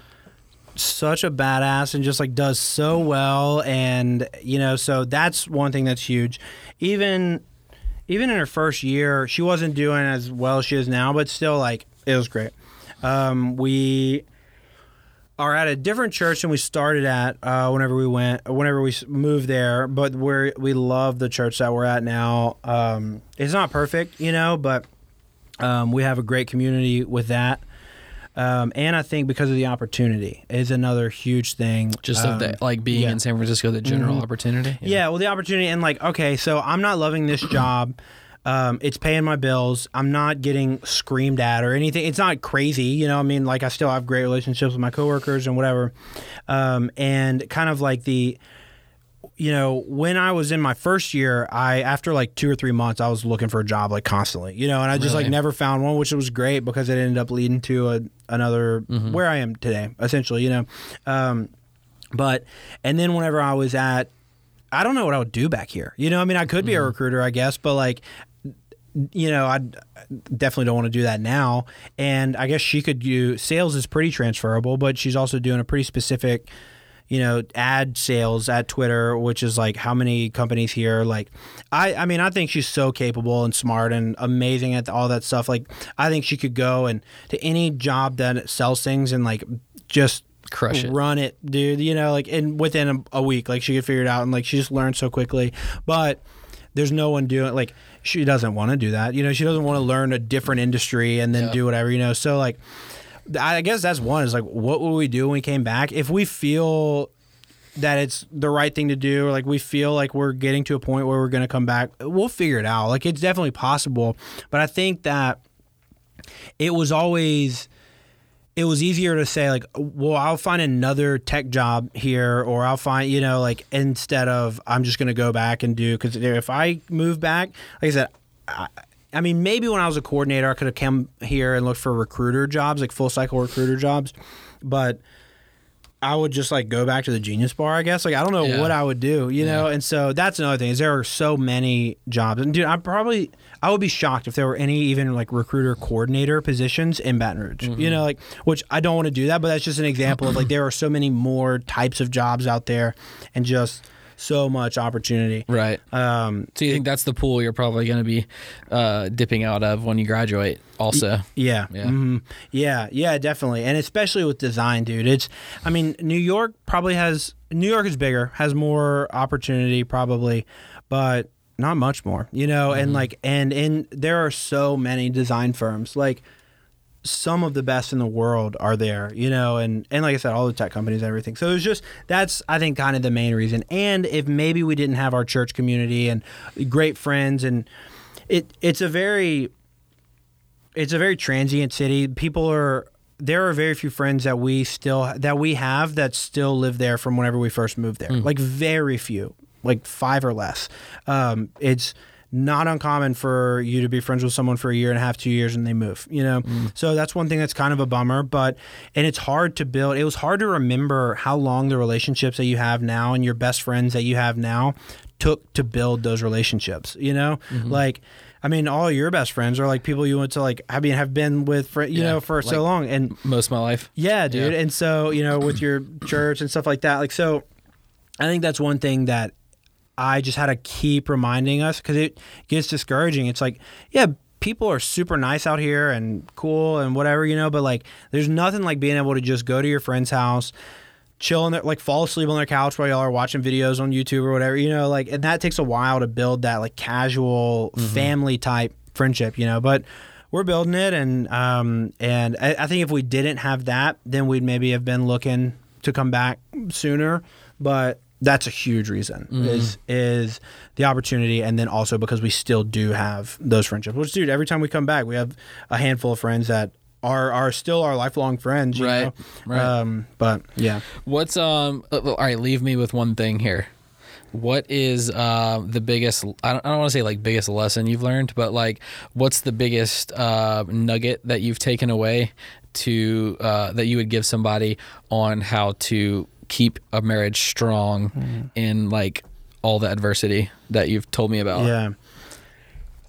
such a badass and just like does so well, and you know, so that's one thing that's huge. Even even in her first year, she wasn't doing as well as she is now, but still, like it was great. Um, we are at a different church than we started at uh, whenever we went whenever we moved there but we're we love the church that we're at now um, it's not perfect you know but um, we have a great community with that um, and I think because of the opportunity is another huge thing. Just um, of the, like being yeah. in San Francisco, the general opportunity. Yeah. well, the opportunity and like, okay, so I'm not loving this job. Um, it's paying my bills. I'm not getting screamed at or anything. It's not crazy, you know. I mean, like I still have great relationships with my coworkers and whatever. Um, and kind of like the, you know, when I was in my first year, I after like two or three months, I was looking for a job like constantly, you know, and I just like never found one, which was great because it ended up leading to a, another where I am today, essentially, you know. Um, but and then whenever I was at I don't know what I would do back here. You know, I mean, I could be a recruiter, I guess, but like, you know, I definitely don't want to do that now. And I guess she could do sales is pretty transferable, but she's also doing a pretty specific, you know, ad sales at Twitter, which is like how many companies here. Like, I, I mean, I think she's so capable and smart and amazing at all that stuff. Like, I think she could go and to any job that sells things and like just Crush it. run it, dude. You know, like in within a, a week, like she could figure it out, and like she just learned so quickly. But there's no one doing like she doesn't want to do that. You know, she doesn't want to learn a different industry and then Yeah. do whatever. You know, so like I guess that's one is like what will we do when we came back if we feel that it's the right thing to do or like we feel like we're getting to a point where we're going to come back we'll figure it out like it's definitely possible but i think that it was always it was easier to say like well i'll find another tech job here or i'll find you know like instead of i'm just to go back and do because if i move back like i said I, I mean maybe when i was a coordinator i could have come here and looked for recruiter jobs like full cycle recruiter jobs but I would just like go back to the Genius Bar, I guess. Like I don't know Yeah. what I would do, you know. And so that's another thing is there are so many jobs, and dude, I probably I would be shocked if there were any even like recruiter coordinator positions in Baton Rouge, Mm-hmm. you know, like which I don't want to do that, but that's just an example of like there are so many more types of jobs out there, and just so much opportunity. Right. Um, So you think that's the pool you're probably going to be uh, dipping out of when you graduate? Also, Yeah. Yeah. mhm. Yeah. Yeah, definitely. And especially with design, dude. It's I mean, New York probably has New York is bigger, has more opportunity probably, but not much more. You know, and like and in there are so many design firms. Like some of the best in the world are there, you know, and and like I said, all the tech companies, and everything. So it's just that's I think kind of the main reason. And if maybe we didn't have our church community and great friends, and it it's a very it's a very transient city. People are there are very few friends that we still that we have that still live there from whenever we first moved there. Like very few. like five or less. Um, it's not uncommon for you to be friends with someone for a year and a half, two years, and they move. You know, mm. so that's one thing that's kind of a bummer. But and it's hard to build. It was hard to remember how long the relationships that you have now and your best friends that you have now took to build those relationships. You know, mm-hmm. like. I mean, all your best friends are like people you went to like. I mean, have been with for you Yeah, know for so long, and Most of my life. yeah, dude. Yeah. And so, you know, with your church and stuff like that, like, so I think that's one thing that I just had to keep reminding us because it gets discouraging. It's like, yeah, people are super nice out here and cool and whatever, you know, but like, there's nothing like being able to just go to your friend's house. Chill in there, like fall asleep on their couch while y'all are watching videos on YouTube or whatever, you know, like, and that takes a while to build that like casual family type friendship, you know, but we're building it and um and I, I think if we didn't have that then we'd maybe have been looking to come back sooner but that's a huge reason is is the opportunity and then also because we still do have those friendships which dude every time we come back we have a handful of friends that are are still our lifelong friends you Right, know? right. um but yeah What's um? uh, All right, leave me with one thing here. What is uh, the biggest? I don't, I don't want to say like biggest lesson you've learned, but like, what's the biggest uh, nugget that you've taken away to uh, that you would give somebody on how to keep a marriage strong in like all the adversity that you've told me about? Yeah.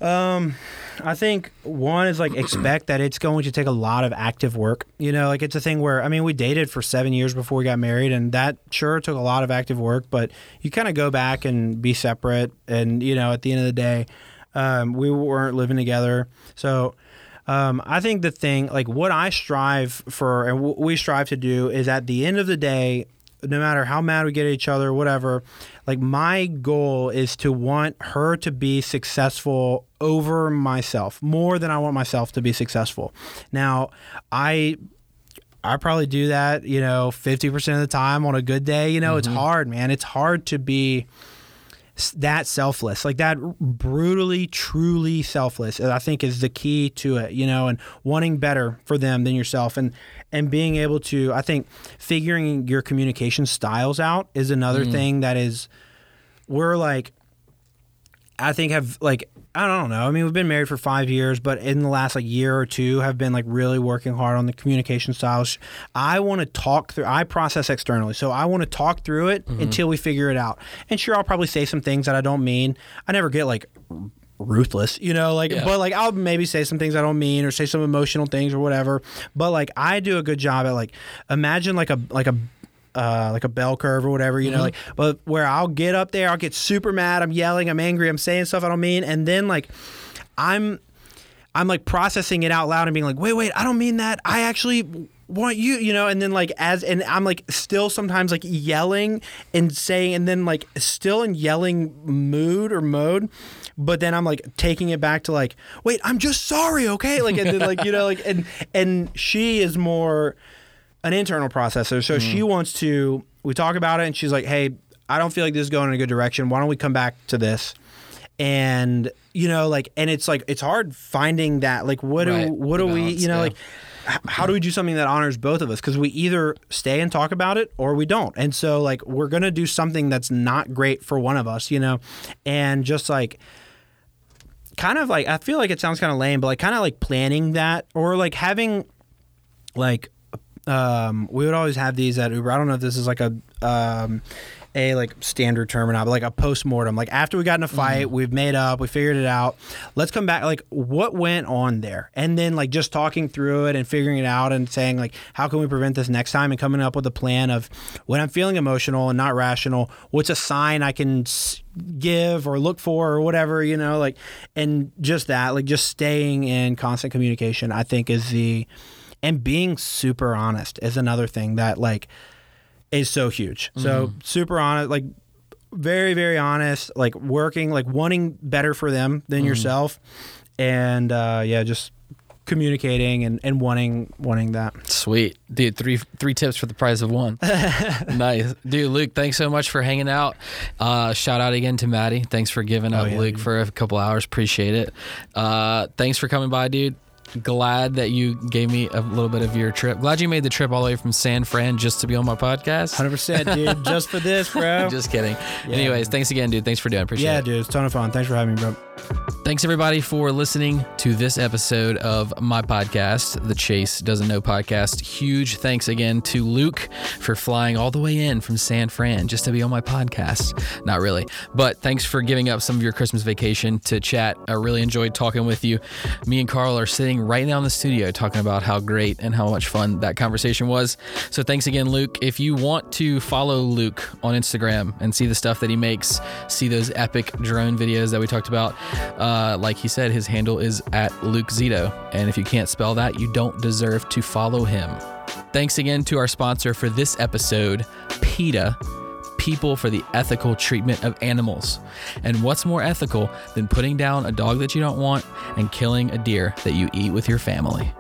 Um, I think one is like expect that it's going to take a lot of active work. You know, like it's a thing where I mean, we dated for seven years before we got married, and that sure took a lot of active work. But you kind of go back and be separate, and you know, at the end of the day, um, we weren't living together, so. Um, I think the thing, like what I strive for and what we strive to do is at the end of the day, no matter how mad we get at each other, whatever, like my goal is to want her to be successful over myself more than I want myself to be successful. Now, I I probably do that, you know, 50% of the time on a good day. You know, it's mm-hmm. hard, man. It's hard to be that selfless, like that brutally, truly selfless. I think is the key to it, you know, and wanting better for them than yourself, and and being able to, I think, figuring your communication styles out is another mm. thing that is, we're like, I think have like I don't know. I mean, we've been married for five years, but in the last like year or two, have been like really working hard on the communication styles. I want to talk through. I process externally, so I want to talk through it mm-hmm. until we figure it out. And sure, I'll probably say some things that I don't mean. I never get like ruthless, you know, like Yeah. but like I'll maybe say some things I don't mean or say some emotional things or whatever. But like I do a good job at like imagine like a like a uh, like a bell curve or whatever, you know, like, but where I'll get up there, I'll get super mad, I'm yelling, I'm angry, I'm saying stuff I don't mean, and then like, I'm, I'm like processing it out loud and being like, wait, wait, I don't mean that. I actually want you, you know, and then like as, and I'm like still sometimes like yelling and saying, and then like still in yelling mood or mode. But then I'm like taking it back to like, wait, I'm just sorry, okay? Like, and then like, you know, like, and, and she is more, an internal processor. So she mm. wants to, we talk about it and she's like, hey, I don't feel like this is going in a good direction. Why don't we come back to this? And, you know, like, and it's like, it's hard finding that, like, what Right. do, what do we, you know, yeah. like, how do we do something that honors both of us? Because we either stay and talk about it or we don't. And so, like, we're going to do something that's not great for one of us, you know? And just like, kind of like, I feel like it sounds kind of lame, but like, kind of like planning that or like having, like um, we would always have these at Uber. I don't know if this is like a um, a like standard term or not, but like a post mortem. Like after we got in a mm-hmm. fight, we've made up, we figured it out. Let's come back. Like what went on there, and then like just talking through it and figuring it out and saying like how can we prevent this next time and coming up with a plan of when I'm feeling emotional and not rational, what's a sign I can. Give or look for or whatever you know like and just that like just staying in constant communication i think is the and being super honest is another thing that like is so huge so super honest like very very honest like working like wanting better for them than yourself and uh yeah just communicating and, and wanting wanting that Sweet, dude. Three three tips for the price of one. nice, dude. Luke, thanks so much for hanging out. Uh, shout out again to Maddie. Thanks for giving up yeah, Luke dude. for a couple hours. Appreciate it. Uh, thanks for coming by, dude. Glad that you gave me a little bit of your trip. Glad you made the trip all the way from San Fran just to be on my podcast. 100%, dude. just for this, bro. just kidding. Anyways, thanks again, dude. Thanks for doing. it. Appreciate yeah, it. dude. It's a ton of fun. Thanks for having me, bro. Thanks everybody for listening to this episode of my podcast, the Chase Doesn't Know podcast. Huge thanks again to Luke for flying all the way in from San Fran just to be on my podcast. Not really, but thanks for giving up some of your Christmas vacation to chat. I really enjoyed talking with you. Me and Carl are sitting right now in the studio talking about how great and how much fun that conversation was. So thanks again, Luke. If you want to follow Luke on Instagram and see the stuff that he makes, see those epic drone videos that we talked about, uh, like he said, his handle is at Luke Zito. And if you can't spell that, you don't deserve to follow him. Thanks again to our sponsor for this episode, PETA. People for the ethical treatment of animals. And what's more ethical than putting down a dog that you don't want and killing a deer that you eat with your family?